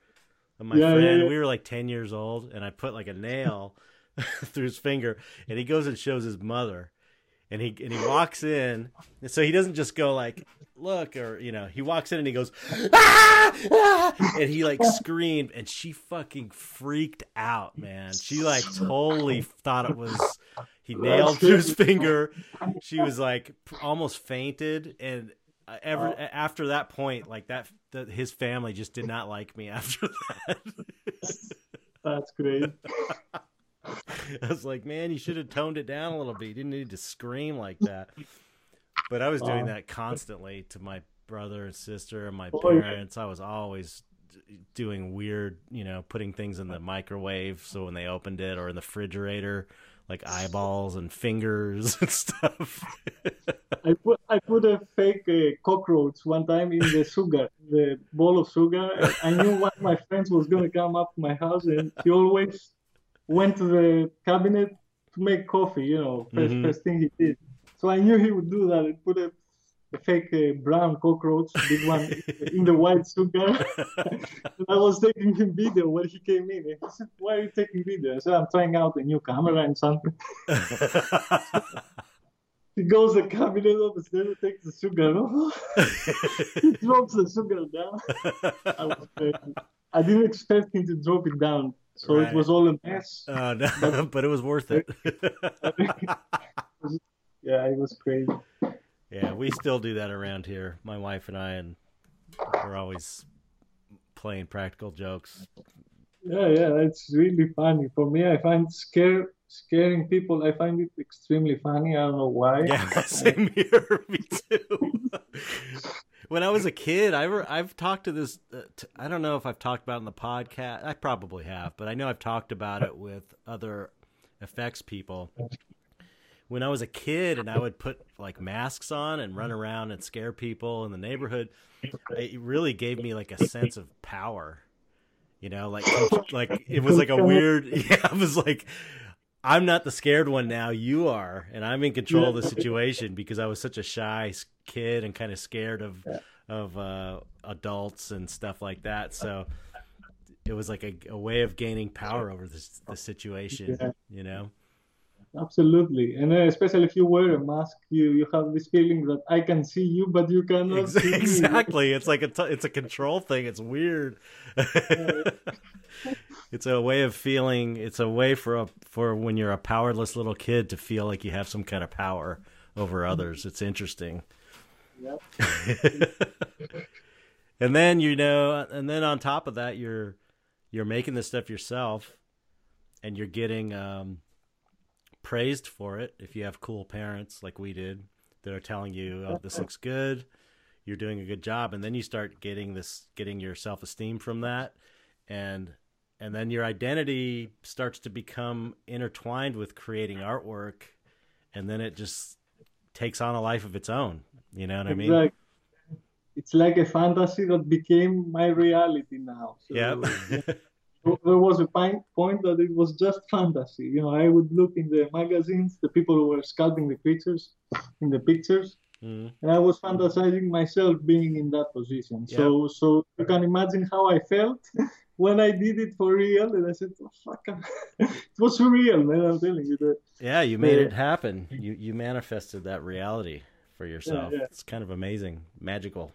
and my yeah, friend, yeah, we were like 10 years old, and I put like a nail through his finger, and he goes and shows his mother. And he and he walks in, and so he doesn't just go like, "Look," or you know, he walks in and he goes, ah! ah! and he like screamed, and she fucking freaked out, man. She like totally thought it was he nailed through his finger. She was like almost fainted, and uh, ever uh, after that point, like that, the, his family just did not like me after that. That's great. I was like, man, you should have toned it down a little bit. You didn't need to scream like that. But I was doing that constantly to my brother and sister and my parents. I was always doing weird, you know, putting things in the microwave so when they opened it or in the refrigerator like eyeballs and fingers and stuff. I put I put a fake uh, cockroach one time in the sugar, the bowl of sugar. I knew one of my friends was gonna come up to my house, and he always went to the cabinet to make coffee. You know, 1st mm-hmm. first thing he did. So I knew he would do that. He put a a fake uh, brown cockroach, big one, in the white sugar. I was taking him video when he came in. And he said, "Why are you taking video?" I said, "I'm trying out a new camera and something." he goes the cabinet upstairs, takes the sugar off. he drops the sugar down. I, was, uh, I didn't expect him to drop it down, so Right. it was all a mess. Oh, no, but it was worth it. Yeah, it was crazy. Yeah, we still do that around here. My wife and I, and we're always playing practical jokes. Yeah, yeah, it's really funny. For me, I find scare scaring people. I find it extremely funny. I don't know why. Yeah, same here. Me too. when I was a kid, I re- I've talked to this. Uh, t- I don't know if I've talked about it in the podcast. I probably have, but I know I've talked about it with other effects people. When I was a kid and I would put like masks on and run around and scare people in the neighborhood, it really gave me like a sense of power. You know, like like it was like a weird. Yeah, I was like, I'm not the scared one now. You are, and I'm in control of the situation because I was such a shy kid and kind of scared of of uh, adults and stuff like that. So it was like a, a way of gaining power over this the situation. You know. Absolutely, and uh, especially if you wear a mask, you you have this feeling that I can see you, but you cannot Ex- see me. exactly. It's like a t- it's a control thing. It's weird. it's a way of feeling. It's a way for a for when you're a powerless little kid to feel like you have some kind of power over others. It's interesting. Yep. and then you know, and then on top of that, you're you're making this stuff yourself, and you're getting um, praised for it if you have cool parents like we did that are telling you, "Oh, this looks good." You're doing a good job, and then you start getting this, getting your self esteem from that, and and then your identity starts to become intertwined with creating artwork, and then it just takes on a life of its own. You know what I mean? It's like a fantasy that became my reality now. So Yeah. There was a point that it was just fantasy. You know, I would look in the magazines, the people who were sculpting the creatures in the pictures, Mhm. and I was fantasizing myself being in that position. So, so you can imagine how I felt when I did it for real, and I said, oh, "Fuck!" it was surreal, man. I'm telling you that. Yeah, you made Yeah. it happen. You you manifested that reality for yourself. yeah. It's kind of amazing, magical.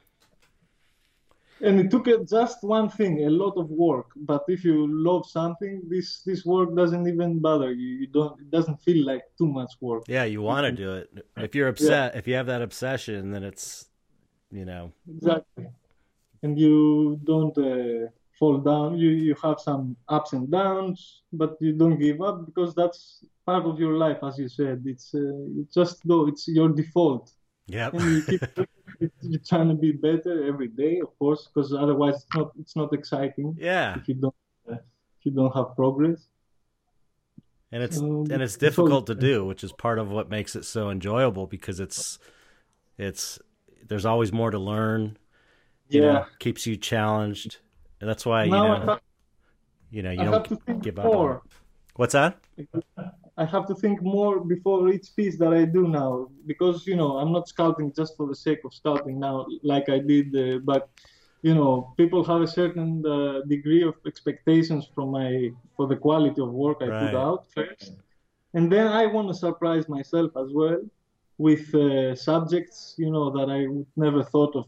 And it took uh, just one thing, a lot of work. But if you love something, this this work doesn't even bother you. You don't. It doesn't feel like too much work. Yeah, you want to do it. If you're upset, if you have that obsession, then it's, you know, Exactly. And you don't uh, fall down. You you have some ups and downs, but you don't give up because that's part of your life, as you said. It's uh, just go. It's your default, yep. and you keep you're trying to be better every day, of course, because otherwise it's not it's not exciting yeah, if you don't uh, if you don't have progress. and it's Um, and it's so- difficult to do, which is part of what makes it so enjoyable because it's it's there's always more to learn. You Yeah. know, keeps you challenged. And that's why you now I know have, you know you I don't give up. more. What's that? I have to think more before each piece that I do now because you know I'm not sculpting just for the sake of sculpting now like I did uh, but you know people have a certain uh, degree of expectations from my for the quality of work I Right. put out first and then I want to surprise myself as well with uh, subjects you know that I would never thought of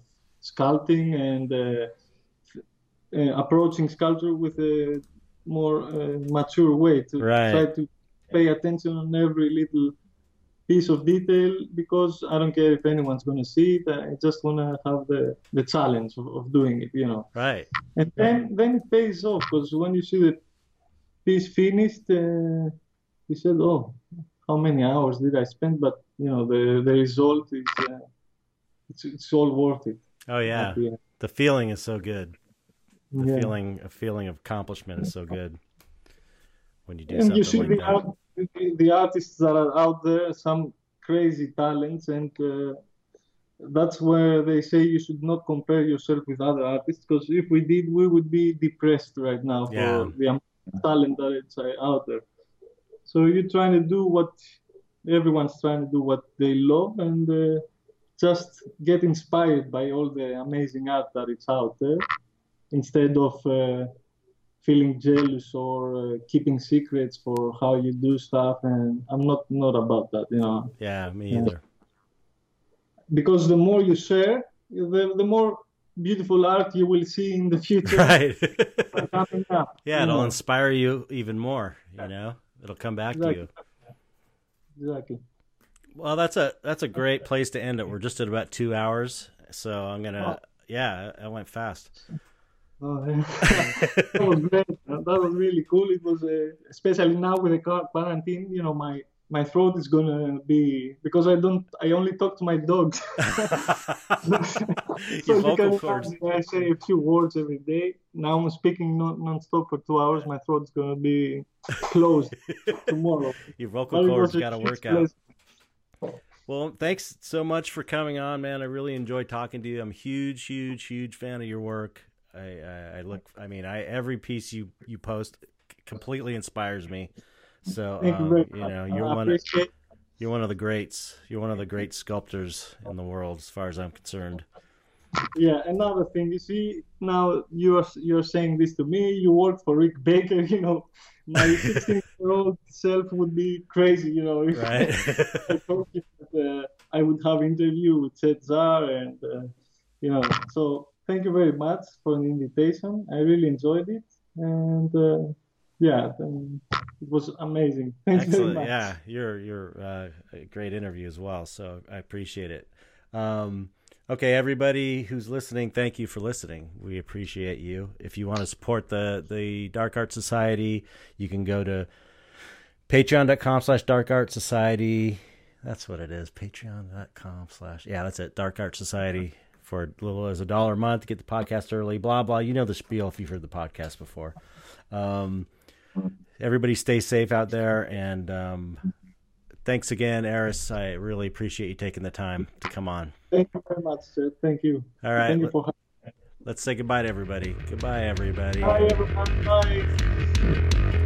sculpting and uh, uh, approaching sculpture with a more uh, mature way to Right. try to pay attention on every little piece of detail because I don't care if anyone's going to see it. I just want to have the, the challenge of, of doing it, you know. Right. And then then it pays off because when you see the piece finished, uh, you said, "Oh, how many hours did I spend?" But you know, the the result is uh, it's it's all worth it. Oh yeah. the. The feeling is so good. The Yeah. feeling a feeling of accomplishment is so good when you do and you see something the, that. art, the, the artists that are out there, some crazy talents, and uh, that's where they say you should not compare yourself with other artists because if we did, we would be depressed right now for Yeah. the amount of talent that is uh, out there. So you're trying to do what everyone's trying to do, what they love, and uh, just get inspired by all the amazing art that is out there instead of uh, feeling jealous or uh, keeping secrets for how you do stuff and i'm not not about that you know? Yeah me either. Because the more you share the, the more beautiful art you will see in the future. Right. Up, yeah it'll know. inspire you even more you know? It'll come back to you. Exactly. Well that's a that's a great place to end it. We're just at about two hours so i'm gonna yeah i went fast Oh, yeah. that was great. That was really cool. It was, uh, especially now with the quarantine. You know, my my throat is gonna be because I don't. I only talk to my dogs. so you can I say a few words every day. Now I'm speaking non non-stop for two hours. My throat is gonna be closed tomorrow. your vocal cords got to work out pleasure. Well, thanks so much for coming on, man. I really enjoyed talking to you. I'm a huge, huge, huge fan of your work. I, I, I look, I mean, I every piece you you post completely inspires me. So you um, you know, you're one of, you're one of the greats. You're one of the great sculptors in the world, as far as I'm concerned. Yeah, another thing, you see, now you're you're saying this to me. You work for Rick Baker, you know. My 16-year-old self would be crazy, you know, if Right? I told you that uh, I would have interview with Chet Zar and uh, you know. So thank you very much for the invitation. I really enjoyed it, and uh, yeah, um, it was amazing. Thank you very much. Yeah, you're you're uh, a great interview as well. So I appreciate it. Um, okay, everybody who's listening, thank you for listening. We appreciate you. If you want to support the the Dark Art Society, you can go to patreon.com slash dark art society. That's what it is. Patreon.com slash yeah, that's it. Dark Art Society for as little as a dollar a month get the podcast early. Blah blah. You know the spiel if you've heard the podcast before. Um, everybody stay safe out there and um, thanks again eris i really appreciate you taking the time to come on Thank you very much, sir. Thank you. all right Thank you for having let's say goodbye to everybody goodbye everybody. Bye, everyone. Bye.